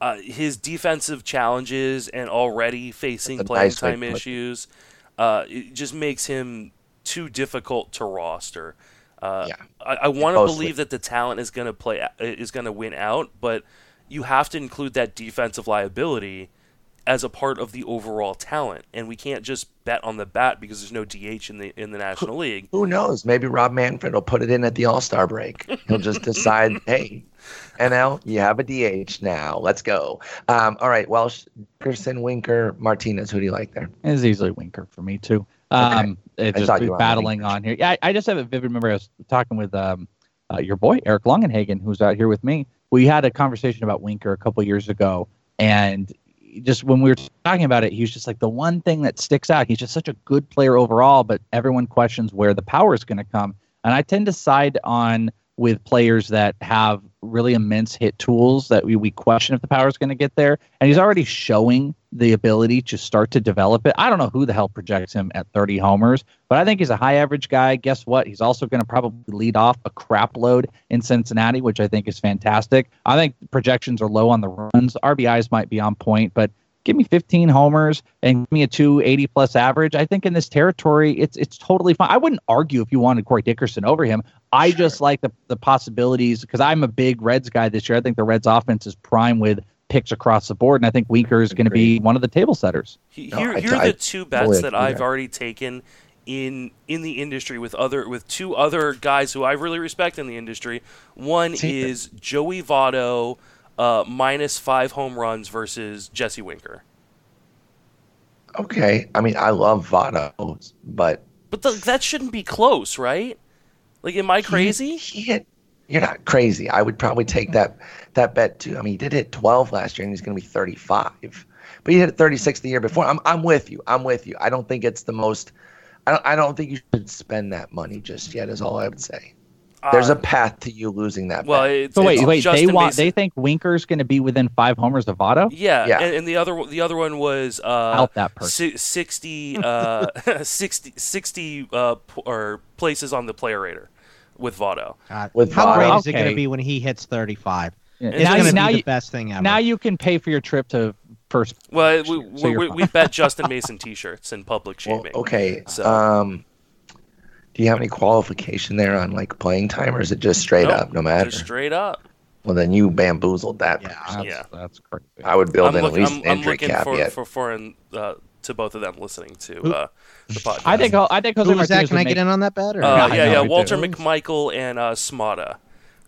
uh, his defensive challenges and already facing That's playing nice time issues, uh, it just makes him too difficult to roster. Uh, Yeah. I, I want to believe that the talent is going to play is going to win out, but you have to include that defensive liability as a part of the overall talent, and we can't just bet on the bat because there's no DH in the in the National League. Who knows? Maybe Rob Manfred will put it in at the All Star break. He'll just [LAUGHS] decide, hey, NL, you have a DH now. Let's go. Um, all right. Welsh, Dickerson, Winker, Martinez. Who do you like there? It's easily Winker for me too. Okay. Um, it's I just thought be you battling on here. Yeah, I, I just have a vivid memory. I was talking with um, uh, your boy Eric Longenhagen, who's out here with me. We had a conversation about Winker a couple years ago, and just when we were talking about it, he was just like the one thing that sticks out. He's just such a good player overall, but everyone questions where the power is going to come. And I tend to side on with players that have really immense hit tools that we, we question if the power is going to get there. And he's already showing the ability to start to develop it. I don't know who the hell projects him at 30 homers, but I think he's a high average guy. Guess what? He's also going to probably lead off a crap load in Cincinnati, which I think is fantastic. I think projections are low on the runs. RBIs might be on point, but give me 15 homers and give me a 280 plus average. I think in this territory, it's it's totally fine. I wouldn't argue if you wanted Corey Dickerson over him. I Sure. just like the the possibilities because I'm a big Reds guy this year. I think the Reds offense is prime with picks across the board, and I think Winker is going to be one of the table setters. He- No, Here, I- here are I the two bets fully that I've there. already taken in in the industry with other with two other guys who I really respect in the industry. One Take it. is Joey Votto uh, minus five home runs versus Jesse Winker. Okay. I mean, I love Votto, but But the, that shouldn't be close, right? Like, am I crazy? He, he hit, you're not crazy. I would probably take that that bet too. I mean, he did hit 12 last year, and he's going to be 35. But he hit 36 the year before. I'm I'm with you. I'm with you. I don't think it's the most. I don't. I don't think you should spend that money just yet. Is all I would say. There's Uh, a path to you losing that. well, bet. it's, So wait, it's wait, they want Mason- they think Winker's going to be within five homers of Votto? Yeah, Yeah. And, and the other the other one was uh, Out that person. si- 60, uh, [LAUGHS] 60, 60 uh, p- or places on the player rater with Votto. God. With How Votto. great is it going to be when he hits 35? Yeah, It's now, going you, to now, be the you, best thing ever. now you can pay for your trip to first. Well, we, So we, we, bet [LAUGHS] Justin Mason T-shirts in public Well, shaming. okay. So- Um, do you have any qualification there on like playing time, or is it just straight Nope, up, no matter? Just straight up. Well, then you bamboozled that. Yeah. person. That's, Yeah. that's crazy. I would build I'm, in look- at least I'm, an I'm injury looking for, caveat. for foreign uh, to both of them listening to uh, the podcast. I think I think Jose Who was that? Can would I make- get in on that bet? Or? Uh, Yeah, yeah, yeah. Walter too. McMichael and uh, Smada.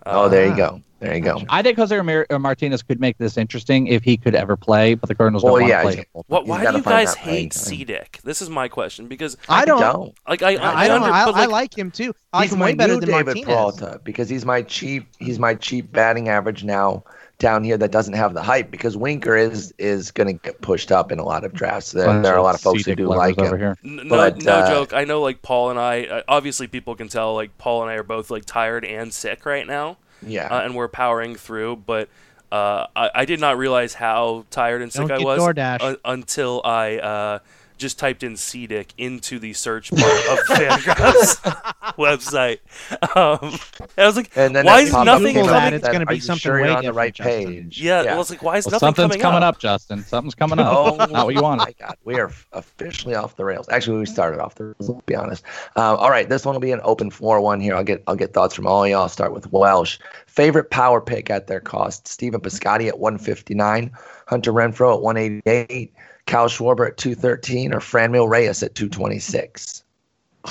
Oh, there you go. There you go. I think Jose Ramir- uh, Martinez could make this interesting if he could ever play, but the Cardinals don't Well, want yeah, to play he's- him. full time. What, why do you guys hate time. C-Dick? This is my question because I don't. don't. like I I, I don't. under, I, but, I like, like him too. I like he's him my way better new than David Martinez. Peralta because he's my cheap. He's my cheap batting average now down here that doesn't have the hype because Winker is is going to get pushed up in a lot of drafts. There, there are a lot of folks who do lovers like over him. here. No, But, no uh, joke. I know, like Paul and I. Uh, obviously, people can tell. Like Paul and I are both like tired and sick right now, Yeah, uh, and we're powering through. But uh, I, I did not realize how tired and sick I was DoorDash. un- until I uh, just typed in C-Dick into the search bar of the [LAUGHS] Fangraphs website. Um, and I was like, and then why is nothing and Google that, coming? it's gonna "Are be you something sure you're way on the right Justin." page. Yeah, well, it's like, why is Well, nothing something's coming, coming up? up, Justin. Something's coming up. Oh, Not what you wanted. my God, we are officially off the rails. Actually, we started off the rails. Let's be honest. Uh, all right, this one will be an open floor one here. I'll get I'll get thoughts from all y'all. I'll start with Welsh. Favorite power pick at their cost: Stephen Piscotty at 159, Hunter Renfroe at 188, Kyle Schwarber at 213, or Franmil Reyes at 226.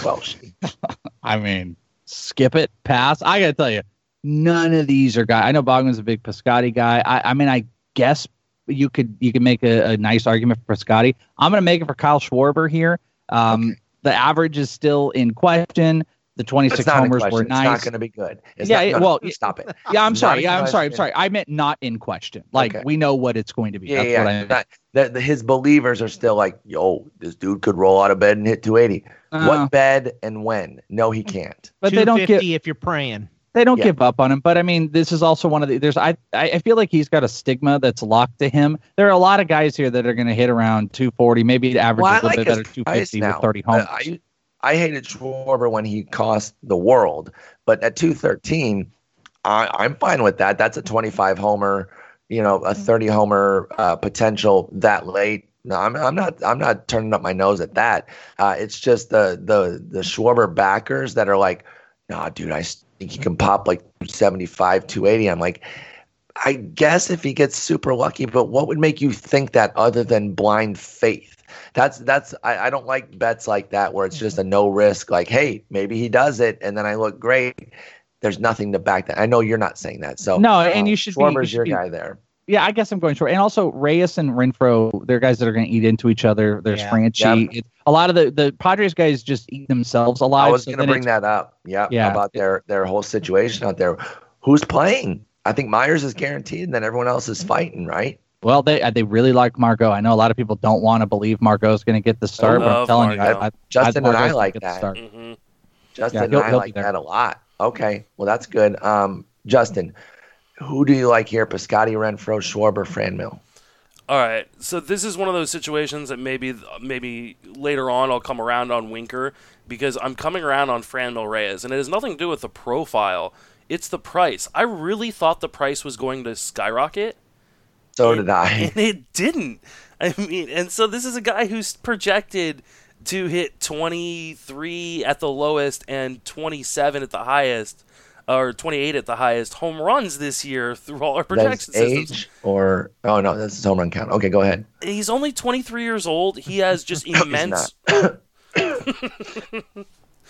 Welsh. [LAUGHS] I mean, skip it, pass. I gotta tell you, none of these are guys. I know Bogman's a big Piscotty guy. I, I mean, I guess you could you could make a, a nice argument for Piscotty. I'm gonna make it for Kyle Schwarber here. Um, Okay. The average is still in question. The 26 It's not in homers question. were It's not going to be good. It's Yeah, not, no, no, well, no, stop it. [LAUGHS] yeah, I'm sorry. Yeah, I'm sorry. I'm sorry. I meant not in question. Like Okay. we know what it's going to be. Yeah, That's yeah. what I meant. Not- the, the, his believers are still like, yo, this dude could roll out of bed and hit 280. Uh, what bed and when? No, he can't. but they don't get if you're praying. they don't Yeah. give up on him. But I mean, this is also one of the there's I I I feel like he's got a stigma that's locked to him. There are a lot of guys here that are going to hit around 240, maybe the average Well, is a little like bit better, 250 now. with 30 Uh, homers. I, I hated Schwarber when he cost the world, but at 213, I, I'm fine with that. That's a 25 homer, you know, a 30 homer uh, potential that late. No, I'm, I'm not. I'm not turning up my nose at that. Uh, it's just the the the Schwarber backers that are like, nah, dude, I think he can pop like 275, 280. I'm like, I guess if he gets super lucky, but what would make you think that other than blind faith? That's that's I, I don't like bets like that where it's just a no risk, like, hey, maybe he does it and then I look great. There's nothing to back that. I know you're not saying that. So No, and uh, you should be- you should your be- guy there. yeah, I guess I'm going short. And also Reyes and Renfroe, they're guys that are going to eat into each other. There's Yeah. Franchy. It, a lot of the the Padres guys just eat themselves alive. I was so gonna bring that up. Yeah, Yeah. about their their whole situation out there. Who's playing? I think Myers is guaranteed, and then everyone else is fighting, right? Well, they uh, they really like Margot. I know a lot of people don't want to believe Margot is going to get the start, but I'm love telling you, I, I, Justin I, and I like that. start. hmm Justin Yeah, and he'll- I he'll like that a lot. Okay, well that's good. Um, Justin, who do you like here? Piscotty, Renfroe, Schwarber, Franmil. All right, so this is one of those situations that maybe maybe later on I'll come around on Winker because I'm coming around on Franmil Reyes, and it has nothing to do with the profile. It's the price. I really thought the price was going to skyrocket, So did I. and [LAUGHS] it didn't. I mean, and so this is a guy who's projected to hit 23 at the lowest and 27 at the highest, or 28 at the highest home runs this year through all our That's projection systems. age or oh no, that's his home run count. Okay, go ahead. He's only 23 years old. He has just [LAUGHS] immense. [LAUGHS]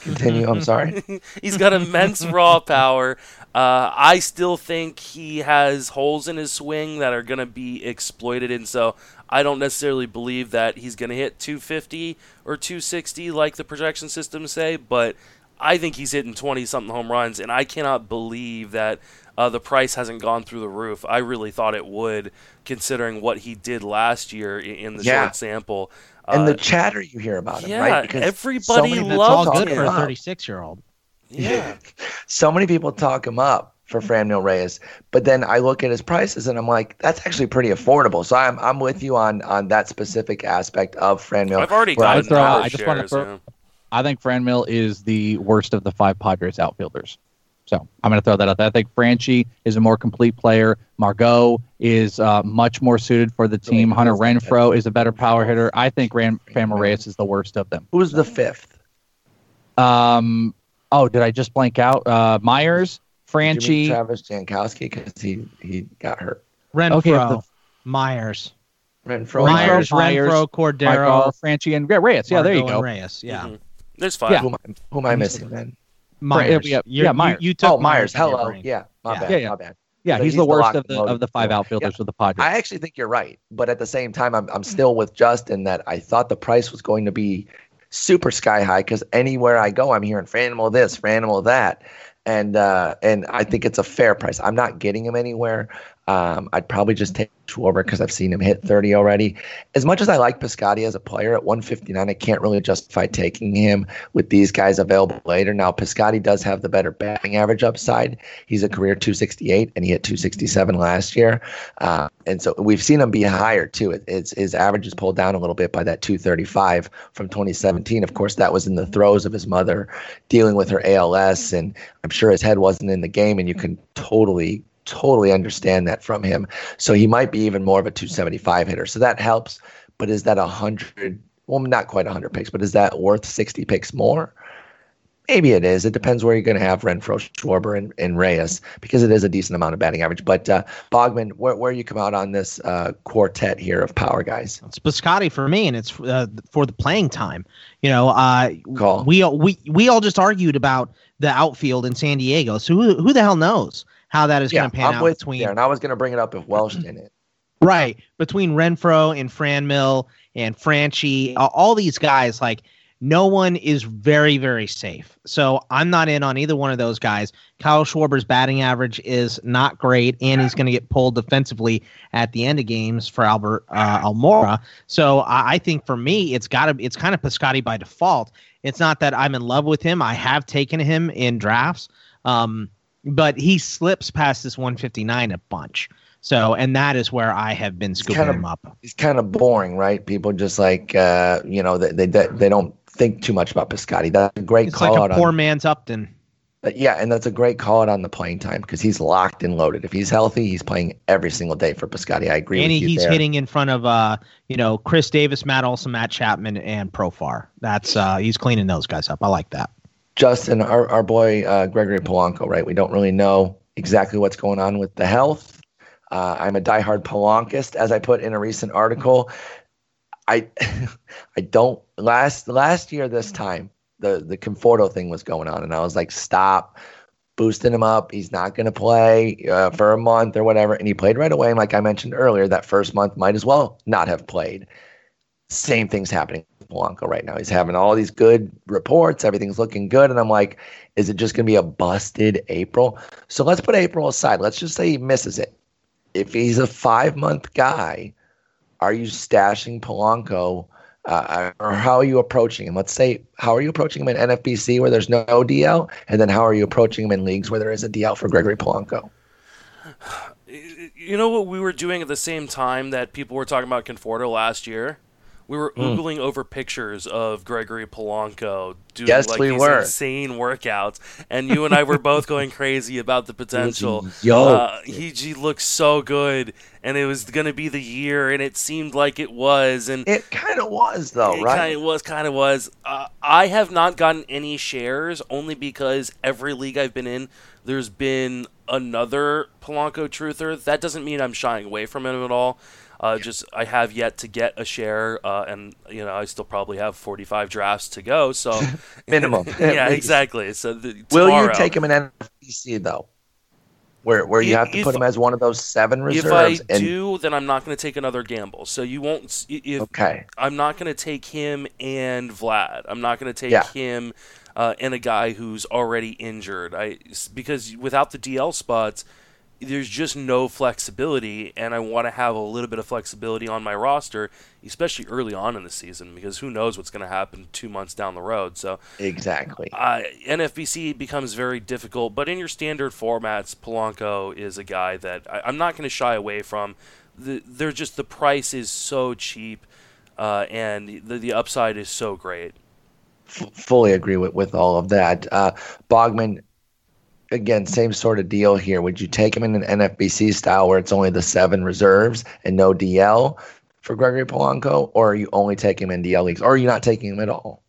Continue. I'm [LAUGHS] sorry. He's got immense [LAUGHS] raw power. Uh, I still think he has holes in his swing that are going to be exploited, and so I don't necessarily believe that he's going to hit 250 or 260 like the projection systems say. But I think he's hitting 20 something home runs, and I cannot believe that uh, the price hasn't gone through the roof. I really thought it would, considering what he did last year in the Yeah. short sample. And Uh, the chatter you hear about him, yeah, right? Because everybody many people That's loved all good him for a 36 year old. yeah. [LAUGHS] So many people talk him up for Franmil Reyes, but then I look at his prices and I'm like, that's actually pretty affordable. So I'm I'm with you on on that specific aspect of Franmil. I've already Well, got I a throw I of just wanna throw- yeah. I think Franmil is the worst of the five Padres outfielders. So I'm going to throw that out there. I think Franchy is a more complete player. Margot is uh, much more suited for the team. Hunter Renfroe is a better power hitter. I think Ran- Framil Reyes is the worst of them. Who's the fifth? Um. Oh, did I just blank out? Uh, Myers, Franchy, Travis Jankowski because he he got hurt. Renfroe, Okay, the- Myers, Renfroe. Myers, Myers, Renfroe, Cordero, Margot, Franchy, and Reyes. Yeah, there you go. Reyes. Yeah, Mhm. There's five. Yeah. Who, am I, who am I missing then? Myers. yeah, You're- yeah, you- Myers. You, took Oh, Myers. out Hello. Yeah, my Yeah. bad. Yeah, yeah. My bad. Yeah, So he's, he's the the worst lock of the of the five yeah. outfielders for the Padres. I actually think you're right, but at the same time, I'm I'm still with Justin that I thought the price was going to be super sky high because anywhere I go, I'm hearing Franimal this, Franimal that, and uh, and I think it's a fair price. I'm not getting him anywhere. Um, I'd probably just take Schwarber because I've seen him hit 30 already. As much as I like Piscotty as a player at 159, I can't really justify taking him with these guys available later. Now, Piscotty does have the better batting average upside. He's a career 268 and he hit 267 last year. Uh, and so we've seen him be higher too. It, it's his average is pulled down a little bit by that 235 from 2017. Of course, that was in the throes of his mother dealing with her ALS, and I'm sure his head wasn't in the game. And you can totally, totally understand that from him. So he might be even more of a 275 hitter. So that helps. But is that a hundred? Well, not quite 100 picks, but is that worth 60 picks more? Maybe it is. It depends where you're going to have Renfroe, Schwarber, and, and Reyes because it is a decent amount of batting average. But uh, Bogman, where, where you come out on this uh, quartet here of power guys? It's Piscotty for me, and it's uh, for the playing time. You know, uh, Call. we all we we all just argued about the outfield in San Diego. So who who the hell knows how that is Yeah, going to pan I'm out with between there, and I was going to bring it up if Welsh didn't. right between Renfroe and Franmil and Franchy, all these guys like. No one is very, very safe. So I'm not in on either one of those guys. Kyle Schwarber's batting average is not great, and he's going to get pulled defensively at the end of games for Albert uh, Almora. So I, I think for me, it's got to it's kind of Piscotty by default. It's not that I'm in love with him. I have taken him in drafts, um, but he slips past this 159 a bunch. So, and that is where I have been scooping kind of- him up. He's kind of boring, right? People just like uh, you know they, they they don't think too much about Piscotty. That's a great It's call like out a poor on man's Upton. Uh, yeah, and that's a great call out on the playing time because he's locked and loaded. If he's healthy, he's playing every single day for Piscotty. I agree and with he, you he's there. hitting in front of uh you know Khris Davis, Matt Olson, Matt Chapman, and Profar. That's uh he's cleaning those guys up. I like that. Justin, our, our boy uh, Gregory Polanco, right? We don't really know exactly what's going on with the health. Uh, I'm a diehard Polankist, as I put in a recent article. I [LAUGHS] I don't last last year this time the the Conforto thing was going on, and I was like, stop boosting him up. He's not going to play uh, for a month or whatever, and he played right away. Like I mentioned earlier, that first month might as well not have played. Same thing's happening with Polanco right now. He's having all these good reports. Everything's looking good. And I'm like, is it just going to be a busted April? So let's put April aside. Let's just say he misses it. If he's a five month guy, are you stashing Polanco? Uh, or how are you approaching him? Let's say, how are you approaching him in NFBC where there's no DL? And then how are you approaching him in leagues where there is a DL for Gregory Polanco? [SIGHS] You know what we were doing at the same time that people were talking about Conforto last year? We were oogling over pictures of Gregory Polanco doing Yes, like we these were. insane workouts, and you and I were both going crazy about the potential. [LAUGHS] yoked. Uh, he, he looked so good, and it was going to be the year, and it seemed like it was, and It kind of was, though, it right? kind of was, kind of was. Uh, I have not gotten any shares only because every league I've been in, there's been another Polanco truther. That doesn't mean I'm shying away from him at all. Uh, just I have yet to get a share, uh, and you know I still probably have 45 drafts to go. So [LAUGHS] [LAUGHS] Minimum, yeah, exactly. So the, Will you take him in NFBC though, where where you have to if- put him as one of those seven reserves. If I and do, then I'm not going to take another gamble. So you won't. If okay, I'm not going to take him and Vlad. I'm not going to take Yeah. him uh, and a guy who's already injured. I because without the DL spots, there's just no flexibility, and I want to have a little bit of flexibility on my roster, especially early on in the season, because who knows what's going to happen two months down the road. So exactly. uh, NFBC becomes very difficult, but in your standard formats, Polanco is a guy that I, I'm not going to shy away from. The, they're just the price is so cheap, uh, and the the upside is so great. F- fully agree with with all of that. Uh, Bogman, again, same sort of deal here. Would you take him in an NFBC style where it's only the seven reserves and no DL for Gregory Polanco, or are you only taking him in DL leagues, or are you not taking him at all?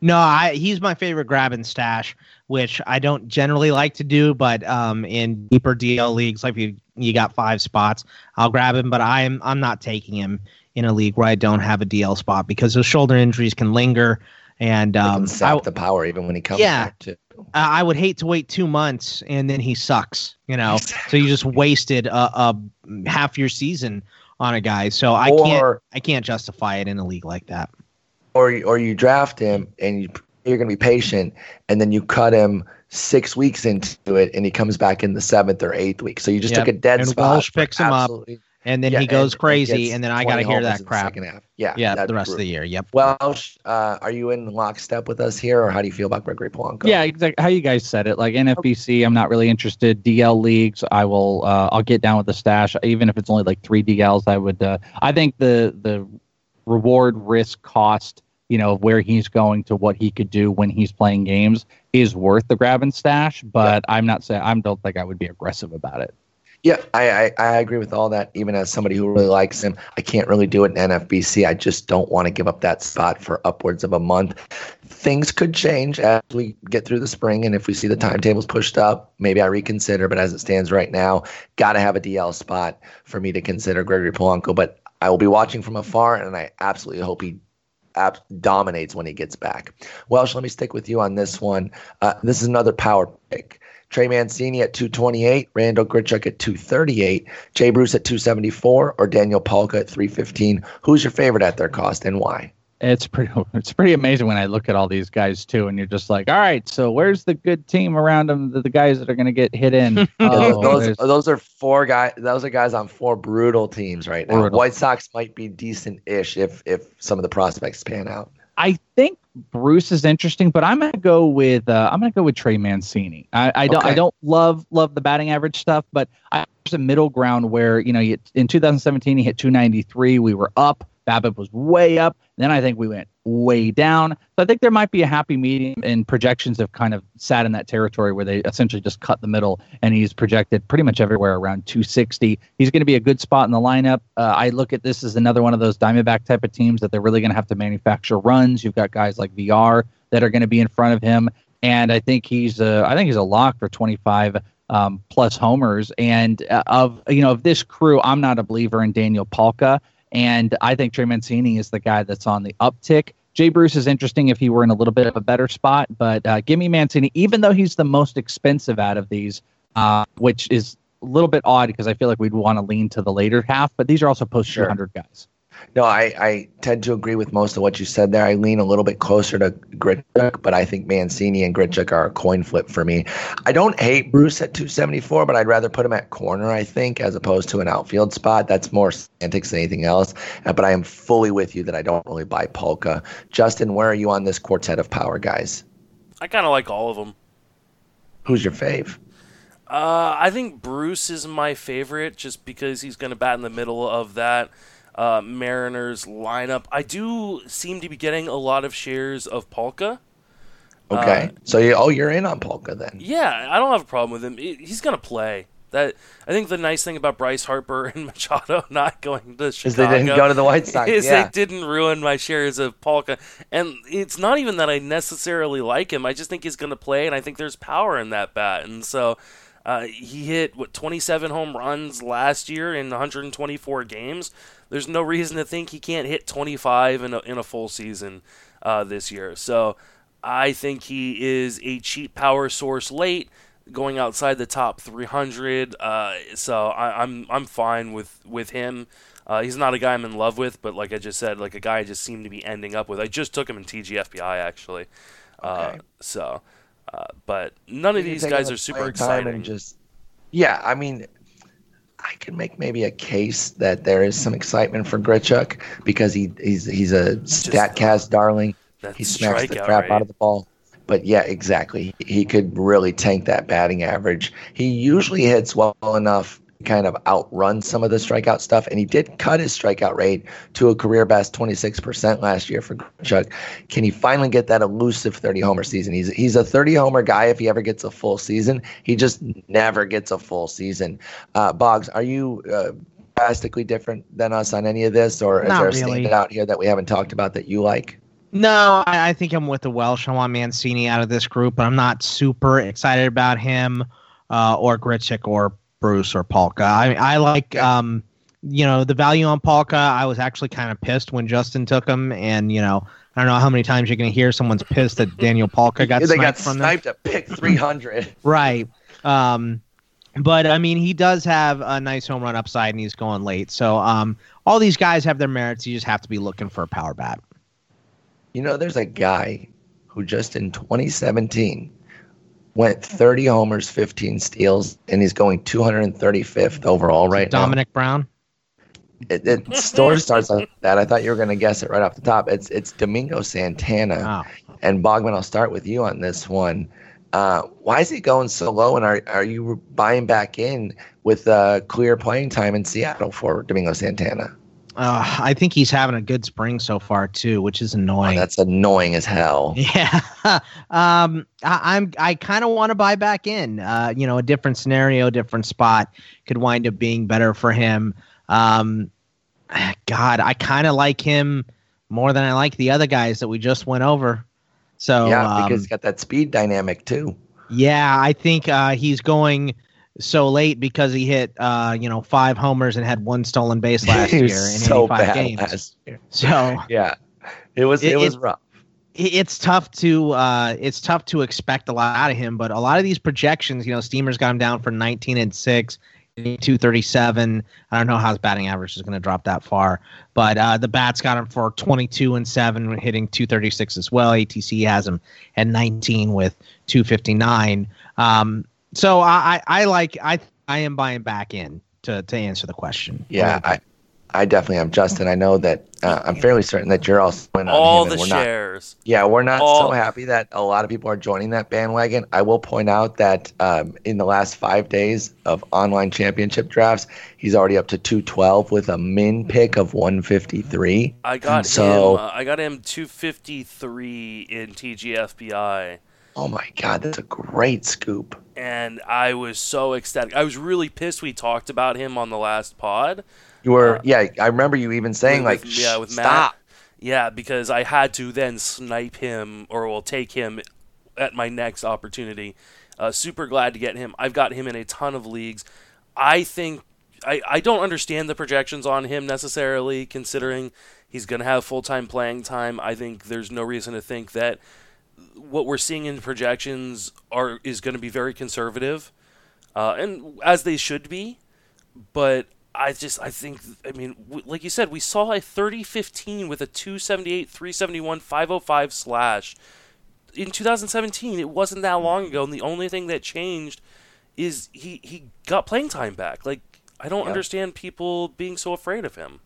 No, I, he's my favorite grab and stash, which I don't generally like to do, but um, in deeper DL leagues, like you you got five spots, I'll grab him. But I'm I'm not taking him in a league where I don't have a DL spot because those shoulder injuries can linger, and um, sap I, the power even when he comes yeah, back too. I would hate to wait two months and then he sucks, you know. Exactly. So you just wasted a, a, half your season on a guy. So I or, can't I can't justify it in a league like that or or you draft him and you you're going to be patient, and then you cut him six weeks into it, and he comes back in the seventh or eighth week. So you just yep. took a dead and spot. Welsh picks him up, and then yeah, he goes and, crazy, and then I got to hear that crap. Yeah, yeah, the rest of the year. Yep. Welsh, uh, are you in lockstep with us here, or how do you feel about Gregory Polanco? Yeah, exactly. How you guys said it. Like NFBC, I'm not really interested. DL leagues, I will. Uh, I'll get down with the stash, even if it's only like three DLs. I would. Uh, I think the the reward risk cost you know, where he's going to what he could do when he's playing games is worth the grab and stash. But yeah. I'm not saying I don't think I would be aggressive about it. Yeah, I, I, I agree with all that. Even as somebody who really likes him, I can't really do it in NFBC. I just don't want to give up that spot for upwards of a month. Things could change as we get through the spring, and if we see the timetables pushed up, maybe I reconsider. But as it stands right now, got to have a DL spot for me to consider Gregory Polanco. But I will be watching from afar, and I absolutely hope he ab- dominates when he gets back. Welsh, let me stick with you on this one. Uh, this is another power pick. Trey Mancini at 228, Randall Grichuk at 238, Jay Bruce at 274, or Daniel Palka at 315. Who's your favorite at their cost and why? it's pretty [LAUGHS] it's pretty amazing when I look at all these guys too, and you're just like, all right, so where's the good team around them? The, the guys that are going to get hit in. [LAUGHS] oh, those, those are four guys. Those are guys on four brutal teams right now. Brutal. White Sox might be decent-ish if if some of the prospects pan out. I think Bruce is interesting, but I'm gonna go with uh, I'm gonna go with Trey Mancini. I, I don't okay. I don't love love the batting average stuff, but I, there's a middle ground where you know you, in 2017 he hit 293. We were up BABIP was way up. Then I think we went way down. So I think there might be a happy medium, and projections have kind of sat in that territory where they essentially just cut the middle, and he's projected pretty much everywhere around 260. He's going to be a good spot in the lineup. Uh, I look at this as another one of those Diamondback type of teams that they're really going to have to manufacture runs. You've got guys like VR that are going to be in front of him, and I think he's a, I think he's a lock for 25 um, plus homers. And uh, of you know of this crew, I'm not a believer in Daniel Palka. And I think Trey Mancini is the guy that's on the uptick. Jay Bruce is interesting if he were in a little bit of a better spot, but uh, give me Mancini, even though he's the most expensive out of these, uh, which is a little bit odd because I feel like we'd want to lean to the later half, but these are also post 200 sure. guys. No, I, I tend to agree with most of what you said there. I lean a little bit closer to Grichuk, but I think Mancini and Grichuk are a coin flip for me. I don't hate Bruce at 274, but I'd rather put him at corner, I think, as opposed to an outfield spot. That's more semantics than anything else. Uh, but I am fully with you that I don't really buy Palka. Justin, where are you on this quartet of power guys? I kind of like all of them. Who's your fave? Uh, I think Bruce is my favorite just because he's going to bat in the middle of that uh, Mariners lineup. I do seem to be getting a lot of shares of Palka. Okay, uh, so you, oh, you're in on Palka then? Yeah, I don't have a problem with him. He's gonna play. That I think the nice thing about Bryce Harper and [LAUGHS] Machado not going to Chicago is they didn't go to the White Sox. [LAUGHS] Is yeah. they didn't ruin my shares of Palka, and it's not even that I necessarily like him. I just think he's going to play, and I think there's power in that bat, and so. Uh, he hit what 27 home runs last year in 124 games there's no reason to think he can't hit 25 in a, in a full season uh, this year. So I think he is a cheap power source late, going outside the top 300. Uh, so I, am I'm, I'm fine with with him. Uh, he's not a guy I'm in love with, but like I just said, like a guy I just seem to be ending up with. I just took him in TGFBI actually. Uh, okay. so, uh, but none of these guys are super exciting. Just yeah, I mean, I can make maybe a case that there is some excitement for Grichuk because he he's he's a statcast darling. He smacks the crap out of the ball. But yeah, exactly. He could really tank that batting average. He usually hits well enough kind of outrun some of the strikeout stuff. And he did cut his strikeout rate to a career best 26% last year for Chuck. Can he finally get that elusive 30 homer season? He's he's a 30 homer guy if he ever gets a full season. He just never gets a full season. Uh, Boggs, are you uh, drastically different than us on any of this, or is Not there a really. standout out here that we haven't talked about that you like? No, I, I think I'm with the Welsh. I want Mancini out of this group, but I'm not super excited about him uh, or Grichuk or Bruce or Palka. I I like um you know the value on Palka. I was actually kind of pissed when Justin took him, and you know I don't know how many times you're going to hear someone's pissed that Daniel Polka got they sniped got from them. sniped at pick 300. [LAUGHS] Right. Um, but I mean, he does have a nice home run upside, and he's going late. So um, all these guys have their merits. You just have to be looking for a power bat. You know, there's a guy who just in 2017 went 30 homers, 15 steals, and he's going 235th overall right now. Domonic Brown. now. It, it story starts like that. I thought you were going to guess it right off the top. It's it's Domingo Santana. Oh. And Bogman, I'll start with you on this one. Uh, why is he going so low? And are are you buying back in with uh, clear playing time in Seattle for Domingo Santana? Uh, I think he's having a good spring so far too, which is Oh, annoying. that's annoying as hell. [LAUGHS] Yeah, [LAUGHS] um, I, I'm. I kind of want to buy back in. Uh, you know, a different scenario, different spot could wind up being better for him. Um, God, I kind of like him more than I like the other guys that we just went over. So yeah, um, because he's got that speed dynamic too. yeah, I think uh, he's going so late because he hit uh, you know five homers and had one stolen base [LAUGHS] last year in so 85 bad games. last year. So [LAUGHS] Yeah, it was it, It- was it- rough. it's tough to uh, it's tough to expect a lot out of him. But a lot of these projections, you know, Steamers got him down for 19 and six. 237. I don't know how his batting average is going to drop that far, but uh, the bats got him for 22 and seven, hitting 236 as well. ATC has him at 19 with 259. Um, so I, I, I like I I am buying back in to to answer the question. Yeah, I, I definitely am. Justin, I know that uh, I'm fairly certain that you're also in on All him, the and we're not. shares. Yeah, we're not All- so happy that a lot of people are joining that bandwagon. I will point out that um, in the last five days of online championship drafts, he's already up to 212 with a min pick of 153. I got So- him. Uh, I got him 253 in TGFBI, Oh my God, that's a great scoop. and I was so ecstatic. I was really pissed. We talked about him on the last pod. You were, Uh, yeah, I remember you even saying with- like, yeah, with stop. Matt. Yeah, because I had to then snipe him or will take him at my next opportunity. Uh, super glad to get him. I've got him in a ton of leagues. I think I, I don't understand the projections on him necessarily, considering he's going to have full time playing time. I think there's no reason to think that what we're seeing in projections are is going to be very conservative, uh, and as they should be. But I just I think I mean w- like you said we saw a 30-15 with a 278 371 505 slash in 2017 it wasn't that long ago and the only thing that changed is he he got playing time back like I don't Yeah. understand people being so afraid of him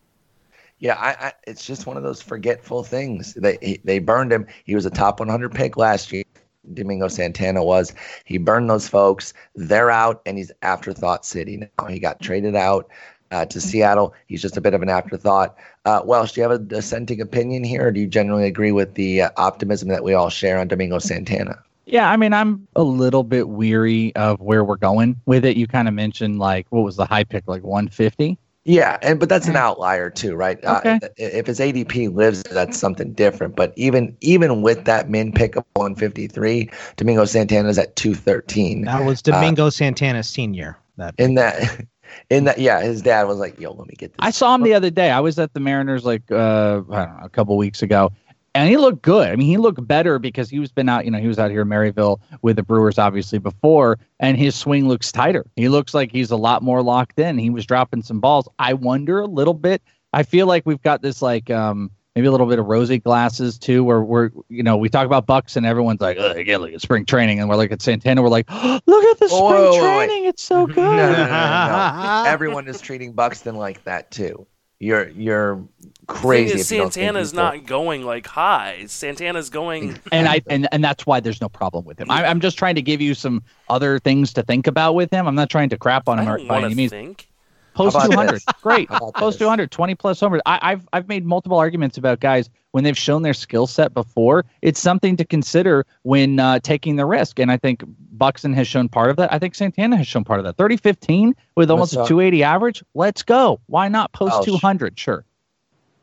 Yeah, I, I, it's just one of those forgetful things. They he, they burned him. He was a top 100 pick last year. Domingo Santana was. He burned those folks. They're out, and he's afterthought city now. He got traded out uh, to Seattle. He's just a bit of an afterthought. Uh, Welsh, do you have a dissenting opinion here, or do you generally agree with the uh, optimism that we all share on Domingo Santana? Yeah, I mean, I'm a little bit weary of where we're going with it. You kind of mentioned like what was the high pick, like 150. Yeah, and but that's an outlier too, right? Okay. Uh, if his ADP lives, that's something different. But even even with that min pick of 153, Domingo Santana's at 213. That was Domingo Santana Senior. That In that, [LAUGHS] in that, yeah, his dad was like, "Yo, let me get this." I saw him the other day. I was at the Mariners like uh, I don't know, a couple weeks ago, and he looked good. I mean, he looked better because he was been out. You know, he was out here in Maryvale with the Brewers obviously before, and his swing looks tighter. He looks like he's a lot more locked in. He was dropping some balls. I wonder a little bit. I feel like we've got this like um maybe a little bit of rosy glasses too, where we're you know we talk about Bucks and everyone's like, oh, again, look at spring training, and we're like at Santana, we're like, look at the Whoa, spring whoa, wait. training, it's so good. No, no, no. [LAUGHS] Everyone is treating Buxton like that too. You're you're The crazy. is, if you don't Santana's not going like high. Santana's going. [LAUGHS] and I and, and that's why there's no problem with him. I, I'm just trying to give you some other things to think about with him. I'm not trying to crap on I him or don't by any means. think. Post 200, this? [LAUGHS] great. Post this? 200, 20 plus homers. I, I've I've made multiple arguments about guys when they've shown their skill set before. It's something to consider when uh, taking the risk, and I think Buxton has shown part of that. I think Santana has shown part of that. 30-15 with almost a 280 average. Let's go. Why not post Oh, 200? Sure.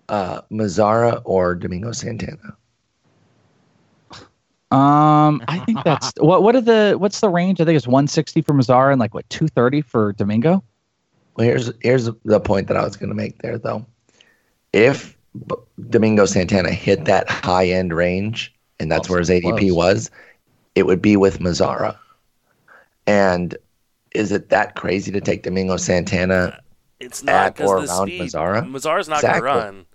uh, Mazara or Domingo Santana. Um, I think that's [LAUGHS] what. What are the? What's the range? I think it's 160 for Mazara and like what 230 for Domingo. Well, here's here's the point that I was going to make there, though. If B- Domingo Santana hit that high end range, and that's Oh, where his ADP close. was, it would be with Mazara. And is it that crazy to take Domingo Santana? Uh, it's At not or because the around speed. Mazara? Mazara's not Exactly. going to run.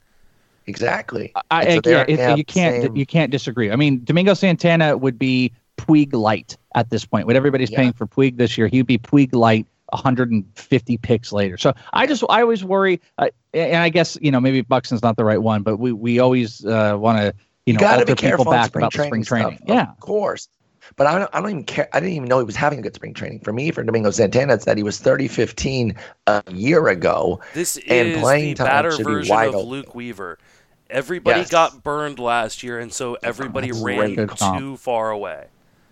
Exactly. I, And so I, yeah, it- you can't same- you can't disagree. I mean, Domingo Santana would be Puig light at this point. What everybody's Yeah. paying for Puig this year, he'd be Puig light 150 picks later. So I just I always worry, uh, and I guess you know maybe Buxton's not the right one, but we we always uh, want to you know gotta alter be careful people back spring about the spring training training. stuff, Yeah, Of course. But I don't, I don't even care. I didn't even know he was having a good spring training. For me, for Domingo Santana, it's that he was 30 15 a year ago. This And is playing the time batter should be version wide of open. Luke Weaver. Everybody Yes. got burned last year, and so everybody That's ran great. Good comp. too far away.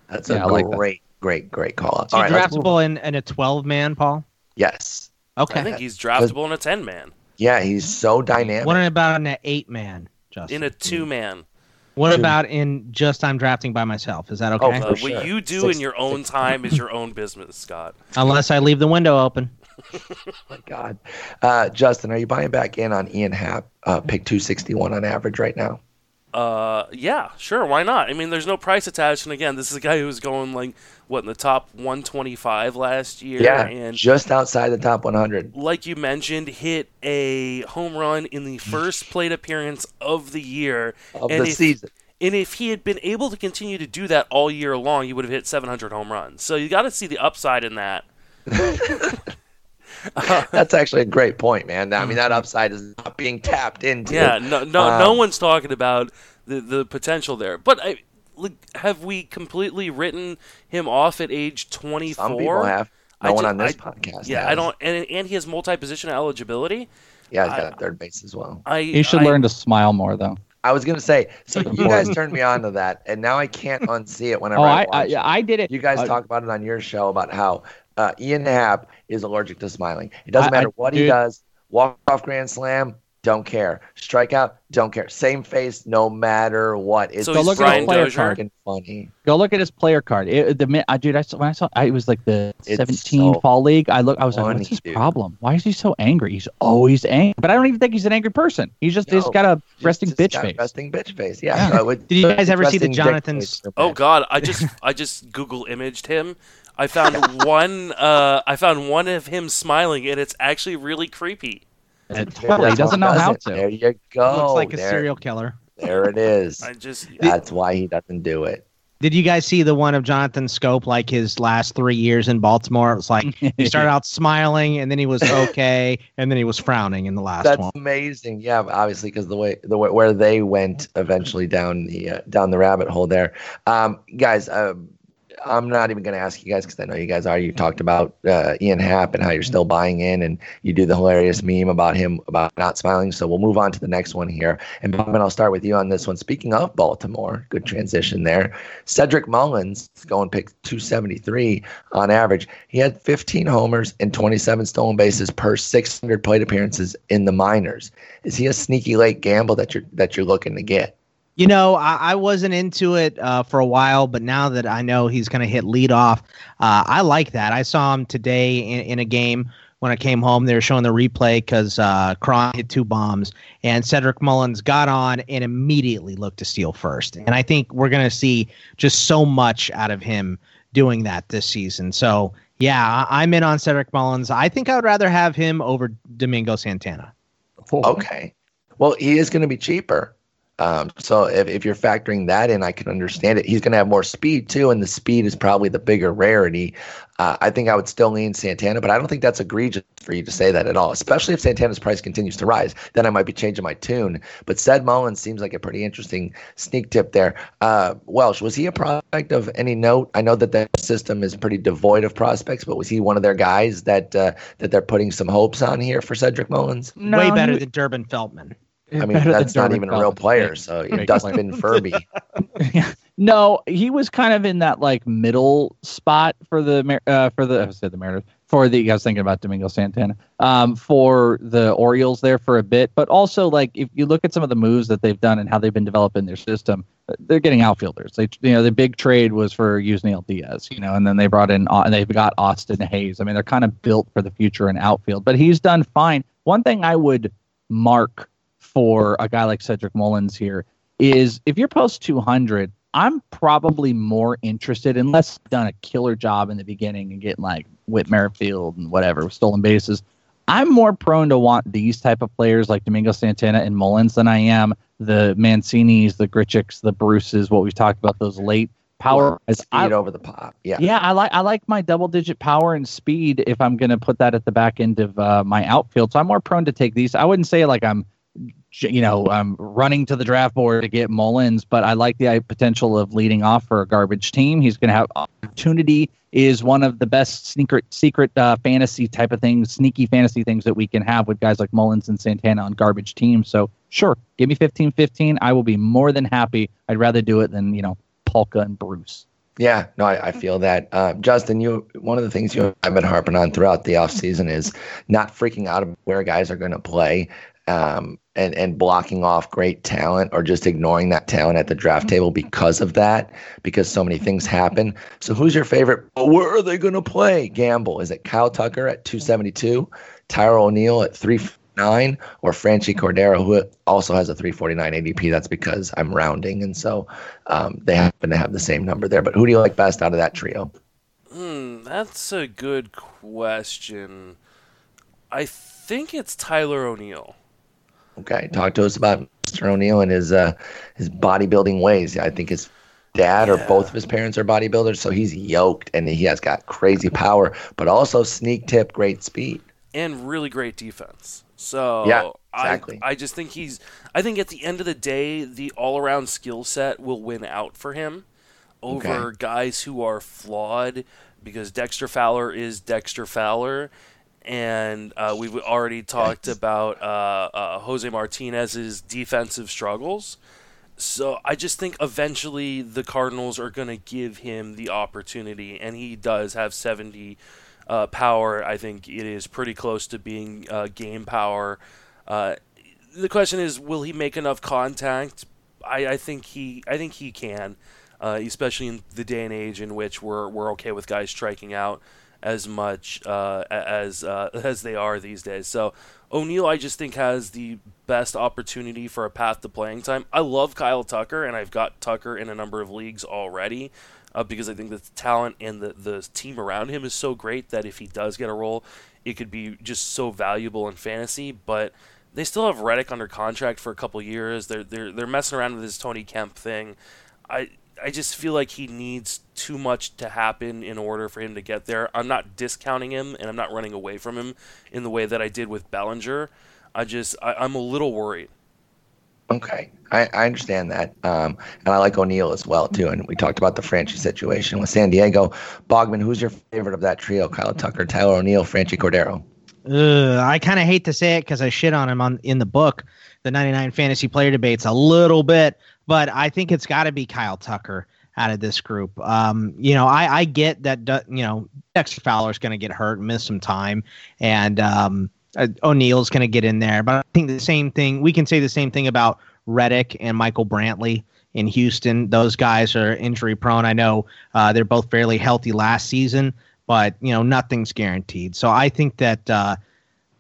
That's Yeah, great like that. Great, great, great call out. Is he All right, draftable in, in a 12 man, Paul? Yes. Okay. I think he's draftable in a ten man, Yeah, he's so dynamic. What about in an eight man, Justin? in a two man. what Two. about in just I'm drafting by myself? Is that okay? Oh, Uh, For what you do Six- in your own time is your own business, Scott. [LAUGHS] Unless I leave the window open. [LAUGHS] my God. Uh, Justin, are you buying back in on Ian Happ, uh, pick 261 on average right now? Uh, yeah, sure, why not? I mean, there's no price attached, and again, this is a guy who was going like what in the top 125 last year, Yeah, and just outside the top 100. like you mentioned, hit a home run in the first plate appearance of the year Of the if, season. And if he had been able to continue to do that all year long, he would have hit 700 home runs. So you got to see the upside in that. [LAUGHS] [LAUGHS] [LAUGHS] That's actually a great point, man. I mean, that upside is not being tapped into. Yeah, no, no, no Um, one's talking about the the potential there. But I, like, have we completely written him off at age 24? Some people have. No I one ju- on this I- podcast. Yeah, has. I don't, and and he has multi-position eligibility. Yeah, he's I- got a third base as well. I you should I- learn to smile more though. I was gonna say, so you guys turned me on to that, and now I can't unsee it whenever Oh, I, I watch it. I, I did it. You guys Uh, talk about it on your show about how uh, Ian Happ is allergic to smiling. It doesn't I- I- matter what he does. Walk off grand slam, don't care. Strikeout, don't care. Same face, no matter what. It's So Go he's look at Brian his player Dozier. card. funny. Go look at his player card. It, the mi- uh, dude, I saw when I saw I, it was like the It's 17 so fall league. I look, I was like, funny, what's his dude. problem? Why is he so angry? He's always angry, but I don't even think he's an angry person. He's just he's got a resting just bitch got face. Resting bitch face. Yeah. Yeah. so it would- Did you guys ever see the resting Jonathan's- Oh. God, I just I just Google imaged him. I found [LAUGHS] one. Uh, I found one of him smiling, and it's actually really creepy. Totally, he doesn't know how it. to. There you go. Looks like a there, serial killer. There it is. [LAUGHS] I just That's why he doesn't do it. Did you guys see the one of Jonathan Schoop, like his last three years in Baltimore? It was like he started [LAUGHS] out smiling, and then he was okay, and then he was frowning in the last That's one. amazing. Yeah, obviously because the way the way where they went eventually down the uh, down the rabbit hole there. Um, guys, um, I'm not even going to ask you guys because I know you guys are. You talked about uh, Ian Happ and how you're still buying in, and you do the hilarious meme about him about not smiling. So we'll move on to the next one here. And Bogman, I'll start with you on this one. Speaking of Baltimore, good transition there. Cedric Mullins is going pick 273 on average. He had 15 homers and 27 stolen bases per 600 plate appearances in the minors. Is he a sneaky late gamble that you're that you're looking to get? You know, I, I wasn't into it uh, for a while, but now that I know he's going to hit lead off, uh, I like that. I saw him today in, in a game when I came home. They were showing the replay because uh, hit two bombs, and Cedric Mullins got on and immediately looked to steal first. And I think we're going to see just so much out of him doing that this season. So, yeah, I, I'm in on Cedric Mullins. I think I would rather have him over Domingo Santana. Okay. Well, he is going to be cheaper. Um, so if, if you're factoring that in, I can understand it. He's going to have more speed too, and the speed is probably the bigger rarity. Uh, I think I would still lean Santana, but I don't think that's egregious for you to say that at all, especially if Santana's price continues to rise. Then I might be changing my tune. But Ced Mullins seems like a pretty interesting sneak tip there. Uh, Welsh, was he a prospect of any note? I know that the system is pretty devoid of prospects, but was he one of their guys that uh, that they're putting some hopes on here for Cedric Mullins? No, Way better he, than Durbin Feltman. I mean, that's not even a real player. So you Dustin [LAUGHS] Furby. no, he was kind of in that like middle spot for the uh, for the I said the Mariners for the I was thinking about Domingo Santana um, for the Orioles there for a bit, but also like if you look at some of the moves that they've done and how they've been developing their system, they're getting outfielders. They you know the big trade was for Yusniel Diaz, you know, and then they brought in uh, and they've got Austin Hays. I mean, they're kind of built for the future in outfield, but he's done fine. One thing I would mark for a guy like Cedric Mullins here is if you're post 200, I'm probably more interested, unless done a killer job in the beginning and getting like Whit Merrifield and whatever, stolen bases. I'm more prone to want these type of players like Domingo Santana and Mullins than I am the Mancinis, the Grichuks, the Bruces, what we've talked about, those late power speed I, over the pop. Yeah, yeah. I like I like my double digit power and speed if I'm going to put that at the back end of uh, my outfield. So I'm more prone to take these. I wouldn't say like I'm you know, I'm running to the draft board to get Mullins, but I like the uh, potential of leading off for a garbage team. He's going to have opportunity. Is one of the best secret secret uh, fantasy type of things, sneaky fantasy things that we can have with guys like Mullins and Santana on garbage teams. So sure, give me 15-15. I will be more than happy. I'd rather do it than you know Palka and Bruce. Yeah, no, I, I feel that. Uh, Justin, you one of the things you I've been harping on throughout the offseason is not freaking out of where guys are going to play um, and and blocking off great talent or just ignoring that talent at the draft table because of that, because so many things happen. So who's your favorite? Where are they going to play? Gamble. Is it Kyle Tucker at 272, Tyler O'Neill at 309, or Franchy Cordero, who also has a 349 ADP? That's because I'm rounding, and so um, they happen to have the same number there. But who do you like best out of that trio? Hmm, that's a good question. I think it's Tyler O'Neill. Okay, talk to us about Mr. O'Neill and his uh, his bodybuilding ways. I think his dad yeah. or both of his parents are bodybuilders, so he's yoked and he has got crazy power, but also sneak tip, great speed, and really great defense. So yeah, exactly. I, I just think he's. I think at the end of the day, the all around skill set will win out for him over okay. guys who are flawed because Dexter Fowler is Dexter Fowler and uh, we've already talked about uh, uh, Jose Martinez's defensive struggles. So I just think eventually the Cardinals are going to give him the opportunity, and he does have 70 uh, power. I think it is pretty close to being uh, game power. Uh, the question is, will he make enough contact? I, I think he, I think he can, especially in the day and age in which we're we're okay with guys striking out as much uh, as uh, [LAUGHS] as they are these days. So O'Neill, I just think has the best opportunity for a path to playing time. I love Kyle Tucker, and I've got Tucker in a number of leagues already. Uh, because I think the talent and the, the team around him is so great that if he does get a role, it could be just so valuable in fantasy. But they still have Reddick under contract for a couple years. They're they're they're messing around with this Tony Kemp thing. I I just feel like he needs too much to happen in order for him to get there. I'm not discounting him and I'm not running away from him in the way that I did with Bellinger. I just I, am a little worried. Okay, I, I understand that, um, and I like O'Neill as well too. And we talked about the Franchy situation with San Diego. Bogman, who's your favorite of that trio? Kyle Tucker, Tyler O'Neill, Franchy Cordero. Uh, I kind of hate to say it because I shit on him on in the book, the 99 fantasy player debates a little bit but I think it's got to be Kyle Tucker out of this group. Um, you know, I, I get that, you know, Dexter Fowler's going to get hurt and miss some time, and um, uh, O'Neill's going to get in there. But I think the same thing, we can say the same thing about Reddick and Michael Brantley in Houston. Those guys are injury prone. I know uh, they're both fairly healthy last season, but, you know, nothing's guaranteed. So I think that. Uh,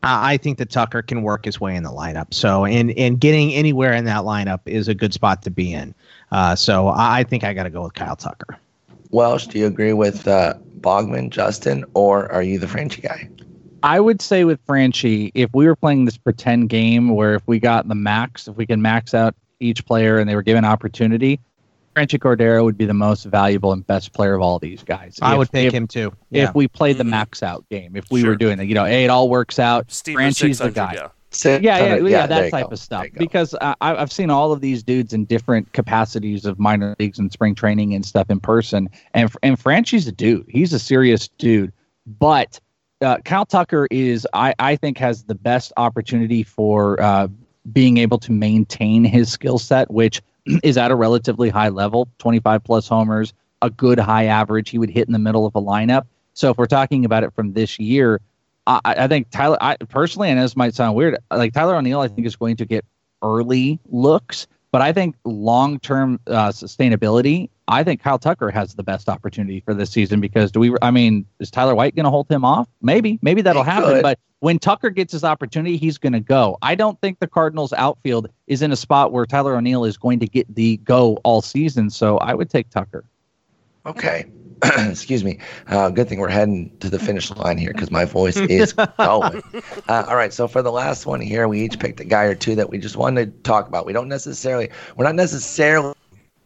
I think that Tucker can work his way in the lineup. So, and and getting anywhere in that lineup is a good spot to be in. Uh, so, I think I got to go with Kyle Tucker. Welsh, do you agree with uh, Bogman, Justin, or are you the Franchy guy? I would say with Franchy, if we were playing this pretend game where if we got the max, if we can max out each player and they were given opportunity, Franchy Cordero would be the most valuable and best player of all these guys. I If- would pick if, him too. If we played the Mhm. max out game, if we Sure. were doing it, you know, hey, it all works out. Steve Franchy's the guy. yeah. Six Yeah, yeah, yeah, that type go. of stuff. There you go. Because uh, I, I've seen all of these dudes in different capacities of minor leagues and spring training and stuff in person. And and Franchy's a dude. He's a serious dude. But uh, Kyle Tucker is, I, I think, has the best opportunity for uh, being able to maintain his skill set, which is at a relatively high level 25 plus homers, a good high average. He would hit in the middle of a lineup. So if we're talking about it from this year, I, I think Tyler, I personally, and this might sound weird, like Tyler O'Neill, I think is going to get early looks, but I think long term uh, sustainability, I think Kyle Tucker has the best opportunity for this season because do we, I mean, is Tyler White going to hold him off? Maybe, maybe that'll happen, but when Tucker gets his opportunity, he's going to go. I don't think the Cardinals outfield is in a spot where Tyler O'Neill is going to get the go all season, so I would take Tucker. Okay. [CLEARS THROAT] Excuse me. Uh, good thing we're heading to the finish line here because my voice is [LAUGHS] going. Uh, all right. So for the last one here, we each picked a guy or two that we just wanted to talk about. We don't necessarily, we're not necessarily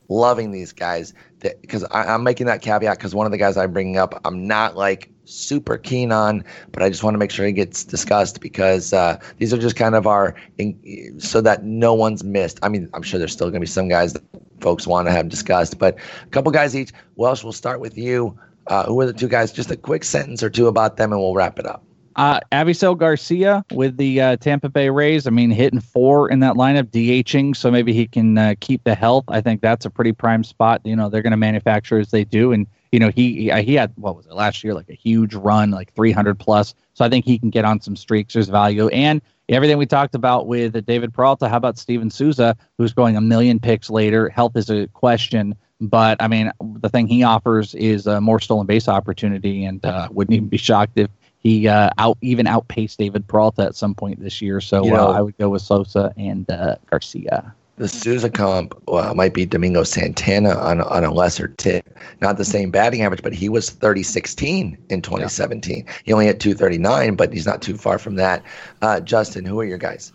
loving these guys because I'm making that caveat because one of the guys I'm bringing up, I'm not like super keen on, but I just want to make sure he gets discussed because uh, these are just kind of our, in, so that no one's missed. I mean, I'm sure there's still going to be some guys that folks want to have discussed, but a couple guys each. Welsh, we'll start with you. Uh, who are the two guys? Just a quick sentence or two about them, and we'll wrap it up. Uh, Avisail Garcia with the uh, Tampa Bay Rays. I mean, hitting four in that lineup, DHing, so maybe he can uh, keep the health. I think that's a pretty prime spot. You know, they're going to manufacture as they do, and you know, he he, he had what was it last year, like a huge run, like 300 plus. So I think he can get on some streaks. There's value, and everything we talked about with David Peralta. How about Steven Souza, who's going a million picks later? Health is a question. But I mean, the thing he offers is a more stolen base opportunity, and uh, wouldn't even be shocked if he uh, out even outpaced David Peralta at some point this year. So You know- uh, I would go with Souza and uh, Garcia. The Souza comp well, might be Domingo Santana on, on a lesser tip. Not the same batting average, but he was 30 16 in 2017. He only had 239, but he's not too far from that. Uh, Justin, who are your guys?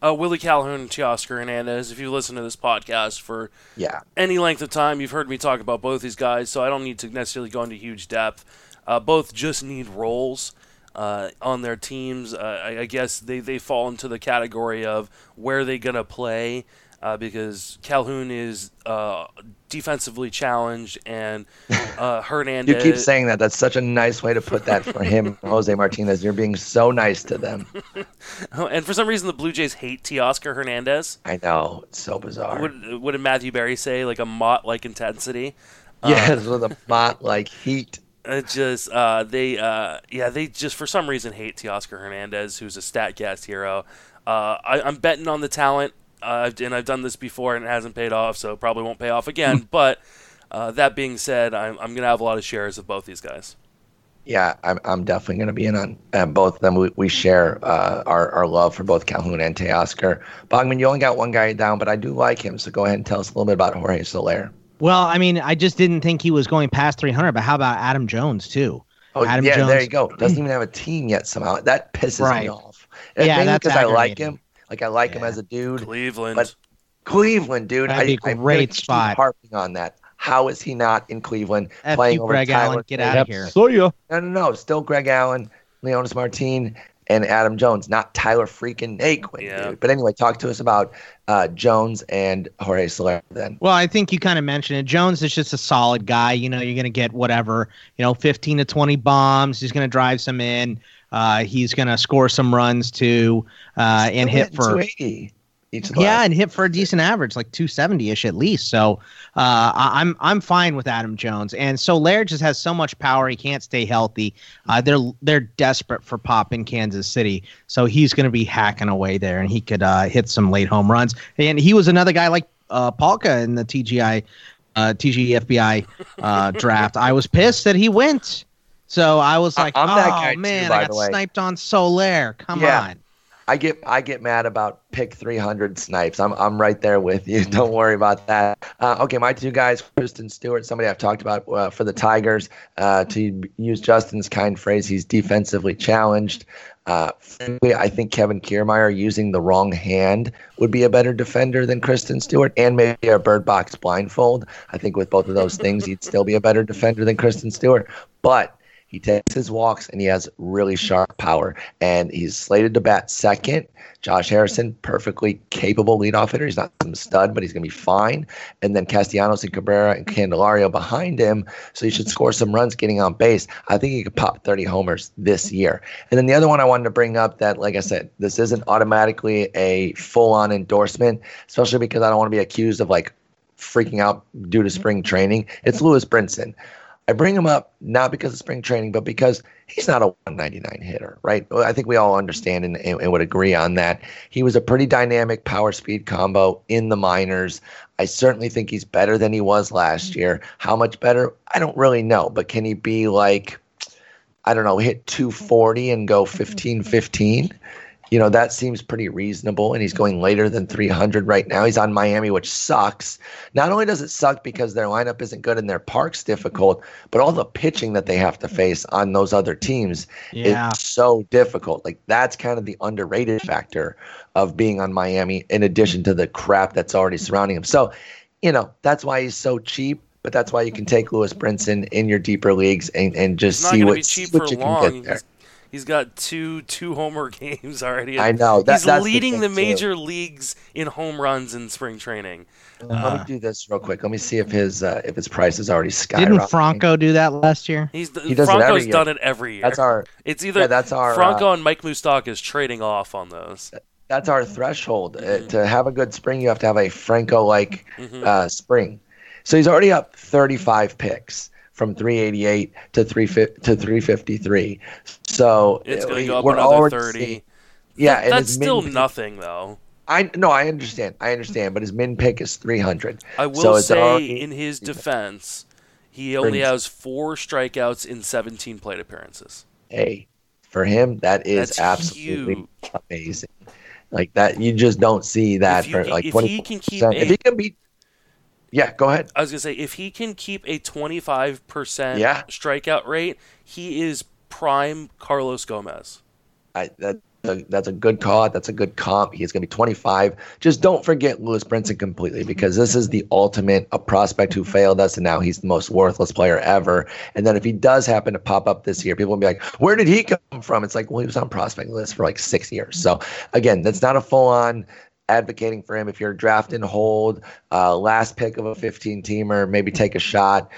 Uh, Willie Calhoun and Teoscar Hernandez. If you listen to this podcast for Yeah. any length of time, you've heard me talk about both these guys, so I don't need to necessarily go into huge depth. Uh, both just need roles uh, on their teams. Uh, I, I guess they, they fall into the category of where they going to play uh, because Calhoun is uh, defensively challenged and uh, [LAUGHS] You Hernandez. keep saying that. That's such a nice way to put that for him, [LAUGHS] Jose Martinez. You're being so nice to them. [LAUGHS] and for some reason, the Blue Jays hate Teoscar Hernandez. I know. It's so bizarre. What, what did Matthew Berry say? Like a mott like intensity? yes, with a bot like heat. It just uh, they uh, yeah they just for some reason hate Teoscar Hernandez, who's a Statcast hero. Uh, I, I'm betting on the talent, uh, and I've done this before and it hasn't paid off, so it probably won't pay off again. but uh, that being said, I'm, I'm gonna have a lot of shares of both these guys. Yeah, I'm, I'm definitely going to be in on uh, both of them. We, we share uh, our, our love for both Calhoun and Teoscar. Bogman, you only got one guy down, but I do like him. So go ahead and tell us a little bit about Jorge Soler. Well, I mean, I just didn't think he was going past 300, but how about Adam Jones too? Oh, Adam yeah, there you go. Doesn't hmm. even have a team yet somehow. That pisses Right. me off. And Yeah, that's because I like him. Like, I like him as a dude. Cleveland. But Cleveland, dude. That'd be I, a I'm gonna great keep spot. harping on that. How is he not in Cleveland F playing you, over Greg Tyler Allen. Get Tate? out of here. So ya. No, no, no. Still Greg Allen, Leonys Martin, and Adam Jones, not Tyler freaking Naquin, Yeah. dude. But anyway, talk to us about uh, Jones and Jorge Soler then. Well, I think you kind of mentioned it. Jones is just a solid guy. You know, you're going to get whatever, you know, 15 to 20 bombs. He's going to drive some in. Uh, he's going to score some runs too, uh, and hit for 280 each yeah, and hit for a decent average, like 270 ish at least. So uh, I- I'm I'm fine with Adam Jones. And Soler just has so much power; he can't stay healthy. Uh, they're they're desperate for pop in Kansas City, so he's going to be hacking away there, and he could uh, hit some late home runs. And he was another guy like uh, Palka in the TGI uh, TGFBI uh, [LAUGHS] draft. I was pissed that he went. So I was like, I'm oh that guy too, man, by I got way." sniped on Soler. Come Yeah. on. I get I get mad about pick 300 snipes. I'm I'm right there with you. [LAUGHS] Don't worry about that. Uh, okay, my two guys, Christin Stewart, somebody I've talked about uh, for the Tigers. Uh, to use Justin's kind phrase, he's defensively challenged. Uh, I think Kevin Kiermaier using the wrong hand would be a better defender than Christin Stewart, and maybe a bird box blindfold. I think with both of those things, he'd still be a better defender than Christin Stewart. But he takes his walks and he has really sharp power. And he's slated to bat second. Josh Harrison, perfectly capable leadoff hitter. He's not some stud, but he's going to be fine. And then Castellanos and Cabrera and Candelario behind him. So he should score some runs getting on base. I think he could pop 30 homers this year. And then the other one I wanted to bring up that, like I said, this isn't automatically a full on endorsement, especially because I don't want to be accused of like freaking out due to spring training. It's Lewis Brinson. I bring him up not because of spring training, but because he's not a 199 hitter, right? I think we all understand and, and, would agree on that. He was a pretty dynamic power speed combo in the minors. I certainly think he's better than he was last mm-hmm. year. How much better? I don't really know, but can he be like, I don't know, hit 240 and go mm-hmm. 15 15? You know, that seems pretty reasonable. And he's going later than 300 right now. He's on Miami, which sucks. Not only does it suck because their lineup isn't good and their park's difficult, but all the pitching that they have to face on those other teams yeah. is so difficult. Like, that's kind of the underrated factor of being on Miami, in addition to the crap that's already surrounding him. So, you know, that's why he's so cheap but that's why you can take Lewis Brinson in your deeper leagues and, and just see what, what you long. can get there. He's got two two homer [LAUGHS] games already. I know. That, He's leading the, the major too. leagues in home runs in spring training. Uh, Let me do this real quick. Let me see if his uh, if his price is already skyrocketing. Didn't Franco do that last year? He's he does Franco's it done it every year. That's our. It's either yeah, that's our Franco uh, and Mike Moustakas trading off on those. That's our threshold. Uh, mm-hmm. to have a good spring, you have to have a Franco like mm-hmm. Uh, spring. So he's already up 35 picks from 388 to 3 to 353. So it's going to go up we're another 30. Seeing, yeah, that, that's still nothing though. I no, I understand. I understand, but his min pick is 300. I will so say already, in his defense, he only has 4 strikeouts in 17 plate appearances. Hey, for him that is that's absolutely huge. amazing. Like that you just don't see that for like 20 If he can keep if he can beat yeah, go ahead. I was gonna say if he can keep a twenty five percent strikeout rate, he is prime Carlos Gomez. I that that's a good call. That's a good comp. He's going to be 25. Just don't forget Lewis Brinson completely because this is the ultimate a prospect who failed us, and now he's the most worthless player ever. And then if he does happen to pop up this year, people will be like, "Where did he come from?" It's like, well, he was on prospect list for like six years. So again, that's not a full on advocating for him. If you're draft and hold, uh, last pick of a 15 teamer, maybe take a shot.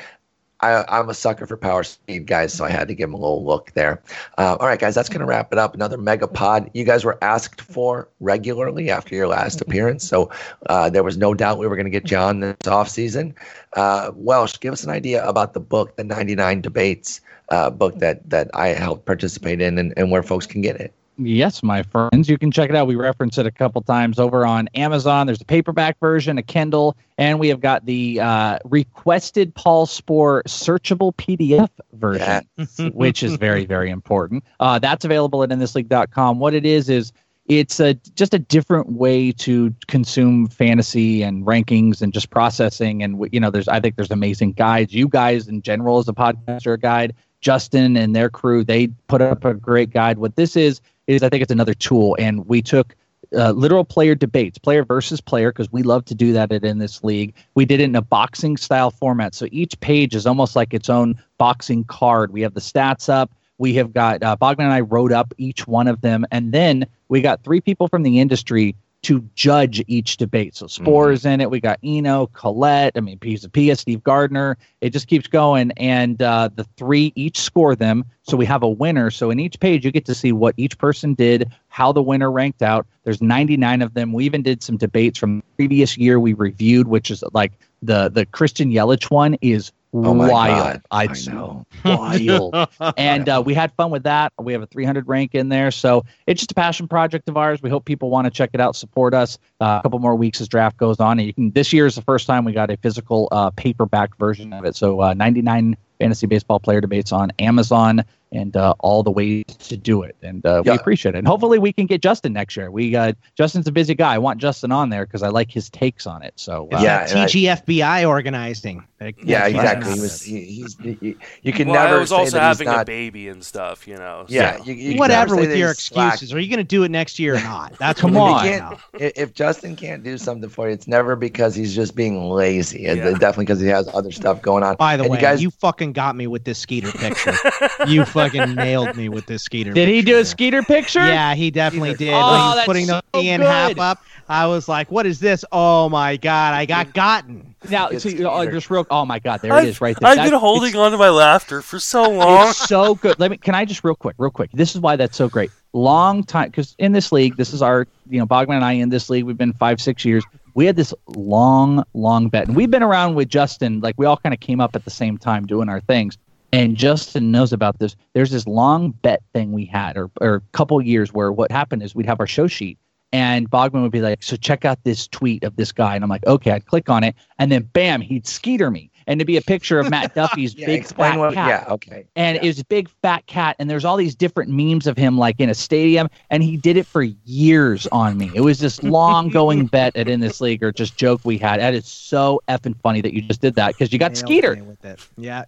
I, am a sucker for power speed guys, so I had to give him a little look there. Uh, all right, guys, that's going to wrap it up. Another mega pod. You guys were asked for regularly after your last appearance, so uh, there was no doubt we were going to get you on this offseason. Uh, Welsh, give us an idea about the book, the 99 Debates uh, book that, that I helped participate in, and, and where folks can get it. Yes, my friends. You can check it out. We reference it a couple times over on Amazon. There's a paperback version, a Kindle, and we have got the uh, requested Paul Sporer searchable PDF version, [LAUGHS] which is very, very important. Uh, that's available at inthisleague.com. What it is is it's a just a different way to consume fantasy and rankings and just processing. And you know, there's I think there's amazing guides. You guys in general as a podcaster guide. Justin and their crew, they put up a great guide. What this is is I think it's another tool. And we took uh, literal player debates, player versus player, because we love to do that in this league. We did it in a boxing style format. So each page is almost like its own boxing card. We have the stats up. We have got uh, Bogman and I wrote up each one of them. And then we got three people from the industry to judge each debate. So Sporer's mm-hmm. in it. We got Eno, Colette. I mean, Pia, Steve Gardner. It just keeps going, and uh, the three each score them. So we have a winner. So in each page, you get to see what each person did, how the winner ranked out. There's 99 of them. We even did some debates from the previous year we reviewed, which is like the the Christian Yelich one is Oh wild. I'd I know. [LAUGHS] Wild. and uh, we had fun with that. We have a 300 rank in there. So it's just a passion project of ours. We hope people want to check it out, support us. Uh, a couple more weeks as draft goes on. And you can, this year is the first time we got a physical uh, paperback version of it. So uh, 99 fantasy baseball player debates on Amazon. and uh, all the ways to do it. And uh, Yeah. we appreciate it. And hopefully we can get Justin next year. We uh, Justin's a busy guy. I want Justin on there because I like his takes on it. So uh, Yeah, that and I- TGFBI organizing. Yeah, That's exactly. what He was. He, he's. He, you can well, never I was say also that having he's a baby and stuff, you know. so- Yeah, you, you Whatever with your he's slack. excuses. Are you going to do it next year or [LAUGHS] not? That's Come on. need to If Justin can't do something for you, it's never because he's just being lazy. It's Yeah. definitely because he has other stuff going on. By the And way, you guys, you fucking got me with this Skeeter picture. [LAUGHS] you fucking nailed me with this Skeeter. did he do a Skeeter picture? Yeah, he definitely did. Oh, when that's putting the so Ian good. Happ up, I was like, "What is this? Oh my god, I got gotten." Now, It's see, oh, just real. Oh my God, there I've, it is, right there. I've That- been holding on to my laughter for so long. It's [LAUGHS] so good. Let me. Can I just real quick, real quick? This is why that's so great. Long time because in this league, this is our you know Bogman and I in this league. We've been five six years. We had this long long bet, and we've been around with Justin. Like we all kind of came up at the same time doing our things. And Justin knows about this. There's this long bet thing we had, or or a couple years where what happened is we'd have our show sheet, and Bogman would be like, "So check out this tweet of this guy," and I'm like, "Okay." I'd click on it, and then bam, he'd skeeter me, and it'd be a picture of Matt [LAUGHS] Duffy's yeah, big fat what. cat Yeah, okay. and Yeah. it was a big fat cat and there's all these different memes of him like in a stadium and he did it for years on me it was this long going [LAUGHS] bet at in this league or just joke we had that is so effing funny that you just did that because you got Nailed skeeter with it. Yeah,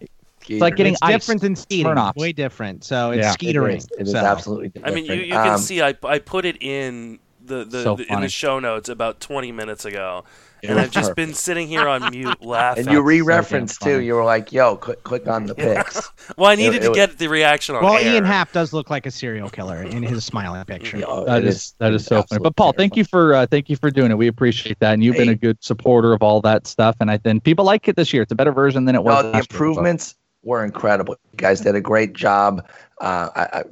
it's like getting it's ice. different than skeeting. Way different. So it's Yeah. Skeetering. is, it is so. absolutely different. I mean, you, you can Um, see I, I put it in the, the, So the- in the show notes about 20 minutes ago, it and I've just perfect. [LAUGHS] been sitting here on mute laughing. And you re-referenced damn too. You were like, "Yo, click, click on the pics." [LAUGHS] well, I needed it to was- get the reaction on Well, air. Ian Happ does look like a serial killer in his smiling [LAUGHS] picture. Yeah, that it is that so funny but paul thank you for uh, thank you for doing it we appreciate that and you've been a good supporter of all that stuff and i think people like it this year it's a better version than it was No, the last year, so- improvements were incredible. You guys did a great job. Uh, I, I,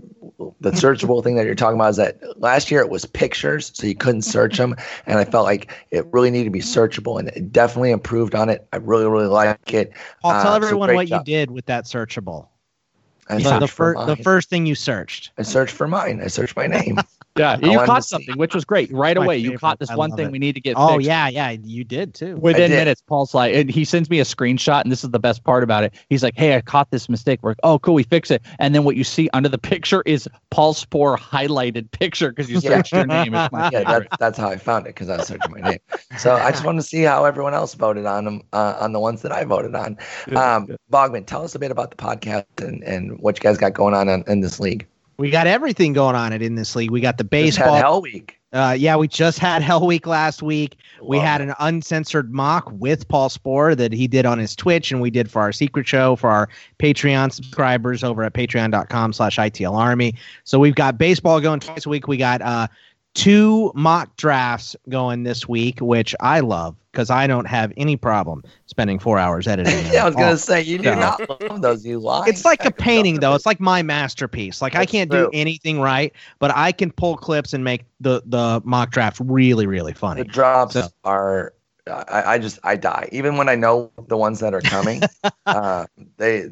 the searchable thing that you're talking about is that last year it was pictures, so you couldn't search them, and I felt like it really needed to be searchable, and it definitely improved on it. I really, really like it. Uh, tell so everyone great what job. you did with that searchable. I The, searched the, for fir- the first thing you searched. I searched for mine. I searched my name. [LAUGHS] yeah I you caught something which was great [LAUGHS] right My away you caught this I one thing it. we need to get Oh fixed. yeah, yeah, you did too. Within did. minutes, Paul's like, and he sends me a screenshot, and this is the best part about it. He's like, "Hey, I caught this mistake." We're like, "Oh, cool, we fix it." And then what you see under the [LAUGHS] picture is Paul Sporer highlighted picture because you Yeah. searched your name. My [LAUGHS] yeah, favorite. that's that's how I found it because I was searching my name. So I just wanted to see how everyone else voted on them uh, on the ones that I voted on. Um, Bogman, tell us a bit about the podcast and, and what you guys got going on in, in this league. We got everything going on it in this league. We got the Just had baseball. Hell Week. Uh, yeah, we just had [LAUGHS] Hell Week last week. We had an uncensored mock with Paul Sporer that he did on his Twitch, and we did for our secret show for our Patreon subscribers over at patreon.com slash ITL Army. So we've got baseball going twice a week. We got uh, two mock drafts going this week, which I love because I don't have any problem spending four hours editing. [LAUGHS] yeah, I was gonna say you do no. not love those. You lie. it's like a [LAUGHS] painting though it's like my masterpiece like i can't true. do anything right but i can pull clips and make the the mock draft really really funny. the drops So- are. I, I just I die even when I know the ones that are coming. [LAUGHS] uh, they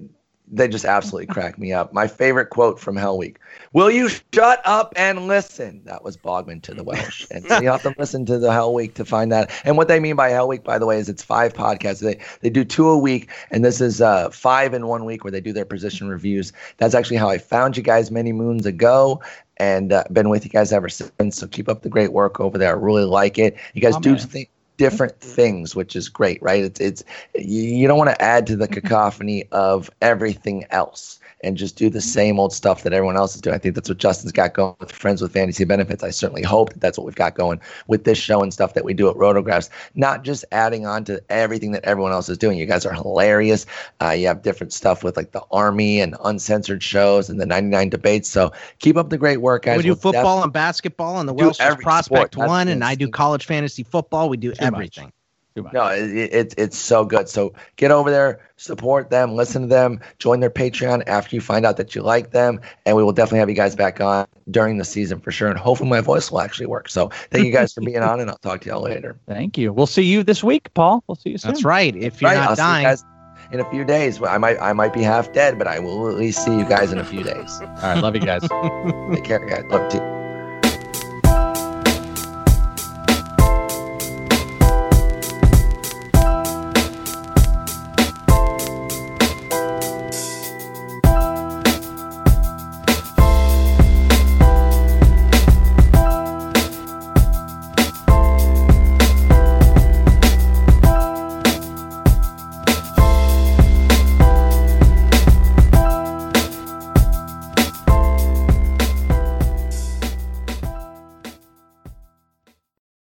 they just absolutely crack me up. My favorite quote from Hell Week: "Will you shut up and listen?" That was Bogman to the Welsh, and so you have to listen to the Hell Week to find that. And what they mean by Hell Week, by the way, is it's five podcasts. They they do two a week, and this is uh, five in one week where they do their position reviews. That's actually how I found you guys many moons ago. And uh, been with you guys ever since. So keep up the great work over there. I really like it. You guys Oh, do man. Different mm-hmm. things, which is great, right? It's it's you, you don't want to add to the mm-hmm. cacophony of everything else and just do the same old stuff that everyone else is doing. I think that's what Justin's got going with Friends with Fantasy Benefits. I certainly hope that that's what we've got going with this show and stuff that we do at Rotographs. Not just adding on to everything that everyone else is doing. You guys are hilarious. Uh, you have different stuff with like the Army and uncensored shows and the 99 debates. So keep up the great work, guys. we do We'll def- football and basketball and the welsh prospect sport. That's one and i do college fantasy football we do Too much. Everything Too much. No, it, it, it's so good. So get over there, support them, listen to them, join their Patreon after you find out that you like them, and we will definitely have you guys back on during the season for sure. And hopefully my voice will actually work. So thank you guys for being on, and I'll talk to y'all later. [LAUGHS] Thank you. We'll see you this week, Paul. We'll see you soon. that's right if you're right, not I'll dying in a few days. I might I might be half dead, but I will at least see you guys in a few days. All right. Love you guys. [LAUGHS] Take care, guys. Love you.